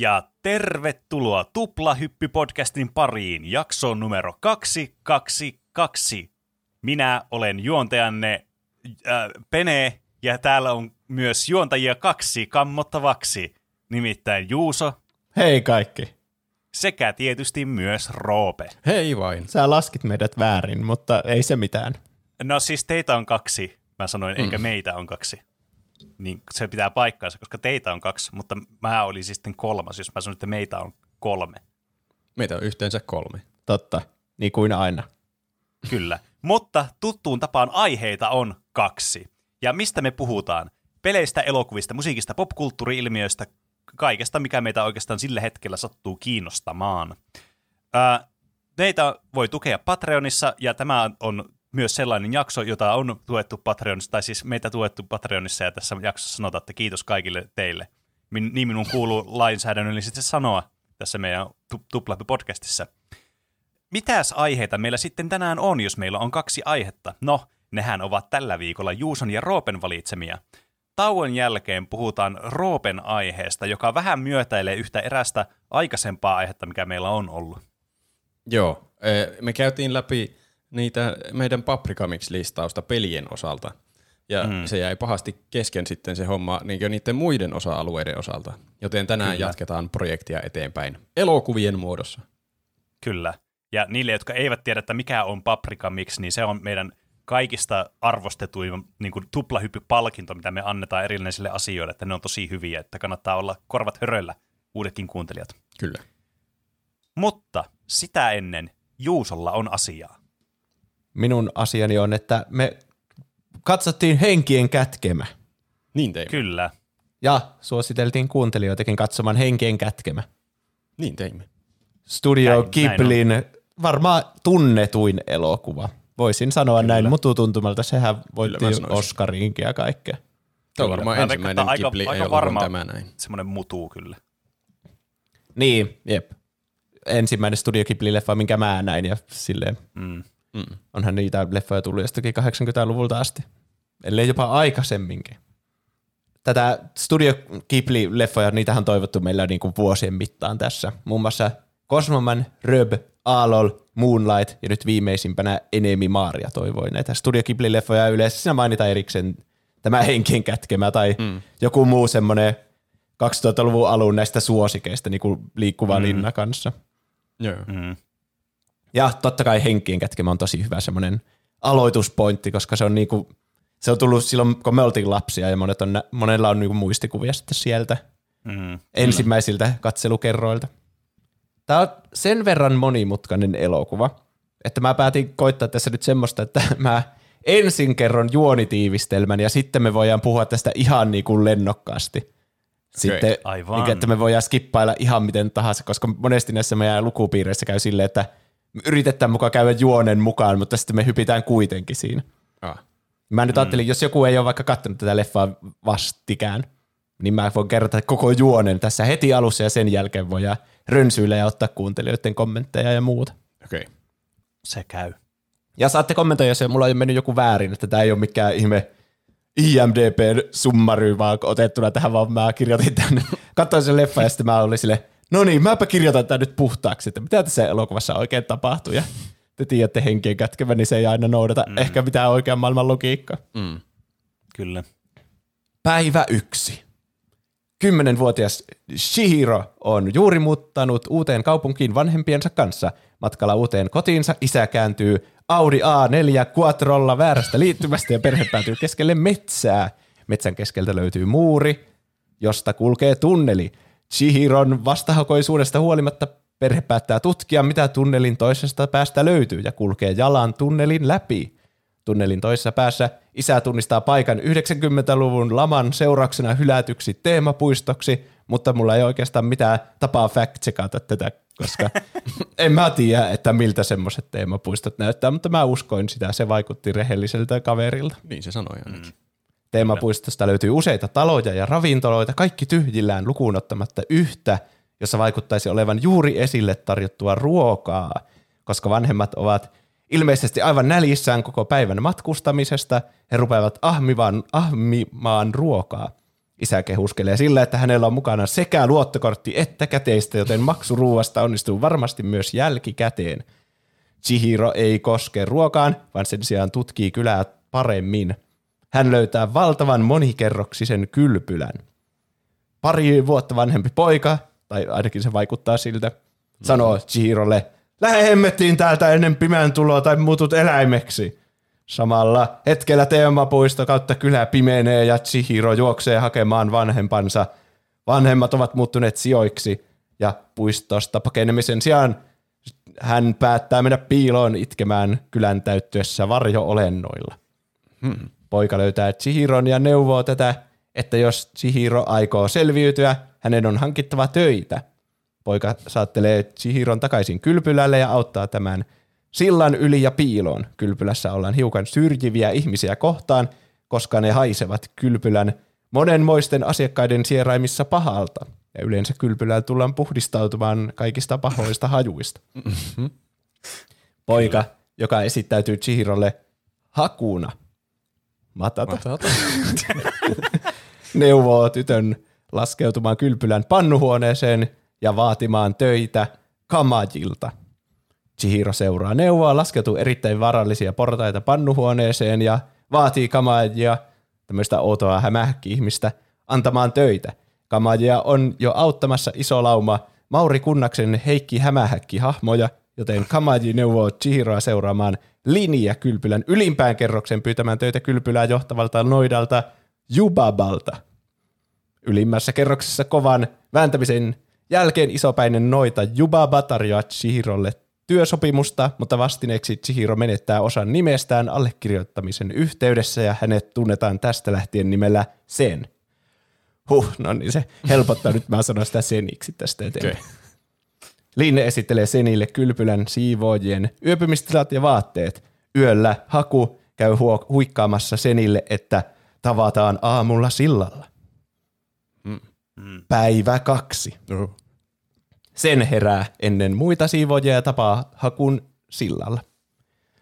Ja tervetuloa Tuplahyppy-podcastin pariin, jaksoon numero 222. Minä olen juontajanne äh, Pene, ja täällä on myös juontajia kaksi kammottavaksi, nimittäin Juuso Hei kaikki. sekä tietysti myös Roope. Hei vain. Sä laskit meidät väärin, mutta ei se mitään. No siis teitä on kaksi, mä sanoin, eikä meitä on kaksi. Niin se pitää paikkaansa, koska teitä on kaksi, mutta mä olin siis sitten kolmas, jos mä sanoin, että meitä on kolme. Meitä on yhteensä kolme. Totta, niin kuin aina. Kyllä. Mutta tuttuun tapaan aiheita on kaksi. Ja mistä me puhutaan? Peleistä, elokuvista, musiikista, popkulttuuri-ilmiöistä, kaikesta, mikä meitä oikeastaan sillä hetkellä sattuu kiinnostamaan. Ää, meitä voi tukea Patreonissa, ja tämä on myös sellainen jakso, jota on tuettu Patreonissa, tai siis meitä tuettu Patreonissa, ja tässä jaksossa sanotaan, että kiitos kaikille teille. Min, niin minun kuuluu lainsäädännöllisesti sanoa tässä meidän tu- Tuplahyppy-podcastissa. Mitäs aiheita meillä sitten tänään on, jos meillä on kaksi aihetta? No, nehän ovat tällä viikolla Juuson ja Roopen valitsemia. Tauon jälkeen puhutaan Roopen aiheesta, joka vähän myötäilee yhtä erästä aikaisempaa aihetta, mikä meillä on ollut. Joo, eh, me käytiin läpi niitä meidän Paprikamix-listausta pelien osalta. Ja mm. se jäi pahasti kesken sitten se homma niin niiden muiden osa-alueiden osalta. Joten tänään Kyllä. Jatketaan projektia eteenpäin elokuvien muodossa. Kyllä. Ja niille, jotka eivät tiedä, että mikä on Paprika Mix, niin se on meidän kaikista arvostetuin niin kuin tuplahyppy-palkinto, mitä me annetaan erinäisille asioille, että ne on tosi hyviä, että kannattaa olla korvat höröllä uudetkin kuuntelijat. Kyllä. Mutta sitä ennen Juusolla on asiaa. Minun asiani on, että me katsottiin Henkien kätkemä. Niin teimme. Kyllä. Ja suositeltiin kuuntelijoitakin katsomaan Henkien kätkemä. Niin teimme. Studio Näin- näin Ghiblin varmaan tunnetuin elokuva. Voisin sanoa Kyllä. näin mututuntumalta. Sehän voitti. Oscarinkin ja kaikkea. Tämä on varmaan Mä ensimmäinen aika- Ghibli aika elokuva varma- tämä näin. Semmoinen mutuu kyllä. Niin, jep. Ensimmäinen Studio Ghibli-leffa, minkä mä näin ja silleen. Mm. Mm. Onhan niitä leffoja tullut jostakin 80-luvulta asti. Ellei jopa aikaisemminkin. Tätä Studio Ghibli-leffoja, niitähän on toivottu meillä niin kuin vuosien mittaan tässä. Muun muassa Cosmoman, Röb, Aalol, Moonlight ja nyt viimeisimpänä Enemi Maaria toivoi näitä Studio Ghibli-leffoja. Yleensä siinä mainitaan erikseen tämä henkien kätkemä tai mm. joku muu semmoinen 2000-luvun alun näistä suosikeista, niin kuin Liikkuva mm. linna kanssa. Joo. Mm. Ja totta kai henkien kätkemä on tosi hyvä semmoinen aloituspointti, koska se on niinku, se on tullut silloin, kun me oltiin lapsia ja monet on, monella on niinku muistikuvia sitten sieltä Mm. ensimmäisiltä katselukerroilta. Tämä on sen verran monimutkainen elokuva, että mä päätin koittaa tässä nyt semmoista, että mä ensin kerron juonitiivistelmän ja sitten me voidaan puhua tästä ihan niin kuin lennokkaasti. Sitten, Aivan. niin että me voidaan skippailla ihan miten tahansa, koska monesti näissä meidän lukupiireissä käy silleen, että yritetään mukaan käydä juonen mukaan, mutta sitten me hypitään kuitenkin siinä. Ah. Mä nyt ajattelin, jos joku ei ole vaikka katsonut tätä leffaa vastikään, niin mä voin kertoa koko juonen tässä heti alussa ja sen jälkeen voidaan rönsyillä ja ottaa kuuntelijoiden kommentteja ja muuta. Okei. Okay. Se käy. Ja saatte kommentoida, jos mulla on mennyt joku väärin, että tämä ei ole mikään ihme IMDb-summary, vaan otettuna tähän, vaan mä kirjoitin tänne, katsoin sen leffa ja sitten mä olin sille, no niin, mäpä kirjoitan tämän nyt puhtaaksi, että mitä tässä elokuvassa oikein tapahtuu. Ja te tiedätte henkien kätkevä, niin se ei aina noudata mm. ehkä mitään oikean maailman logiikkaa. Mm. Kyllä. Päivä yksi. Kymmenenvuotias Shihiro on juuri muuttanut uuteen kaupunkiin vanhempiensa kanssa. Matkalla uuteen kotiinsa isä kääntyy Audi A4 Quattrolla väärästä liittymästä ja perhe päätyy keskelle metsää. Metsän keskeltä löytyy muuri, josta kulkee tunneli. Chihiron vastahakoisuudesta huolimatta perhe päättää tutkia, mitä tunnelin toisesta päästä löytyy ja kulkee jalan tunnelin läpi. Tunnelin toisessa päässä isä tunnistaa paikan 90-luvun laman seurauksena hylätyksi teemapuistoksi, mutta mulla ei oikeastaan mitään tapaa fact-checkata tätä, koska en mä tiedä, että miltä semmoiset teemapuistot näyttää, mutta mä uskoin sitä, se vaikutti rehelliseltä kaverilta. Niin se sanoi ainakin. Mm. Teemapuistosta löytyy useita taloja ja ravintoloita, kaikki tyhjillään lukuun ottamatta yhtä, jossa vaikuttaisi olevan juuri esille tarjottua ruokaa, koska vanhemmat ovat ilmeisesti aivan näljissään koko päivän matkustamisesta, he rupeavat ahmimaan, ahmimaan ruokaa. Isä kehuskelee sillä, että hänellä on mukana sekä luottokortti että käteistä, joten maksuruuasta onnistuu varmasti myös jälkikäteen. Chihiro ei koske ruokaan, vaan sen sijaan tutkii kylää paremmin. Hän löytää valtavan monikerroksisen kylpylän. Pari vuotta vanhempi poika, tai ainakin se vaikuttaa siltä, sanoo Chihirolle, lähde hemmettiin täältä ennen pimeän tuloa tai muutut eläimeksi. Samalla hetkellä teemapuisto kautta kylä pimenee ja Chihiro juoksee hakemaan vanhempansa. Vanhemmat ovat muuttuneet sijoiksi ja puistosta pakenemisen sijaan hän päättää mennä piiloon itkemään kylän täyttyessä varjo-olennoilla. Hmm. Poika löytää Chihiron ja neuvoo tätä, että jos Chihiro aikoo selviytyä, hänen on hankittava töitä. Poika saattelee Chihiron takaisin kylpylälle ja auttaa tämän sillan yli ja piiloon. Kylpylässä ollaan hiukan syrjiviä ihmisiä kohtaan, koska ne haisevat kylpylän monenmoisten asiakkaiden sieraimissa pahalta. Ja yleensä kylpylään tullaan puhdistautumaan kaikista pahoista hajuista. Poika, joka esittäytyy Chihirolle hakuna. Matata. Matata. neuvoo tytön laskeutumaan kylpylän pannuhuoneeseen ja vaatimaan töitä Kamajilta. Chihiro seuraa neuvoa, laskeutuu erittäin varallisia portaita pannuhuoneeseen ja vaatii Kamajia, tämmöistä outoa hämähäkki-ihmistä, antamaan töitä. Kamajia on jo auttamassa iso lauma Mauri Kunnaksen Heikki Hämähäkki-hahmoja, joten Kamaji neuvoo Chihiroa seuraamaan linja kylpylän ylimpään kerroksen pyytämään töitä kylpylää johtavalta noidalta Jubabalta. Ylimmässä kerroksessa kovan vääntämisen jälkeen isopäinen noita Jubaba tarjoaa Chihirolle työsopimusta, mutta vastineeksi Chihiro menettää osan nimestään allekirjoittamisen yhteydessä ja hänet tunnetaan tästä lähtien nimellä Sen. Huh, no niin se helpottaa nyt, mä sanon sitä Seniksi tästä eteenpäin. Okei. Linne esittelee Senille kylpylän siivoojien yöpymistilat ja vaatteet. Yöllä Haku käy huo- huikkaamassa Senille, että tavataan aamulla sillalla. Päivä kaksi. Oho. Sen herää ennen muita siivoojia ja tapaa Hakun sillalla.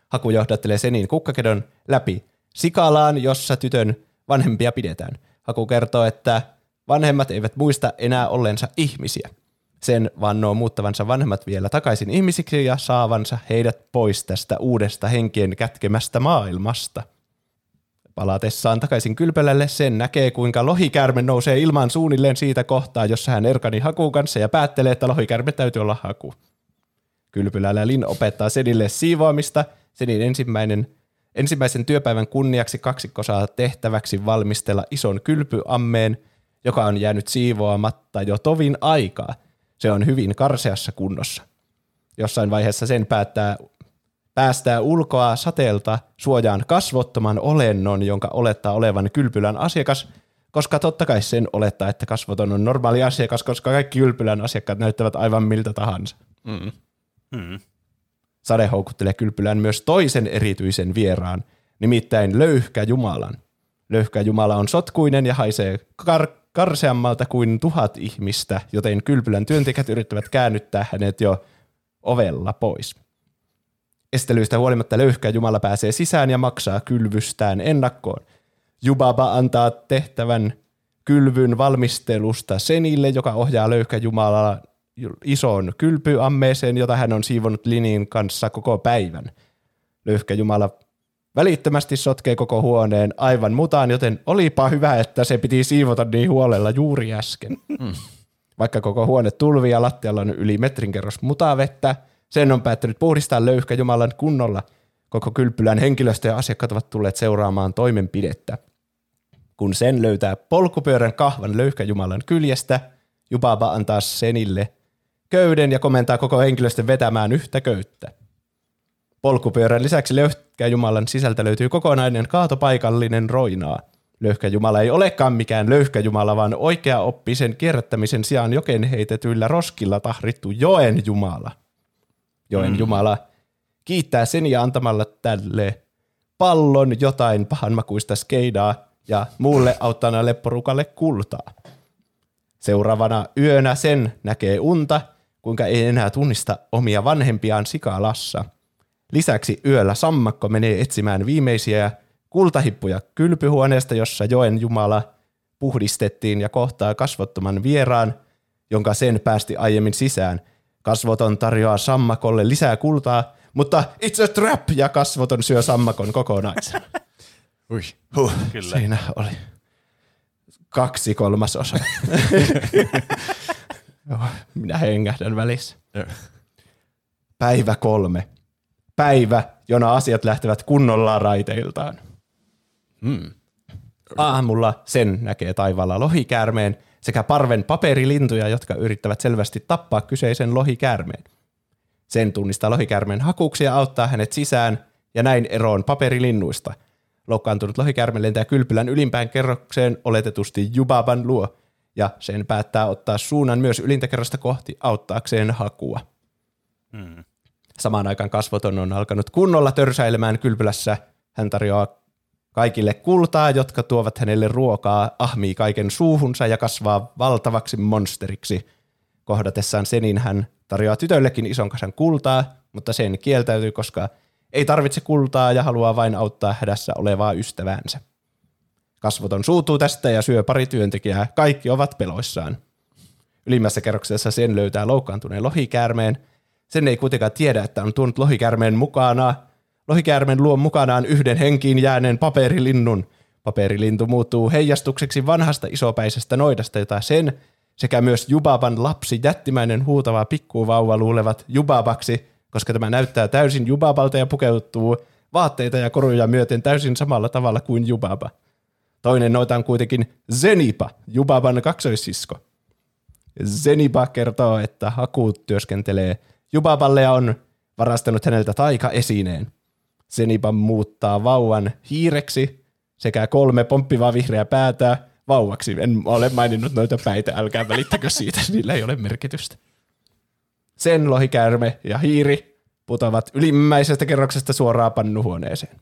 Haku johdattelee Senin kukkakedon läpi Sikalaan, jossa tytön vanhempia pidetään. Haku kertoo, että vanhemmat eivät muista enää ollensa ihmisiä. Sen vannoo muuttavansa vanhemmat vielä takaisin ihmisiksi ja saavansa heidät pois tästä uudesta henkien kätkemästä maailmasta. Palatessaan takaisin kylpylälle sen näkee, kuinka lohikärme nousee ilmaan suunnilleen siitä kohtaa, jossa hän erkani Hakun kanssa ja päättelee, että lohikärme täytyy olla Haku. Kylpylällä Lin opettaa Senille siivoamista. Senin ensimmäinen, ensimmäisen työpäivän kunniaksi kaksikko saa tehtäväksi valmistella ison kylpyammeen, joka on jäänyt siivoamatta jo tovin aikaa. Se on hyvin karseassa kunnossa. Jossain vaiheessa sen päättää päästää ulkoa sateelta suojaan kasvottoman olennon, jonka olettaa olevan kylpylän asiakas, koska totta kai sen olettaa, että kasvoton on normaali asiakas, koska kaikki kylpylän asiakkaat näyttävät aivan miltä tahansa. Mm. Hmm. Sade houkuttelee kylpylään myös toisen erityisen vieraan, nimittäin löyhkä Jumalan. Löyhkä Jumala on sotkuinen ja haisee kar- karseammalta kuin tuhat ihmistä, joten kylpylän työntekijät yrittävät käännyttää hänet jo ovella pois. Estelyistä huolimatta löyhkä Jumala pääsee sisään ja maksaa kylvystään ennakkoon. Jubaba antaa tehtävän kylvyn valmistelusta Senille, joka ohjaa löyhkä Jumalaa isoon kylpyammeeseen, jota hän on siivonut Linin kanssa koko päivän. Löyhkä Jumala välittömästi sotkee koko huoneen aivan mutaan, joten olipa hyvä, että se piti siivota niin huolella juuri äsken. Vaikka koko huone tulvi ja lattialla on yli metrin kerros mutavettä, sen on päättänyt puhdistaa löyhkä Jumalan kunnolla. Koko kylpylän henkilöstö ja asiakkaat ovat tulleet seuraamaan toimenpidettä. Kun sen löytää polkupyörän kahvan löyhkä Jumalan kyljestä, Jubaba antaa senille köyden ja komentaa koko henkilöstön vetämään yhtä köyttä. Polkupyörän lisäksi löyhkä Jumalan sisältä löytyy kokonainen kaatopaikallinen roinaa. Löyhkä Jumala ei olekaan mikään löyhkä Jumala, vaan oikea oppisen kierrättämisen sijaan joken heitetyillä roskilla tahrittu joen Jumala. Joen mm. Jumala kiittää sen ja antamalla tälle pallon jotain pahanmakuista skeidaa ja muulle auttana lepporukalle kultaa. Seuraavana yönä sen näkee unta, kuinka ei enää tunnista omia vanhempiaan Sikalassa. Lisäksi yöllä sammakko menee etsimään viimeisiä kultahippuja kylpyhuoneesta, jossa joen Jumala puhdistettiin ja kohtaa kasvottoman vieraan, jonka sen päästi aiemmin sisään. Kasvoton tarjoaa sammakolle lisää kultaa, mutta it's a trap ja kasvoton syö sammakon kokonaisena. Ui. Huh, Kyllä. Siinä oli kaksi kolmasosa. Minä hengähdän välissä. Päivä kolme. Päivä, jona asiat lähtevät kunnolla raiteiltaan. Hmm. Aamulla sen näkee taivaalla lohikäärmeen sekä parven paperilintuja, jotka yrittävät selvästi tappaa kyseisen lohikäärmeen. Sen tunnistaa lohikäärmeen hakuksi ja auttaa hänet sisään ja näin eroon paperilinnuista. Loukkaantunut lohikäärme lentää kylpylän ylimpään kerrokseen oletetusti Jubaban luo, ja sen päättää ottaa suunnan myös ylintä kerrosta kohti auttaakseen hakua. Hmm. Samaan aikaan kasvoton on alkanut kunnolla törsäilemään kylpylässä. Hän tarjoaa kaikille kultaa, jotka tuovat hänelle ruokaa, ahmii kaiken suuhunsa ja kasvaa valtavaksi monsteriksi. Kohdatessaan Senin hän tarjoaa tytöllekin ison kasan kultaa, mutta sen kieltäytyy, koska ei tarvitse kultaa ja haluaa vain auttaa hädässä olevaa ystäväänsä. Kasvoton suutuu tästä ja syö pari työntekijää. Kaikki ovat peloissaan. Ylimmässä kerroksessa sen löytää loukkaantuneen lohikäärmeen. Sen ei kuitenkaan tiedä, että on tuonut lohikäärmeen mukana. Lohikäärmeen luo mukanaan yhden henkiin jääneen paperilinnun. Paperilintu muuttuu heijastukseksi vanhasta isopäisestä noidasta, jota sen sekä myös Jubaban lapsi jättimäinen huutava pikkuvauva luulevat Jubabaksi, koska tämä näyttää täysin Jubabalta ja pukeutuu vaatteita ja koruja myöten täysin samalla tavalla kuin Jubaba. Toinen noita on kuitenkin Zenipa, Jubaban kaksoissisko. Zeniba kertoo, että Haku työskentelee Jubaballe ja on varastanut häneltä taikaesineen. Zeniba muuttaa vauvan hiireksi sekä kolme pomppivaa vihreää päätä vauvaksi. En ole maininnut noita päitä, älkää välittäkö siitä, niillä ei ole merkitystä. Sen lohikäärme ja hiiri putoavat ylimmäisestä kerroksesta suoraan pannuhuoneeseen.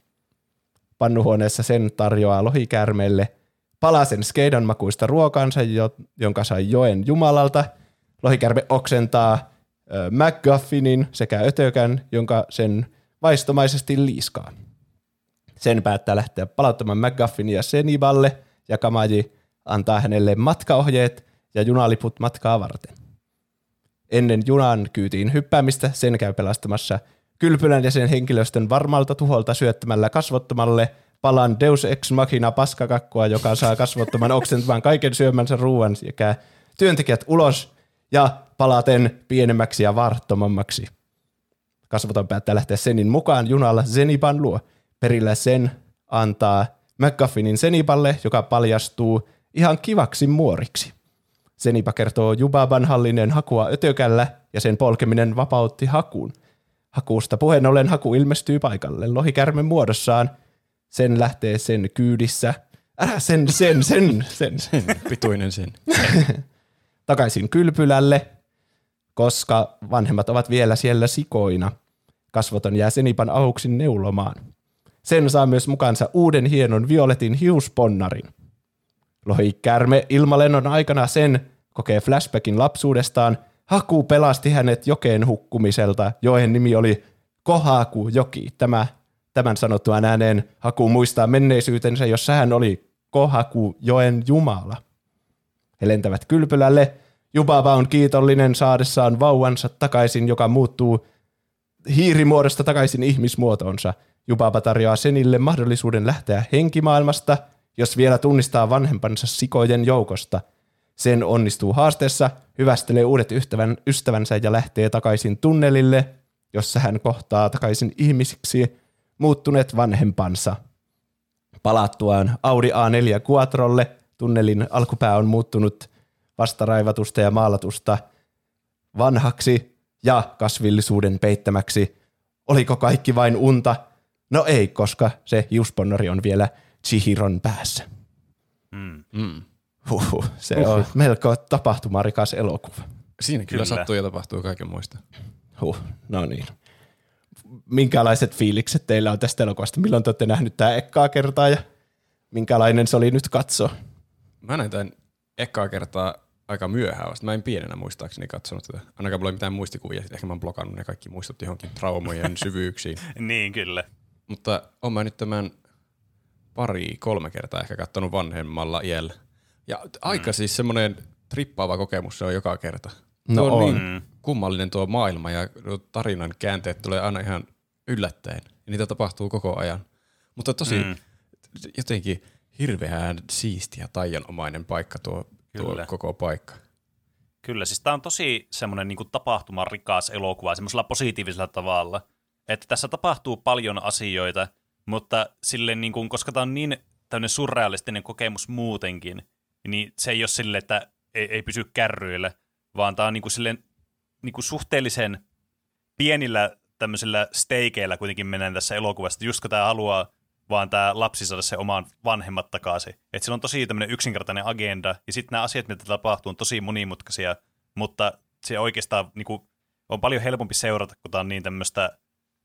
Pannuhuoneessa sen tarjoaa lohikäärmeelle palasen skeidan makuista ruokansa, jo- jonka sai joen jumalalta. Lohikäärme oksentaa McGuffinin sekä ötökän, jonka sen vaistomaisesti liiskaa. Sen päättää lähteä palauttamaan McGuffinia Seniballe ja Kamaji antaa hänelle matkaohjeet ja junaliput matkaa varten. Ennen junan kyytiin hyppäämistä sen käy pelastamassa kylpylän ja sen henkilöstön varmalta tuholta syöttämällä kasvottomalle palan Deus Ex Machina paskakakkua, joka saa kasvottoman oksentamaan kaiken syömänsä ruoan sekä työntekijät ulos ja palaten pienemmäksi ja vaarttomammaksi. Kasvoton päättää lähteä Senin mukaan junalla Zeniban luo. Perillä sen antaa McGuffinin Zeniballe, joka paljastuu ihan kivaksi muoriksi. Zeniba kertoo Jubaban hallinneen hakua ötökällä ja sen polkeminen vapautti hakuun. Hakuusta puheen ollen haku ilmestyy paikalle lohikärmen muodossaan. Sen lähtee sen kyydissä. Älä sen, sen, sen, sen, sen Pituinen sen. takaisin kylpylälle, koska vanhemmat ovat vielä siellä sikoina. Kasvoton jää Senipan aluksi neulomaan. Sen saa myös mukansa uuden hienon violetin hiusponnarin. Lohikärme ilmalennon aikana sen kokee flashbackin lapsuudestaan. Haku pelasti hänet jokeen hukkumiselta. Joen nimi oli Kohaku joki. Tämä, tämän sanottuaan ääneen Haku muistaa menneisyytensä, jossa hän oli Kohaku joen jumala. He lentävät kylpylälle. Jubaba on kiitollinen saadessaan vauvansa takaisin, joka muuttuu hiirimuodosta takaisin ihmismuotoonsa. Jubaba tarjoaa Senille mahdollisuuden lähteä henkimaailmasta, jos vielä tunnistaa vanhempansa sikojen joukosta. Sen onnistuu haasteessa, hyvästelee uudet ystävän, ystävänsä ja lähtee takaisin tunnelille, jossa hän kohtaa takaisin ihmisiksi muuttuneet vanhempansa. Palattuaan Audi A4 Quattrolle tunnelin alkupää on muuttunut vastaraivatusta ja maalatusta vanhaksi ja kasvillisuuden peittämäksi. Oliko kaikki vain unta? No ei, koska se hiusponnari on vielä Chihiron päässä. Mm. Huhhuh, se on melko tapahtumarikas elokuva. Siinä kyllä, Kyllä. sattuu ja tapahtuu kaiken muista. Huh, no niin. Minkälaiset fiilikset teillä on tästä elokuvasta? Milloin te olette nähnyt tämä ekkaa kertaa ja minkälainen se oli nyt katsoa? Mä näin tämän ekaa kertaa aika myöhään vasta. Mä en pienenä muistaakseni katsonut tätä. Ainakaan mulla ei mitään muistikuvia. Ehkä mä oon blokannut ne kaikki muistot johonkin traumojen syvyyksiin. Niin, kyllä. Mutta oon mä nyt tämän pari, kolme kertaa ehkä katsonut vanhemmalla iällä. Ja aika siis semmoinen trippaava kokemus se on joka kerta. No tuo on, on. niin kummallinen tuo maailma ja tarinan käänteet tulee aina ihan yllättäen. Ja niitä tapahtuu koko ajan. Mutta tosi mm. jotenkin hirveän siisti ja taianomainen paikka tuo, tuo Kyllä. koko paikka. Kyllä, siis tämä on tosi semmoinen niin tapahtumarikas elokuva semmoisella positiivisella tavalla. Että tässä tapahtuu paljon asioita, mutta silleen niin kuin, koska tämä on niin tämmöinen surrealistinen kokemus muutenkin, niin se ei ole silleen, että ei, ei pysy kärryillä, vaan tämä on niin kuin silleen niin kuin suhteellisen pienillä tämmöisillä steikeillä kuitenkin mennään tässä elokuvassa, just kun tämä haluaa vaan tämä lapsi saada se oman vanhemmat takaisin. Että sillä on tosi tämmöinen yksinkertainen agenda, ja sitten nämä asiat, mitä tapahtuu, on tosi monimutkaisia, mutta se oikeastaan niin kuin, on paljon helpompi seurata, kun tämä on niin tämmöistä,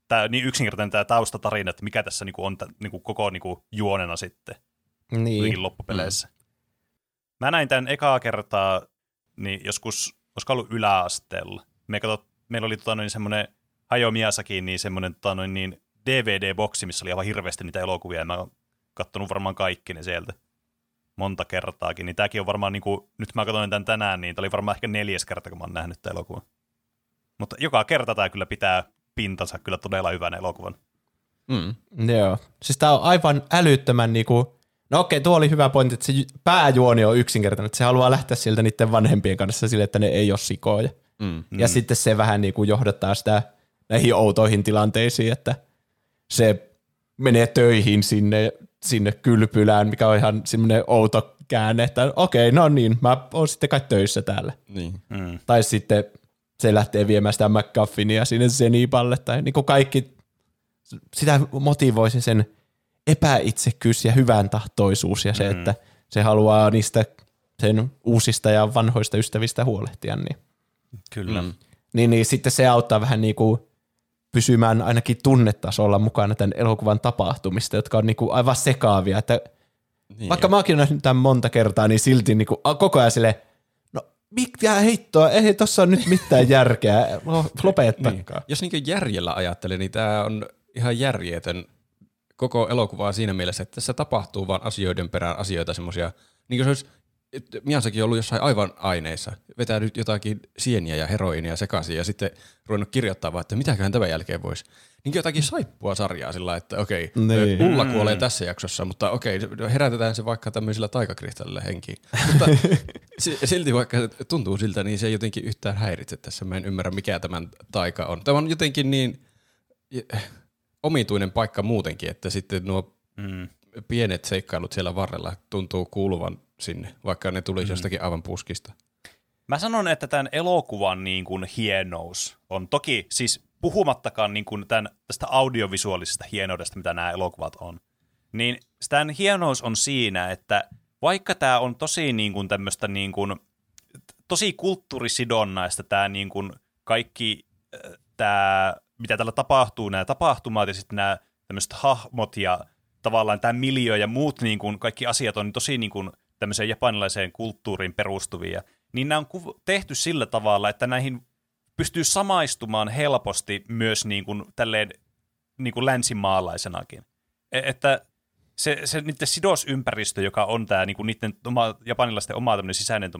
tää, niin yksinkertainen tämä taustatarina, että mikä tässä niin kuin, on tä, niin kuin, koko niin kuin, juonena sitten Niin. loppupeleissä. Mm. Mä näin tämän ekaa kertaa niin joskus, olisiko ollut yläasteella. Me katsot, meillä oli tota, noin semmoinen Hayao Miyazakin niin semmoinen tota, noin, niin DVD-boksi, missä oli aivan hirveästi niitä elokuvia, ja mä oon kattonut varmaan kaikki ne sieltä monta kertaakin. Niin tääkin on varmaan, niin kuin, nyt mä katsoin tämän tänään, niin tää oli varmaan ehkä neljäs kerta, kun mä oon nähnyt tämän elokuvan. Mutta joka kerta tämä kyllä pitää pintansa kyllä todella hyvän elokuvan. Mm. Joo. Siis tää on aivan älyttömän niinku, no okei, tuo oli hyvä pointti, että se pääjuoni on yksinkertainen, että se haluaa lähteä sieltä niiden vanhempien kanssa sille, että ne ei ole sikoja. Mm. Mm. Ja sitten se vähän niinku johdattaa sitä näihin outoihin tilanteisiin, että se menee töihin sinne, sinne kylpylään, mikä on ihan semmoinen outo käänne, että okei, no niin, mä oon sitten kai töissä täällä. Niin. Mm. Tai sitten se lähtee viemään sitä McGuffinia sinne Zeniballe, tai niin kuin kaikki, sitä motivoi se sen epäitsekkyys ja hyvän tahtoisuus ja se, mm. että se haluaa niistä sen uusista ja vanhoista ystävistä huolehtia, niin, Kyllä. Mm. niin, niin sitten se auttaa vähän niin kuin pysymään ainakin tunnetasolla mukana tämän elokuvan tapahtumista, jotka on niin kuin aivan sekaavia, että Niin. vaikka mä oonkin nähnyt tämän monta kertaa, niin silti niin kuin koko ajan silleen, no mikä hittoa, ei tossa on nyt mitään järkeä, Lo- lopettakaa. Jos niin järjellä ajattelee, niin tämä on ihan järjetön koko elokuvaa siinä mielessä, että tässä tapahtuu vaan asioiden perään asioita semmoisia, niin kuin se olisi, että Miasakin ollut jossain aivan aineissa, vetänyt jotakin sieniä ja heroinia sekaisin ja sitten ruvennut kirjoittaa vaan, että mitäköhän tämän jälkeen voisi. Niin jotakin saippua sarjaa sillä, että okei, Niin. Ulla kuolee tässä jaksossa, mutta okei, herätetään se vaikka tämmöisillä taikakristallilla henkiin. Mutta si- silti vaikka se tuntuu siltä, niin se ei jotenkin yhtään häiritse tässä. Mä en ymmärrä, mikä tämän taika on. Tämä on jotenkin niin omituinen paikka muutenkin, että sitten nuo Mm. pienet seikkailut siellä varrella tuntuu kuuluvan sinne, vaikka ne tulisi jostakin aivan puskista. Mä sanon, että tämän elokuvan niin kuin hienous on toki, siis puhumattakaan niin kuin tämän, tästä audiovisuaalisesta hienoudesta, mitä nämä elokuvat on, niin tämän hienous on siinä, että vaikka tämä on tosi niin kuin tämmöistä niin kuin, tosi kulttuurisidonnaista tämä niin kuin kaikki äh, tämä, mitä täällä tapahtuu, nämä tapahtumat ja sitten nämä tämmöiset hahmot ja tavallaan tämä miljö ja muut niin kuin kaikki asiat on tosi niin kuin tämmöiseen japanilaiseen kulttuuriin perustuvia, niin nämä on tehty sillä tavalla, että näihin pystyy samaistumaan helposti myös niin kuin tälleen niin kuin länsimaalaisenakin. E- että se, se niiden sidosympäristö, joka on tämä niin kuin niiden oma, japanilaisten oma sisäinen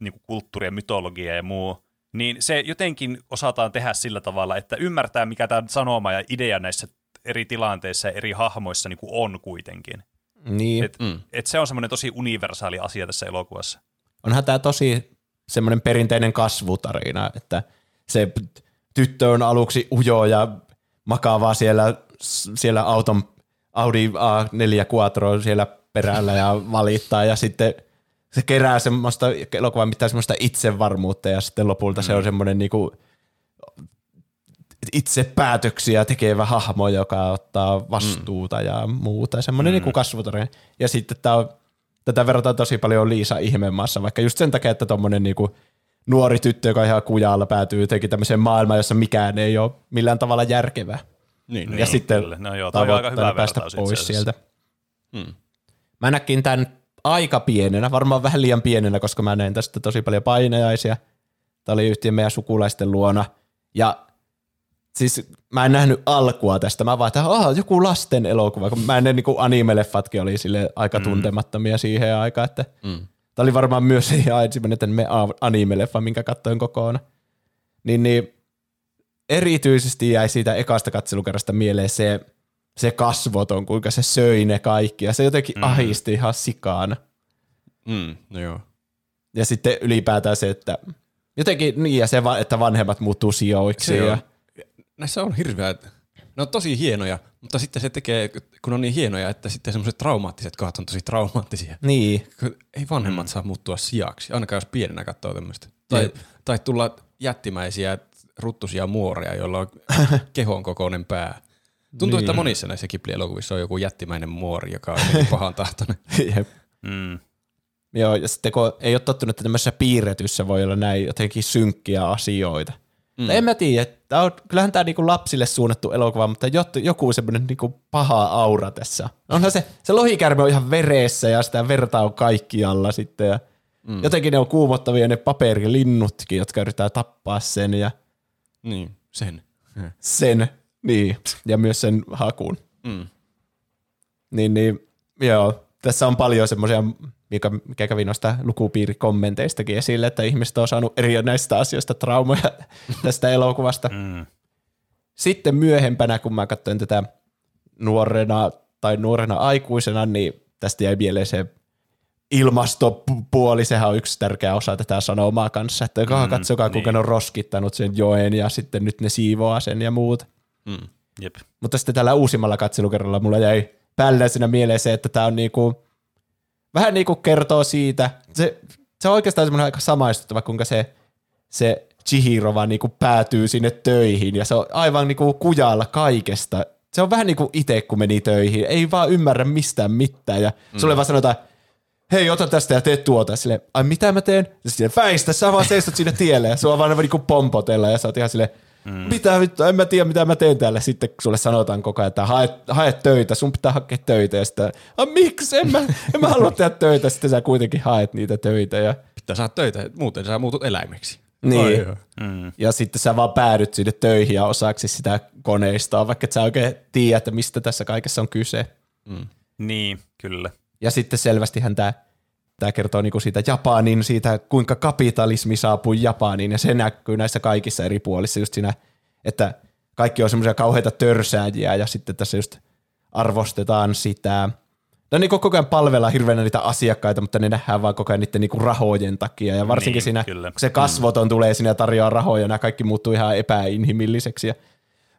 niin kuin kulttuuri ja mytologia ja muu, niin se jotenkin osataan tehdä sillä tavalla, että ymmärtää, mikä tämä sanoma ja idea näissä eri tilanteissa ja eri hahmoissa niin kuin on kuitenkin. Niin. Et, mm. et se on semmoinen tosi universaali asia tässä elokuvassa. Onhan tämä tosi semmoinen perinteinen kasvutarina, että se tyttö on aluksi ujo ja makaavaa siellä, siellä auton Audi A4 Quattro siellä perällä ja valittaa ja sitten se kerää semmoista elokuvan mitään semmoista itsevarmuutta ja sitten lopulta mm. se on semmoinen niinku itse päätöksiä tekevä hahmo, joka ottaa vastuuta mm. ja muuta. Semmoinen mm. kasvutarina. Ja sitten tää on, tätä verrataan tosi paljon Liisa Ihmemaassa, vaikka just sen takia, että tommonen niinku nuori tyttö, joka ihan kujalla, päätyy jotenkin tämmöiseen maailmaan, jossa mikään ei ole millään tavalla järkevää. Niin, Ja Niin, sitten kyllä. No joo, tavoitteena hyvä päästä pois sieltä. Mm. Mä näkin tämän aika pienenä, varmaan vähän liian pienenä, koska mä näin tästä tosi paljon painajaisia. Tämä oli yhtiön meidän sukulaisten luona. Ja siis mä en nähnyt alkua tästä. Mä vaan, että oh, joku lasten elokuva. Kun mä en niin anime-leffatkin oli sille aika tuntemattomia siihen aikaan, että Mm. Tämä oli varmaan myös ihan ensimmäinen tämän me anime-leffa, minkä katsoin kokonaan. Niin, niin erityisesti jäi siitä ekasta katselukerrasta mieleen se, se kasvoton, kuinka se söi ne kaikki. Ja se jotenkin mm. ahisti ihan sikaan. Mm, no joo. Ja sitten ylipäätään se, että jotenkin niin, ja se, että vanhemmat muuttuu sijoiksi. Se ja, näissä on hirveä, ne on tosi hienoja, mutta sitten se tekee, kun on niin hienoja, että sitten semmoiset traumaattiset kohdat on tosi traumaattisia. Niin. Kun Ei vanhemmat mm. saa muuttua sijaksi, ainakaan jos pienenä katsoo tämmöistä. Tai, tai tulla jättimäisiä ruttusia muoria, joilla on kehon kokoinen pää. Tuntuu, niin. että monissa näissä Ghibli-elokuvissa on joku jättimäinen muori, joka on pahan tahtoinen. Jep. Mm. Joo, ja sitten kun ei ole tottunut, että tämmöisessä piirretyssä voi olla näin jotenkin synkkiä asioita. Mm. En mä tiedä, tää on, kyllähän tämä niinku lapsille suunnattu elokuva, mutta joku semmoinen niinku paha aura tässä. Onhan se, se lohikärme on ihan veressä ja sitä verta on kaikkialla sitten. Ja mm. Jotenkin ne on kuumottavia ne paperilinnutkin, jotka yrittää tappaa sen ja Niin, sen. sen, niin, ja myös sen hakun. Mm. Niin, niin joo, tässä on paljon semmoisia, mikä, mikä kävi noista lukupiirikommenteistakin esille, että ihmiset on saanut eri näistä asioista traumoja tästä elokuvasta. Mm. Sitten myöhempänä, kun mä katsoin tätä nuorena tai nuorena aikuisena, niin tästä jäi mieleen se ilmastopuoli, sehän on yksi tärkeä osa tätä sanomaa kanssa, että mm, katsokaa, kuinka niin. ne on roskittanut sen joen ja sitten nyt ne siivoaa sen ja muut. Mm. Jep. Mutta sitten tällä uusimmalla katselukerralla mulla jäi päälläisenä mieleen se, että tämä on niinku, vähän niinku kertoo siitä, se, se on oikeastaan semmoinen aika samaistuttava, kuinka se, se Chihiro vaan niinku päätyy sinne töihin ja se on aivan niinku kujalla kaikesta. Se on vähän niin kuin itse, kun meni töihin. Ei vaan ymmärrä mistään mitään ja mm. sulle vaan sanotaan, hei, ota tästä ja tee tuota. Sille, ai mitä mä teen? Ja sitten väistä, sä vaan seistot siinä tielle ja sua vaan niinku pompotella ja sä oot ihan silleen, mm. mitä vittu, en mä tiedä mitä mä teen täällä. Sitten kun sulle sanotaan koko ajan, että hae, hae töitä, sun pitää hakea töitä ja sitten, a, miksi, en mä, en mä halua tehdä töitä. Sitten sä kuitenkin haet niitä töitä ja Pitää saada töitä, muuten sä muutut eläimeksi. niin. Mm. Ja sitten sä vaan päädyt sinne töihin ja osaksi sitä koneistoa, vaikka et sä oikein tiedä, että mistä tässä kaikessa on kyse. Niin, kyllä. Ja sitten selvästihän tämä tämä kertoo niinku siitä Japanin, siitä kuinka kapitalismi saapui Japaniin, ja se näkyy näissä kaikissa eri puolissa just siinä, että kaikki on semmoisia kauheita törsääjiä, ja sitten tässä just arvostetaan sitä, no niin koko ajan palvellaan hirveänä niitä asiakkaita, mutta ne nähdään vaan koko ajan niiden niinku rahojen takia, ja varsinkin Niin, siinä, kyllä. kun se kasvoton tulee sinne ja tarjoaa rahoja, ja nämä kaikki muuttuu ihan epäinhimilliseksi, ja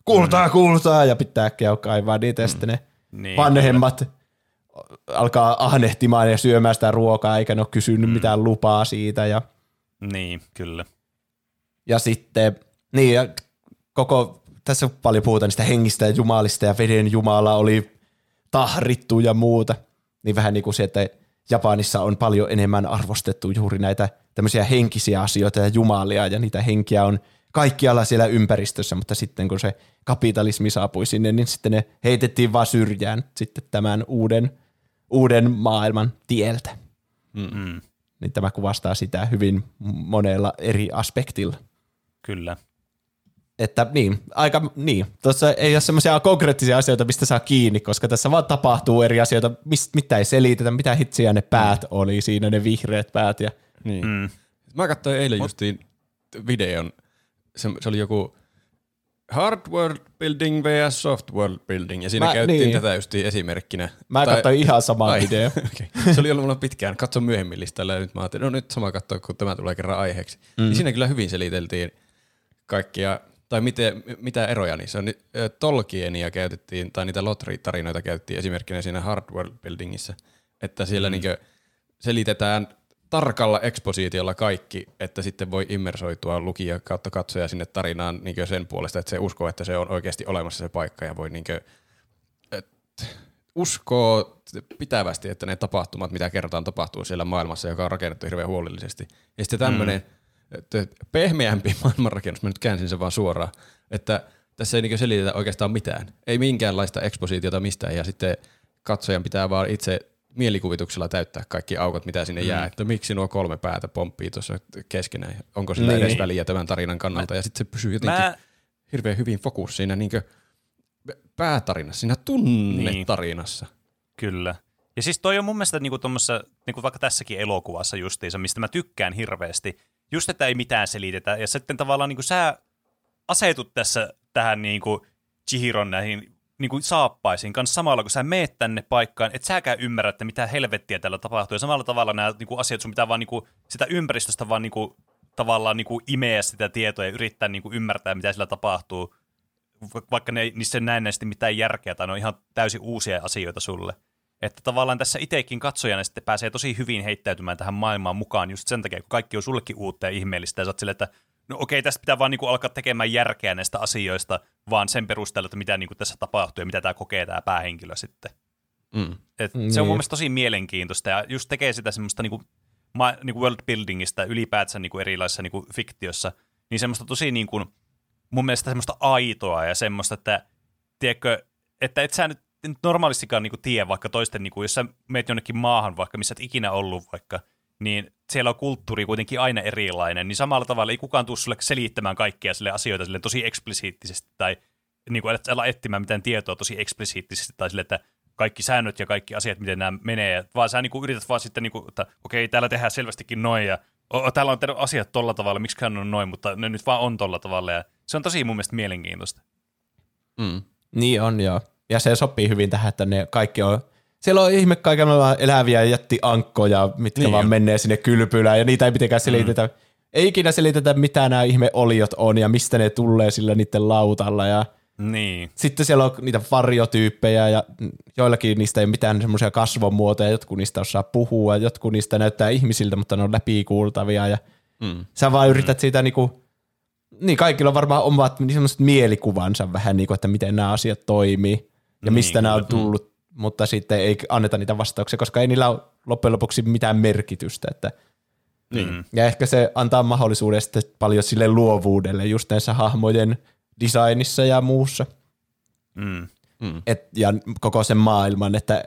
kultaa, kultaa, ja pitää äkkiä kaivaa niitä, ja sitten ne Niin, vanhemmat alkaa ahnehtimaan ja syömään sitä ruokaa, eikä ne ole kysynyt mm. mitään lupaa siitä. Ja, Niin, kyllä. ja sitten, niin ja koko, tässä paljon puhutaan niistä hengistä ja jumalista, ja veden jumala oli tahrittu ja muuta. Niin vähän niin kuin se, että Japanissa on paljon enemmän arvostettu juuri näitä tämmöisiä henkisiä asioita ja jumalia, ja niitä henkiä on kaikkialla siellä ympäristössä, mutta sitten kun se kapitalismi saapui sinne, niin sitten ne heitettiin vaan syrjään sitten tämän uuden, uuden maailman tieltä. Mm. Niin tämä kuvastaa sitä hyvin monella eri aspektilla. Kyllä. Että niin, aika niin. Tuossa ei ole semmoisia konkreettisia asioita, mistä saa kiinni, koska tässä vaan tapahtuu eri asioita, mistä, mitä ei selitetä, mitä hitsiä ne päät oli siinä, ne vihreät päät. Ja, Niin. Mm. Mä katsoin eilen justiin videon, se, se oli joku hard world building vs soft world building, ja siinä Mä- käytiin niin. tätä justiin esimerkkinä. mä katsoin ihan samaa Ai, video. okay. Se oli ollut mulla pitkään, katso myöhemmin listalla, ja nyt mä ajattelin, no nyt sama katsoa, kun tämä tulee kerran aiheeksi. Mm. Niin siinä kyllä hyvin seliteltiin kaikkia, tai miten, mitä eroja niissä on. Tolkienia käytettiin, tai niitä Lotri-tarinoita käytettiin esimerkkinä siinä hard world buildingissa, että siellä mm. niinkö selitetään tarkalla ekspositiolla kaikki, että sitten voi immersoitua lukija kautta katsoja sinne tarinaan niin sen puolesta, että se uskoo, että se on oikeasti olemassa se paikka ja voi niin uskoo pitävästi, että ne tapahtumat, mitä kertaan tapahtuu siellä maailmassa, joka on rakennettu hirveän huolellisesti. Ja sitten tämmöinen mm. pehmeämpi maailmanrakennus, mä nyt käänsin sen vaan suoraan, että tässä ei niin selitetä oikeastaan mitään. Ei minkäänlaista ekspositiota mistään ja sitten katsojan pitää vaan itse mielikuvituksella täyttää kaikki aukot, mitä sinne jää, että miksi nuo kolme päätä pomppii tuossa keskenään, onko sillä Niin. edes väliä tämän tarinan kannalta, ja sitten se pysyy jotenkin Mä, hirveän hyvin fokus siinä niinkö päätarinassa, siinä tunnetarinassa. kyllä. Ja siis toi on mun mielestä niinku tommassa, niinku vaikka tässäkin elokuvassa justiinsa, mistä mä tykkään hirveästi, just että ei mitään selitetä, ja sitten tavallaan niinku sä asetut tässä tähän niinku Chihiron näihin niinku saappaisiin kanssa samalla, kun sä meet tänne paikkaan, et säkään ymmärrä, että mitä helvettiä täällä tapahtuu, ja samalla tavalla nämä niinku asiat, sun pitää vaan niinku, sitä ympäristöstä vaan niinku, tavallaan niinku imeä sitä tietoa ja yrittää niinku ymmärtää, mitä sillä tapahtuu, vaikka ne, niissä näennäisesti mitään järkeä, tai ne on ihan täysin uusia asioita sulle. Että tavallaan tässä itsekin katsojana sitten pääsee tosi hyvin heittäytymään tähän maailmaan mukaan just sen takia, kun kaikki on sullekin uutta ja ihmeellistä, ja sä oot silleen, että no okei, tästä pitää vaan niinku alkaa tekemään järkeä näistä asioista, vaan sen perusteella, että mitä niinku tässä tapahtuu ja mitä tämä kokee tämä päähenkilö sitten. Mm. Et Niin. Se on mun mielestä tosi mielenkiintoista ja just tekee sitä semmoista niinku, ma, niinku world buildingista ylipäätänsä niinku erilaisissa niinku fiktiossa, niin semmoista tosi niinku, mun mielestä semmoista aitoa ja semmoista, että tiedätkö, että et sä nyt nyt normaalistikaan niinku tiedä vaikka toisten, niinku, jos sä meet jonnekin maahan vaikka, missä et ikinä ollut vaikka, niin siellä on kulttuuri kuitenkin aina erilainen, niin samalla tavalla ei kukaan tule sulle selittämään kaikkia sille asioita sille tosi eksplisiittisesti tai niin kuin, ala etsimään mitään tietoa tosi eksplisiittisesti tai sille, että kaikki säännöt ja kaikki asiat, miten nämä menee, vaan sä niin kuin, yrität vaan sitten, niin kuin, että okei, täällä tehdään selvästikin noin ja o, täällä on asiat tolla tavalla, miksi on noin, mutta ne nyt vaan on tolla tavalla ja se on tosi mun mielestä mielenkiintoista. Mm. Niin on joo. Ja se sopii hyvin tähän, että ne kaikki on, siellä on ihme kaikenlailla eläviä jättiankkoja, mitkä Niin vaan jo. menee sinne kylpylään ja niitä ei mitenkään selitetä. Mm. Ei ikinä selitetä, mitä nämä ihme oliot on ja mistä ne tulee sillä niiden lautalla ja Niin, sitten siellä on niitä varjotyyppejä ja joillakin niistä ei ole mitään semmoisia kasvomuotoja, jotkut niistä osaa puhua, jotkut niistä näyttää ihmisiltä, mutta ne on läpikuultavia ja Mm. sä vaan yrität siitä niinku, niin kaikilla on varmaan omat niin semmoiset mielikuvansa vähän niinku, että miten nämä asiat toimii ja mistä Niin, nämä on kyllä. tullut, mutta sitten ei anneta niitä vastauksia, koska ei niillä ole loppujen lopuksi mitään merkitystä, että Niin. ja ehkä se antaa mahdollisuuden sitten paljon sille luovuudelle just näissä hahmojen designissa ja muussa. mm. Et, ja koko sen maailman, että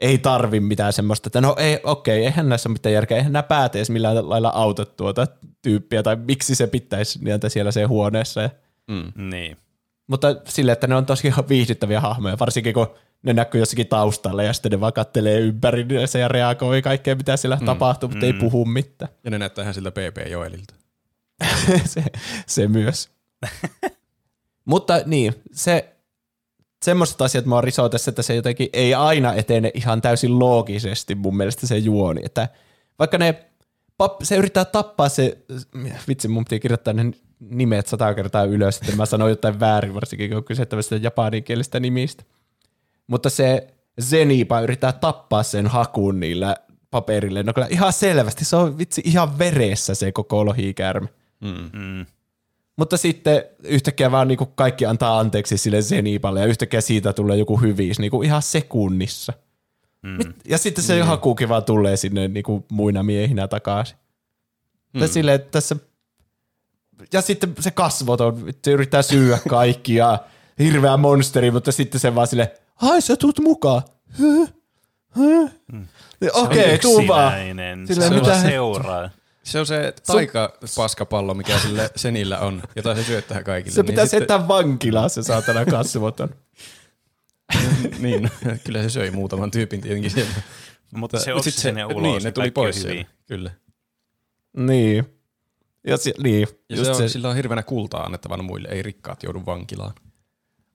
ei tarvi mitään semmoista, että no ei, okei, eihän näissä ole mitään järkeä, eihän nämä päät edes millään lailla auta tuota tyyppiä, tai miksi se pitäisi niitä siellä se huoneessa. Ja, Mm. niin. mutta sille, että ne on tosi viihdyttäviä hahmoja, varsinkin kun ne näkyy jossakin taustalla ja sitten ne vaan kattelee ympäri ja reagoi kaikkeen, mitä siellä mm, tapahtuu, mutta ei puhu mitään. Ja ne näyttää ihan siltä PP Joelilta. se, se myös. Mutta niin, se, semmoiset asiat mä oon tässä, että se jotenkin ei aina etene ihan täysin loogisesti mun mielestä se juoni. Että vaikka ne, pap, se yrittää tappaa se, vitsi mun piti kirjoittaa ne nimet sata kertaa ylös, että mä sanoin jotain väärin, varsinkin kun on kyse tämmöistä japaninkielistä nimistä. Mutta se Zenipa yrittää tappaa sen hakun niillä paperille. No kyllä ihan selvästi, se on vitsi ihan veressä se koko lohikäärme. Mm. Mm. Mutta sitten yhtäkkiä vaan niinku kaikki antaa anteeksi sille Zenipalle ja yhtäkkiä siitä tulee joku hyviis niinku ihan sekunnissa. Mm. Ja sitten se mm. hakukin vaan tulee sinne niinku muina miehinä takaisin. Mm. Silleen, että tässä ja sitten se kasvoton, se yrittää syyä kaikki ja hirveä monsteri, mutta sitten se vaan sille, ai sä tuut mukaan. Hö? Hö? Okei, tuu vaan. Silleen, se mitä seuraa. Se on se taikapaskapallo, mikä sille senillä on, jota se syöttää kaikille. Se pitää niin sitten- settää vankilaan se saatana kasvoton. niin, kyllä se söi muutaman tyypin tietenkin siellä. Mutta se otti sinne ulos. Niin, ne tuli pois sieltä. Kyllä. Niin. Ja si- niin, Ja just se on, se, sillä on hirveänä kultaa annettavana muille, ei rikkaat joudu vankilaan.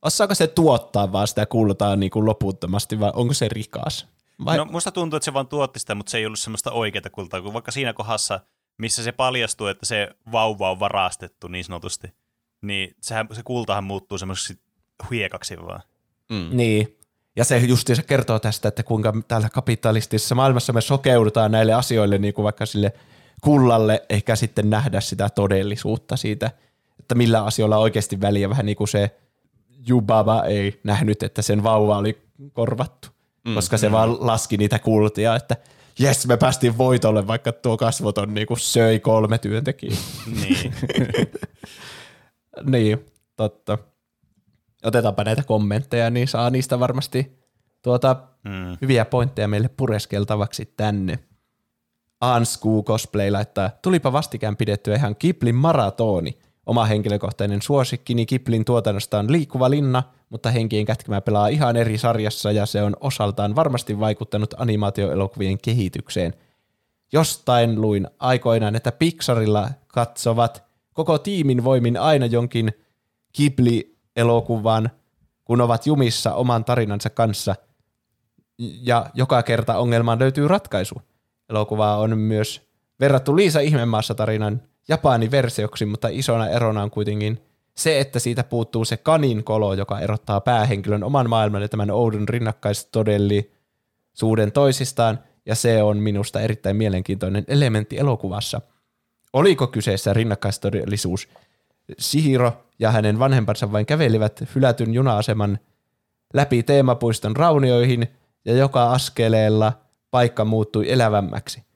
Osaako se tuottaa vaan sitä kultaa niin kuin loputtomasti vai onko se rikas? Vai? No musta tuntuu, että se vaan tuotti sitä, mutta se ei ollut semmoista oikeaa kultaa, kun vaikka siinä kohdassa, missä se paljastuu, että se vauva on varastettu niin sanotusti, niin sehän, se kultahan muuttuu semmoiseksi hiekaksi vaan. Mm. Niin. Ja se justiinsa kertoo tästä, että kuinka täällä kapitalistisessa maailmassa me sokeudutaan näille asioille niin kuin vaikka sille kullalle, eikä sitten nähdä sitä todellisuutta siitä, että millä asioilla on oikeasti väliä. Vähän niin kuin se Jubaba ei nähnyt, että sen vauva oli korvattu, mm, koska se mm. vaan laski niitä kultia, että jes, me päästiin voitolle, vaikka tuo kasvoton niin kuin söi kolme työntekijää. Niin. Niin, totta. Otetaanpa näitä kommentteja, niin saa niistä varmasti tuota, Mm. hyviä pointteja meille pureskeltavaksi tänne. Ansku Cosplay laittaa, tulipa vastikään pidettyä ihan Kiplin maratoni. Oma henkilökohtainen suosikkini Kiplin tuotannosta on Liikkuva linna, mutta Henkien kätkemä pelaa ihan eri sarjassa ja se on osaltaan varmasti vaikuttanut animaatioelokuvien kehitykseen. Jostain luin aikoinaan, että Pixarilla katsovat koko tiimin voimin aina jonkin Ghibli-elokuvan, kun ovat jumissa oman tarinansa kanssa, ja joka kerta ongelmaan löytyy ratkaisu. Elokuvaa on myös verrattu Liisa Ihmemaassa tarinan Japanin versioksi, mutta isona erona on kuitenkin se, että siitä puuttuu se kanin kolo, joka erottaa päähenkilön oman maailman ja tämän oudon rinnakkaistodellisuuden toisistaan, ja se on minusta erittäin mielenkiintoinen elementti elokuvassa. Oliko kyseessä rinnakkaistodellisuus? Sihiro ja hänen vanhempansa vain kävelivät hylätyn juna-aseman läpi teemapuiston raunioihin, ja joka askeleella paikka muuttui elävämmäksi.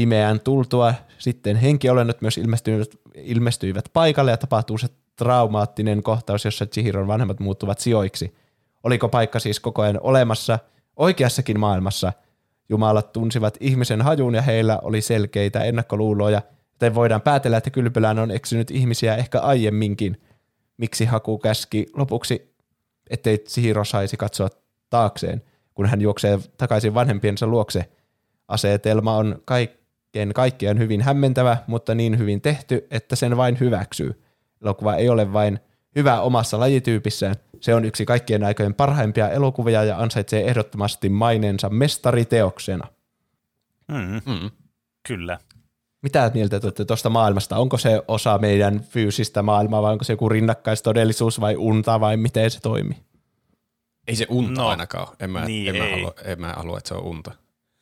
Pimeään tultua sitten henkiolennot myös ilmestyivät, ilmestyivät paikalle ja tapahtuu se traumaattinen kohtaus, jossa Chihiron vanhemmat muuttuvat sijoiksi. Oliko paikka siis koko ajan olemassa oikeassakin maailmassa? Jumalat tunsivat ihmisen hajun ja heillä oli selkeitä ennakkoluuloja, joten voidaan päätellä, että kylpylään on eksynyt ihmisiä ehkä aiemminkin. Miksi Haku käski lopuksi, ettei Chihiro saisi katsoa taakseen, kun hän juoksee takaisin vanhempiensa luokse. Asetelma on kaikkein kaikkiaan hyvin hämmentävä, mutta niin hyvin tehty, että sen vain hyväksyy. Elokuva ei ole vain hyvä omassa lajityypissään, se on yksi kaikkien aikojen parhaimpia elokuvia ja ansaitsee ehdottomasti maineensa mestariteoksena. Mm. Mm. Kyllä. Mitä mieltä te tuosta maailmasta? Onko se osa meidän fyysistä maailmaa vai onko se joku rinnakkaistodellisuus vai unta vai miten se toimii? Ei se unta no, ainakaan ole. En mä, niin en, mä halua, en mä halua, että se on unta.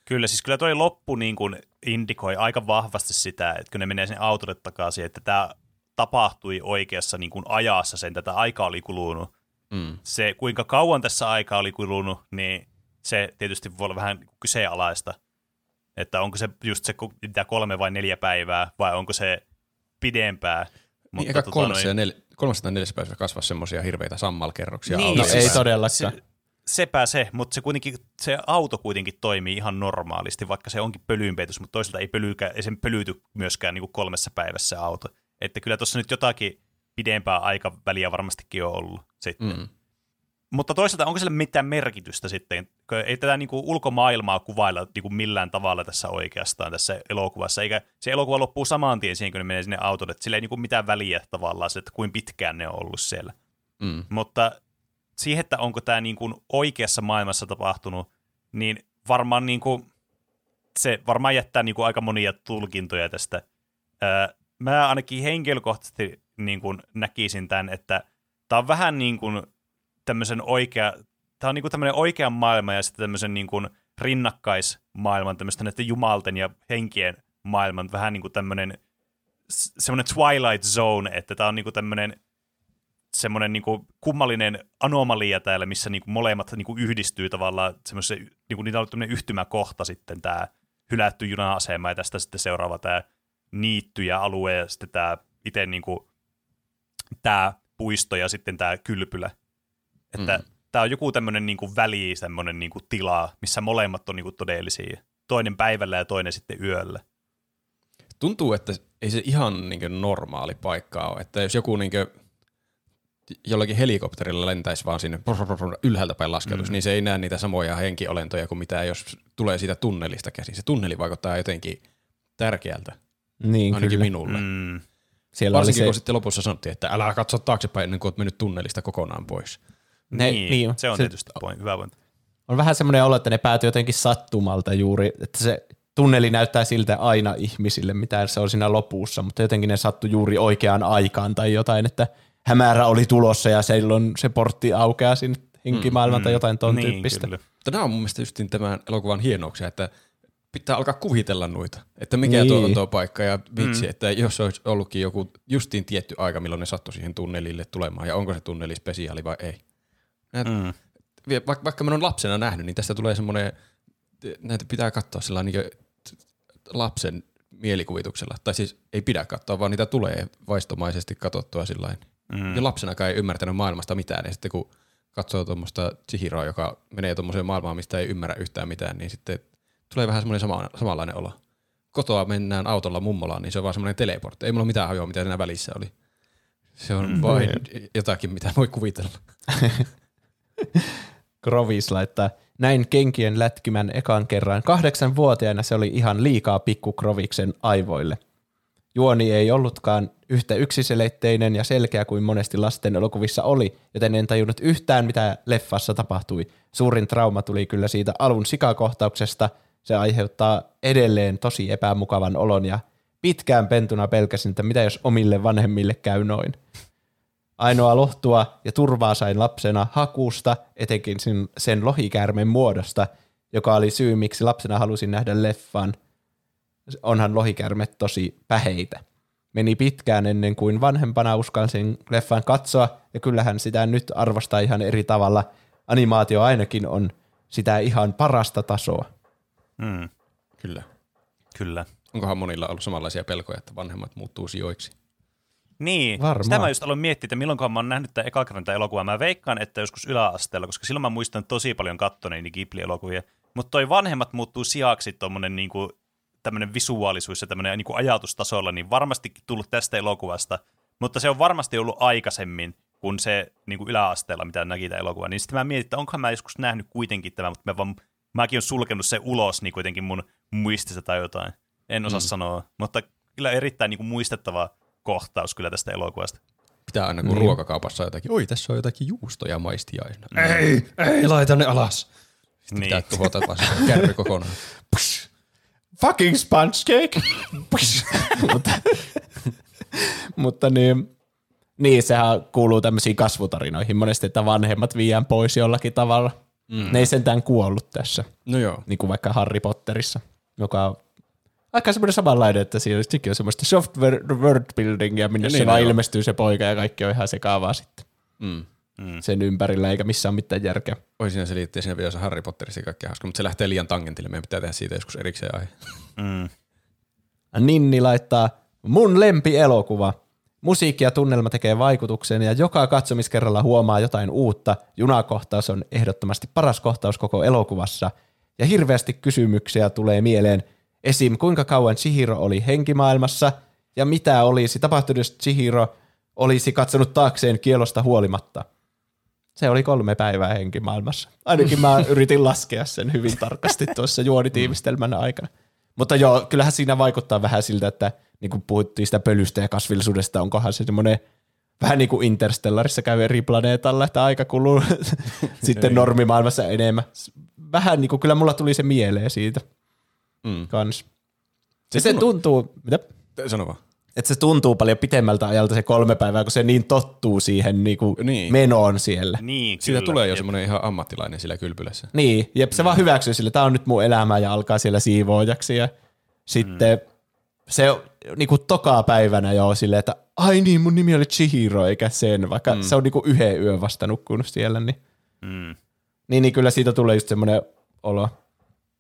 Kyllä, siis kyllä toi loppu niin kuin indikoi aika vahvasti sitä, että kun ne menee sinne autolle takaisin, että tämä tapahtui oikeassa niin kuin ajassa sen, tätä aikaa oli kulunut. Mm. Se, kuinka kauan tässä aikaa oli kulunut, niin se tietysti voi olla vähän kyseenalaista. Että onko se just se mitä kolme vai neljä päivää, vai onko se pidempää. Niin, Mutta eikä tota, kolmessa, noin... ja nel, kolmessa tai neljässä päivässä kasvaa semmoisia hirveitä sammalkerroksia. Niin, no, ei todellakaan. Se, sepä se, mutta se, kuitenkin, se auto kuitenkin toimii ihan normaalisti, vaikka se onkin pölyynpeitys, mutta toisaalta ei, pölykä, ei sen pölyty myöskään niin kuin kolmessa päivässä auto. Että kyllä tuossa nyt jotakin pidempää aikaväliä varmastikin on ollut sitten. Mm. Mutta toisaalta onko sillä mitään merkitystä sitten? Ei tätä niin kuin ulkomaailmaa kuvailla niin kuin millään tavalla tässä oikeastaan tässä elokuvassa, eikä se elokuva loppuu saman tien siihen, kun ne menee sinne autolle, että sillä ei niin kuin mitään väliä tavallaan että kuin pitkään ne on ollut siellä. Mm. Mutta siihen, että onko tämä niin kuin oikeassa maailmassa tapahtunut, niin varmaan niin kuin, se varmaan jättää niin kuin aika monia tulkintoja tästä. Mä ainakin henkilökohtaisesti niin kuin näkisin tämän, että tämä on vähän niin kuin tämmöisen oikea, tämä on niin kuin tämmöinen oikean maailma ja sitten tämmöisen niin kuin rinnakkaismaailman, tämmöistä näiden jumalten ja henkien maailman, vähän niin kuin tämmöinen semmoinen Twilight Zone, että tämä on niin kuin tämmöinen semmoinen niin kuin kummallinen anomalia täällä, missä niin kuin molemmat niin kuin yhdistyy tavallaan niin kuin niitä on tämmöinen yhtymäkohta sitten tämä hylätty juna-asema ja tästä sitten seuraava tämä niitty ja alue ja sitten tämä itse niin kuin, tämä puisto ja sitten tämä kylpylä. Että mm. tämä on joku tämmöinen niin kuin väli, semmoinen niin kuin tila, missä molemmat on niin kuin todellisia. Toinen päivällä ja toinen sitten yöllä. Tuntuu, että ei se ihan niin kuin normaali paikka ole. Että jos joku niin kuin jollakin helikopterilla lentäisi vaan sinne ylhäältä päin laskeutus, mm. niin se ei näe niitä samoja henkiolentoja kuin mitä jos tulee siitä tunnelista käsin. Se tunneli vaikuttaa jotenkin tärkeältä. Niin, ainakin kyllä. minulle. Mm. Siellä Varsinkin se... kun sitten lopussa sanottiin, että älä katso taaksepäin ennen kuin olet mennyt tunnelista kokonaan pois. Ne, niin, niin, se on se, tietysti point, hyvä point. On vähän semmoinen olo, että ne päätyy jotenkin sattumalta juuri, että se tunneli näyttää siltä aina ihmisille, mitä se on siinä lopussa, mutta jotenkin ne sattu juuri oikeaan aikaan tai jotain, että hämärä oli tulossa ja silloin se portti aukeaa sinne henkimaailmaan mm, tai jotain ton niin, tyyppistä. Kyllä. Tämä on mun mielestä just tämän elokuvan hienouksia, että pitää alkaa kuvitella noita, että mikä niin. tuo on tuo paikka ja vitsi, mm. että jos olisi ollutkin joku justiin tietty aika, milloin ne sattui siihen tunnelille tulemaan ja onko se tunneli spesiaali vai ei. mm. Vaikka, vaikka mä oon lapsena nähnyt, niin tästä tulee semmoinen, näitä pitää katsoa sillä niin lapsen mielikuvituksella. Tai siis ei pidä katsoa, vaan niitä tulee vaistomaisesti katsottua sillä mm. Ja lapsena ei ymmärtänyt maailmasta mitään, ja sitten kun katsoo tuommoista Chihiroa, joka menee tuommoiseen maailmaan, mistä ei ymmärrä yhtään mitään, niin sitten tulee vähän semmoinen sama, samanlainen olo. Kotoa mennään autolla mummolaan, niin se on vaan semmoinen teleportti. Ei mulla mitään hajoa, mitä siinä välissä oli. Se on vain jotakin, mitä voi kuvitella. Grovis laittaa, näin kenkien lätkimän ekan kerran. Kahdeksan vuotiaana se oli ihan liikaa pikku Kroviksen aivoille. Juoni ei ollutkaan yhtä yksiselitteinen ja selkeä kuin monesti lasten elokuvissa oli, joten en tajunnut yhtään, mitä leffassa tapahtui. Suurin trauma tuli kyllä siitä alun sikakohtauksesta. Se aiheuttaa edelleen tosi epämukavan olon ja pitkään pentuna pelkäsin, että mitä jos omille vanhemmille käy noin. Ainoa lohtua ja turvaa sain lapsena hakusta, etenkin sen, lohikäärmen muodosta, joka oli syy, miksi lapsena halusin nähdä leffan. Onhan lohikäärmet tosi päheitä. Meni pitkään ennen kuin vanhempana uskalsin leffan katsoa, ja kyllähän sitä nyt arvostaa ihan eri tavalla. Animaatio ainakin on sitä ihan parasta tasoa. Mm, Kyllä. kyllä. Onkohan monilla ollut samanlaisia pelkoja, että vanhemmat muuttuu sijoiksi? Niin, Varmaan. sitä mä just aloin miettiä, että milloinkohan mä oon nähnyt tämän eka kerran tämän elokuvan. Mä veikkaan, että joskus yläasteella, koska silloin mä muistan tosi paljon kattoneeni Ghibli-elokuvia. Mutta toi vanhemmat muuttuu sijaksi tommonen niinku, tämmönen visuaalisuus ja tämmönen niinku ajatustasolla, niin varmastikin tullut tästä elokuvasta. Mutta se on varmasti ollut aikaisemmin kuin se niinku yläasteella, mitä näki tämä elokuva. Niin sitten mä mietin, että onkohan mä joskus nähnyt kuitenkin tämän, mutta mä vaan, mäkin on sulkenut se ulos niin kuitenkin mun muistista tai jotain. En osaa mm. sanoa, mutta kyllä erittäin niinku muistettava kohtaus kyllä tästä elokuvasta. Pitää aina kun ruokakaupassa on jotakin, oi tässä on jotakin juustoja maistiaisena. Ei, ei, laita ne alas. Sitten Niin. pitää tuhota vaan se kärry kokonaan. Psh. Fucking sponge cake! Mutta, mutta niin, niin, sehän kuuluu tämmöisiin kasvutarinoihin monesti, että vanhemmat viiään pois jollakin tavalla. Mm. Ne ei sentään kuollut tässä, No joo. niin kuin vaikka Harry Potterissa, joka on aika semmoinen samanlainen, että siinä sekin on semmoista software world buildingia, minne Ja se niin, vaan joo. ilmestyy se poika ja kaikki on ihan sekaavaa sitten Mm. Sen ympärillä, eikä missään mitään järkeä. Oi siinä selitti siinä videossa Harry Potterissa kaikki hauska, mutta se lähtee liian tangentille. Meidän pitää tehdä siitä joskus erikseen aihe. Mm. Ninni laittaa mun lempielokuva. Musiikki ja tunnelma tekee vaikutuksen ja joka katsomiskerralla huomaa jotain uutta. Junakohtaus on ehdottomasti paras kohtaus koko elokuvassa. Ja hirveästi kysymyksiä tulee mieleen. Esim. kuinka kauan Chihiro oli henkimaailmassa ja mitä olisi tapahtunut, jos Chihiro olisi katsonut taakseen kielosta huolimatta. Se oli kolme päivää henkimaailmassa. Ainakin mä yritin laskea sen hyvin tarkasti tuossa juonitiivistelmän aikana. Mutta joo, kyllähän siinä vaikuttaa vähän siltä, että niin kuin puhuttiin sitä pölystä ja kasvillisuudesta, onkohan se semmoinen vähän niin kuin Interstellarissa käy eri planeetalla, että aika kuluu sitten normimaailmassa enemmän. Vähän niin kuin kyllä mulla tuli se mieleen siitä Mm. kans. Se, se tuntuu, mitä? Sano vaan. Että se tuntuu paljon pitemmältä ajalta se kolme päivää, kun se niin tottuu siihen niin kuin Niin. menoon siellä. Niin, Siitä kyllä. tulee jo Jep. semmoinen ihan ammattilainen sillä kylpylässä. Niin, jep, se vaan hyväksyy sille, tämä on nyt mun elämä ja alkaa siellä siivoojaksi ja sitten mm. se on niinku tokaa päivänä jo silleen, että ai niin, mun nimi oli Chihiro eikä sen, vaikka mm. se on niinku yhden yön vasta nukkunut siellä, niin, Mm. niin, niin kyllä siitä tulee just semmoinen olo,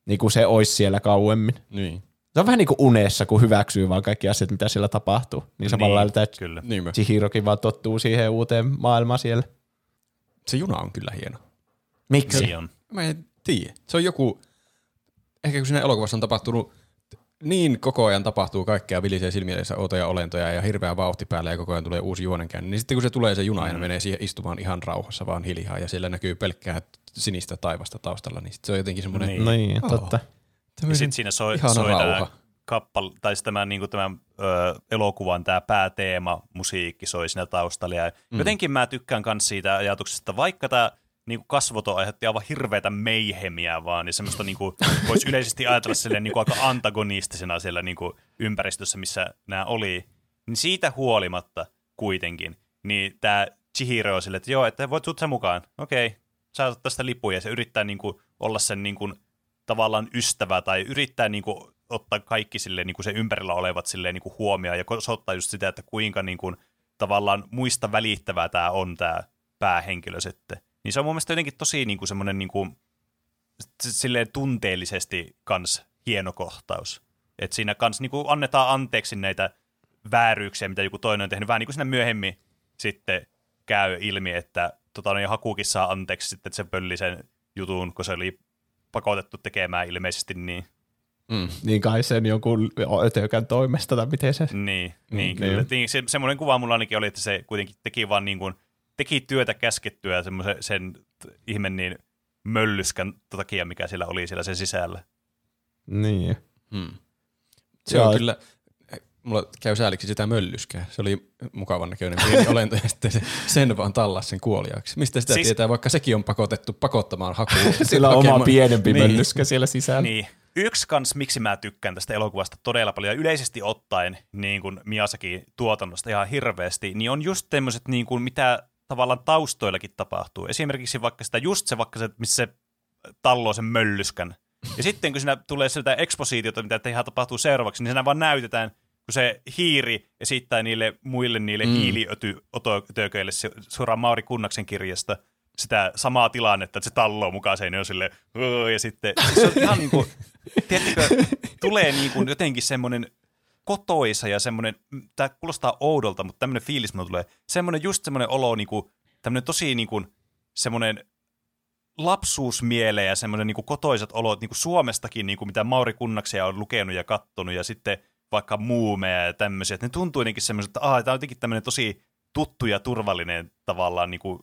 niin kuin se olisi siellä kauemmin. Niin. Se on vähän niin kuin unessa, kun hyväksyy vaan kaikki asiat, mitä siellä tapahtuu. Niin samalla Niin, lailla Kyllä. Niinpä. Chihirokin vaan tottuu siihen uuteen maailmaan siellä. Se juna on kyllä hieno. Miksi? Niin on. Mä en tiedä. Se on joku, ehkä kun siinä elokuvassa on tapahtunut, niin koko ajan tapahtuu kaikkea vilisee silmielessä outoja olentoja ja hirveä vauhti päällä ja koko ajan tulee uusi juonenkäänne, niin sitten kun se tulee se juna ja menee siihen istumaan ihan rauhassa vaan hiljaa ja siellä näkyy pelkkää sinistä taivasta taustalla, niin sit se on jotenkin semmoinen Niin. Niin, Oh. totta. Ja sitten siinä soi, soi tämä kappal, tai siis tämä, niin tämän ö, elokuvan tämä pääteema, musiikki soi siinä taustalla. Ja mm. Jotenkin mä tykkään myös siitä ajatuksesta, että vaikka tämä niin kasvoton aiheutti aivan hirveätä meihemiä vaan, niin semmoista niin kuin, voisi yleisesti ajatella silleen, niin kuin aika antagonistisena siellä niin kuin ympäristössä, missä nämä oli, niin siitä huolimatta kuitenkin, niin tämä Chihiro on silleen, että joo, että voit tuut sen mukaan, okei, sä otat tästä lippuja, ja se yrittää niin kuin, olla sen niin kuin, tavallaan ystävä tai yrittää niin kuin, ottaa kaikki silleen, niin kuin se ympärillä olevat silleen, niin kuin huomioon ja osoittaa just sitä, että kuinka niin kuin, tavallaan muista välittävää tämä on tämä päähenkilö sitten. Niin se on mun mielestä jotenkin tosi niin kuin semmoinen niin kuin, silleen tunteellisesti kans hieno kohtaus. Että siinä kans niin kuin annetaan anteeksi näitä vääryyksiä, mitä joku toinen on tehnyt. Vähän niin kuin siinä myöhemmin sitten käy ilmi, että tota, no, Hakukin saa anteeksi sitten, että se pölli sen jutun, kun se oli pakotettu tekemään ilmeisesti niin. Mm. Niin kai sen jonkun ötökän toimesta, tai miten se... Niin, niin, niin kyllä. Niin. Se, semmoinen kuva mulla ainakin oli, että se kuitenkin teki vaan niin kuin, teki työtä käskettyä semmoisen sen ihmen niin möllyskän takia, mikä siellä oli siellä sen sisällä. Niin. Hmm. Se on kyllä, mulla käy sääliksi sitä möllyskää. Se oli mukavan näköinen pieni olento ja sitten se, sen vaan tallas sen kuoliaksi. Mistä sitä siis, tietää, vaikka sekin on pakotettu pakottamaan hakuun. Sillä on oma pienempi niin. möllyskä siellä sisällä. Niin. Yksi kans, miksi mä tykkään tästä elokuvasta todella paljon, ja yleisesti ottaen niin kuin Miyazaki tuotannosta ihan hirveästi, niin on just tämmöiset, niin kuin, mitä tavallaan taustoillakin tapahtuu. Esimerkiksi vaikka sitä, just se, vaikka se, missä se talloo sen möllyskän. Ja sitten kun siinä tulee sieltä eksposiitiota, mitä tehdään tapahtuu seuraavaksi, niin siinä vaan näytetään, kun se hiiri esittää niille muille niille mm. hiiliötököille suoraan Mauri Kunnaksen kirjasta sitä samaa tilannetta, että se talloo mukaan se on sille ja sitten se on ihan niin kuin, tiedättekö, tulee niin kuin jotenkin semmoinen kotoisa ja semmoinen, tämä kuulostaa oudolta, mutta tämmöinen fiilis mulle tulee, semmoinen just semmoinen olo, niin kuin, tämmöinen tosi niin kuin, semmoinen lapsuusmiele ja semmoinen niin kuin kotoisat olot niin kuin Suomestakin, niin kuin mitä Mauri Kunnaksia on lukenut ja kattonut ja sitten vaikka muumeja ja tämmöisiä, että ne tuntuu jotenkin semmoiset, että aah, tämä on jotenkin tämmöinen tosi tuttu ja turvallinen tavallaan niin kuin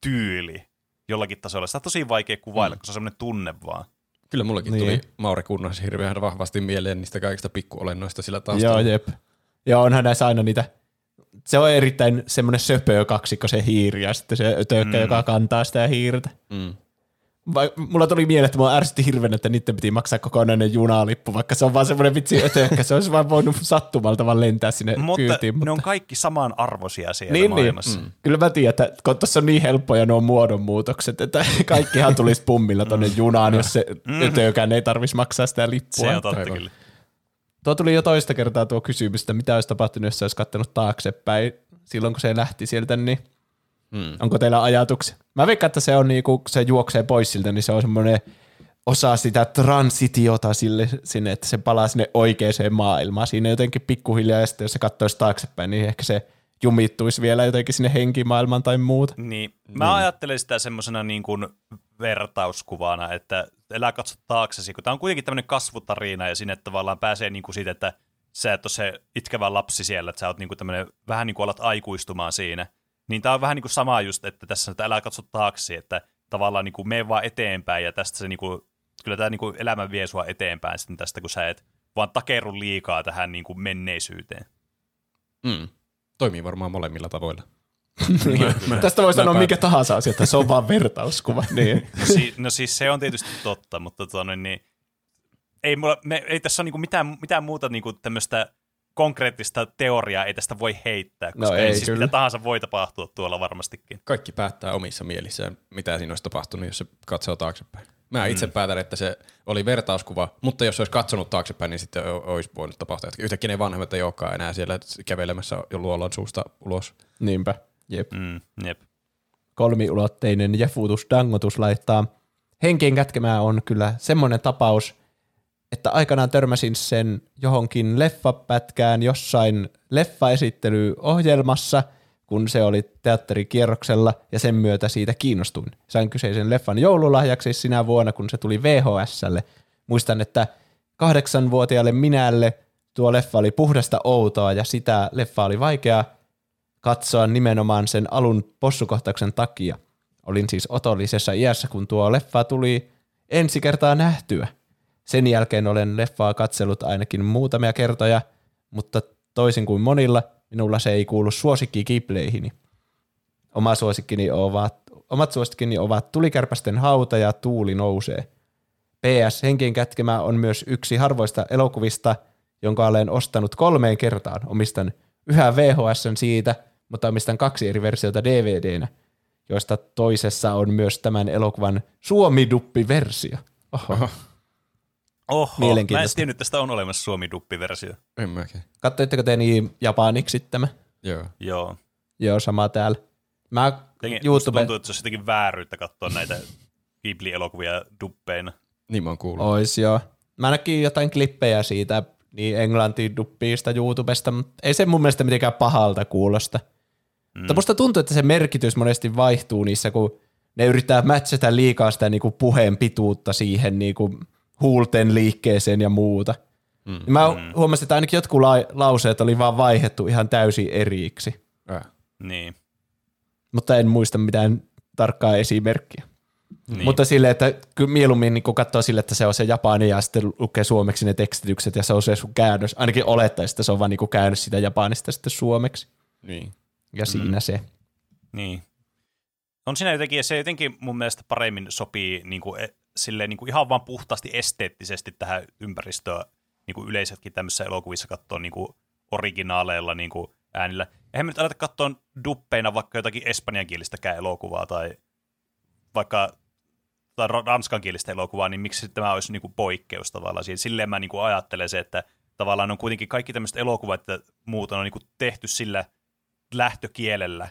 tyyli jollakin tasolla. Sitä on tosi vaikea kuvailla, mm. kun se on semmoinen tunne vaan. Kyllä mullakin niin. tuli Mauri Kunnas hirveän vahvasti mieleen niistä kaikista pikkuolennoista sillä taustalla. Joo, jep. Ja onhan näissä aina niitä, se on erittäin semmoinen söpöö kaksikko se hiiri ja sitten se tökkä, mm. joka kantaa sitä hiirtä. Mm vai, mulla tuli mieleen, että mua ärsytti hirveän, että niiden piti maksaa kokonainen junalippu, vaikka se on vaan semmoinen vitsi ötökkä, se olisi vaan voinut sattumalta vaan lentää sinne mutta kyytiin. Mutta ne on kaikki samanarvoisia siellä niin, niin. maailmassa. Niin. Mm. Kyllä mä tiedän, että kun tuossa on niin helppoja nuo muodonmuutokset, että kaikkihan tulisi pummilla tonne junaan, jos se mm. ötökään ei tarvitsisi maksaa sitä lippua. Se on totta kyllä. Tuo tuli jo toista kertaa tuo kysymys, että mitä olisi tapahtunut, jos se olisi kattanut taaksepäin silloin, kun se lähti sieltä, niin Hmm. Onko teillä ajatuksia? Mä veikkaan, että se on niinku, se juoksee pois siltä, niin se on semmoinen osa sitä transitiota sille, sinne, että se palaa sinne oikeaan maailmaan. Siinä jotenkin pikkuhiljaa, ja sitten jos se katsoisi taaksepäin, niin ehkä se jumittuisi vielä jotenkin sinne henkimaailmaan tai muuta. Niin. Mä niin. ajattelen sitä semmoisena niin kuin vertauskuvana, että elää katso taaksesi, kun tämä on kuitenkin tämmöinen kasvutarina ja sinne tavallaan pääsee niin kuin siitä, että sä et ole se itkevä lapsi siellä, että sä oot niin kuin tämmöinen, vähän niin kuin alat aikuistumaan siinä. Niin tämä on vähän niin kuin sama just, että tässä että älä katso taakse, että tavallaan niin kuin mene vaan eteenpäin ja tästä se niin kuin, kyllä tämä niin kuin elämä vie sua eteenpäin sitten tästä, kun sä et vaan takerru liikaa tähän niin kuin menneisyyteen. Mm. Toimii varmaan molemmilla tavoilla. niin, Tästä voi sanoa mikä tahansa asia, että se on vaan vertauskuva. niin. no, si- no siis se on tietysti totta, mutta tuonne, niin, ei, mulla, me, ei tässä ole niinku mitään, mitään muuta niinku tämmöistä konkreettista teoriaa ei tästä voi heittää, koska no ei, siis mitä tahansa voi tapahtua tuolla varmastikin. Kaikki päättää omissa mielissään, mitä siinä olisi tapahtunut, jos se katsoo taaksepäin. Mä itse mm. päätän, että se oli vertauskuva, mutta jos olisi katsonut taaksepäin, niin sitten olisi voinut tapahtua. Yhtäkkiä ne vanhemmat ei olekaan enää siellä kävelemässä jo luolan suusta ulos. Niinpä, jep. Mm, jep. Kolmiulotteinen jefutus, dangotus laittaa. Henkien kätkemää on kyllä semmoinen tapaus, että aikanaan törmäsin sen johonkin leffapätkään jossain leffaesittelyohjelmassa, kun se oli teatterikierroksella ja sen myötä siitä kiinnostuin. Sain kyseisen leffan joululahjaksi sinä vuonna, kun se tuli VHSlle. Muistan, että kahdeksanvuotiaalle minälle tuo leffa oli puhdasta outoa ja sitä leffa oli vaikea katsoa nimenomaan sen alun possukohtauksen takia. Olin siis otollisessa iässä, kun tuo leffa tuli ensi kertaa nähtyä. Sen jälkeen olen leffaa katsellut ainakin muutamia kertoja, mutta toisin kuin monilla, minulla se ei kuulu suosikki Ghibleihini. Oma suosikkini ovat, omat suosikkini ovat Tulikärpästen hauta ja Tuuli nousee. PS Henkien kätkemä on myös yksi harvoista elokuvista, jonka olen ostanut kolmeen kertaan. Omistan yhä VHS siitä, mutta omistan kaksi eri versiota DVDnä, joista toisessa on myös tämän elokuvan suomiduppi-versio. Oho. Oho. Oho, mä en tiennyt, että tästä on olemassa suomi-duppi-versio. En mäkin. Katsoitteko te niin japaniksi tämä? Joo. Joo. Joo, sama täällä. Mä Jotenkin, YouTube... tuntuu, että se olisi jotenkin vääryyttä katsoa näitä Ghibli-elokuvia duppeina. Niin mä oon kuullut. Ois joo. Mä näkin jotain klippejä siitä niin englantiin duppiista YouTubesta, mutta ei se mun mielestä mitenkään pahalta kuulosta. Mm. Mutta musta tuntuu, että se merkitys monesti vaihtuu niissä, kun ne yrittää matchata liikaa sitä niinku puheen pituutta siihen niinku huulten liikkeeseen ja muuta. Mm. Mä huomasin, että ainakin jotkut la- lauseet oli vaan vaihdettu ihan täysin eriksi, Äh. Niin. mutta en muista mitään tarkkaa esimerkkiä. niin. Mutta silleen, että kyllä mieluummin niin katsoo sille, että se on se japani ja sitten lukee suomeksi ne tekstitykset ja se on se sun käännös. Ainakin olettaisi, että se on vaan niin käännös sitä japanista sitten suomeksi. Niin. Ja siinä se. Niin. On siinä jotenkin, se jotenkin mun mielestä paremmin sopii niin kuin, e, silleen, niin kuin ihan vaan puhtaasti esteettisesti tähän ympäristöön niin kuin yleisetkin tämmöisissä elokuvissa katsoa niin kuin originaaleilla niin kuin äänillä. Eihän me nyt aleta katsoa duppeina vaikka jotakin espanjankielistäkään elokuvaa tai vaikka tai ra- ranskankielistä elokuvaa, niin miksi tämä olisi niin kuin poikkeus tavallaan siihen. Silleen mä niin kuin ajattelen se, että tavallaan on kuitenkin kaikki tämmöiset elokuvat ja muut on niin kuin tehty sillä lähtökielellä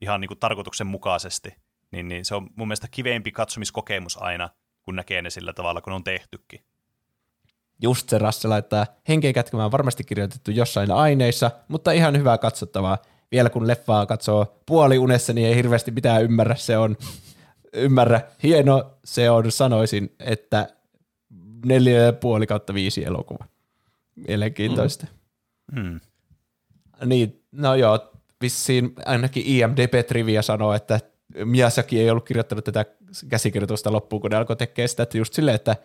ihan niin kuin tarkoituksenmukaisesti, niin, niin se on mun mielestä kiveempi katsomiskokemus aina, kun näkee ne sillä tavalla, kun ne on tehtykin. Just se Rasse laittaa, henkeä kätkemään varmasti kirjoitettu jossain aineissa, mutta ihan hyvää katsottavaa. Vielä kun leffaa katsoo puoli unessa, niin ei hirveästi mitään ymmärrä. Se on, ymmärrä, hieno se on, sanoisin, että neljä ja puoli kautta viisi elokuva. Mielenkiintoista. Hmm. Niin, no joo, vissiin ainakin IMDb-trivia sanoo, että Miyazaki ei ollut kirjoittanut tätä käsikirjoitusta loppuun, kun ne alkoi tekemään sitä, että just silleen, että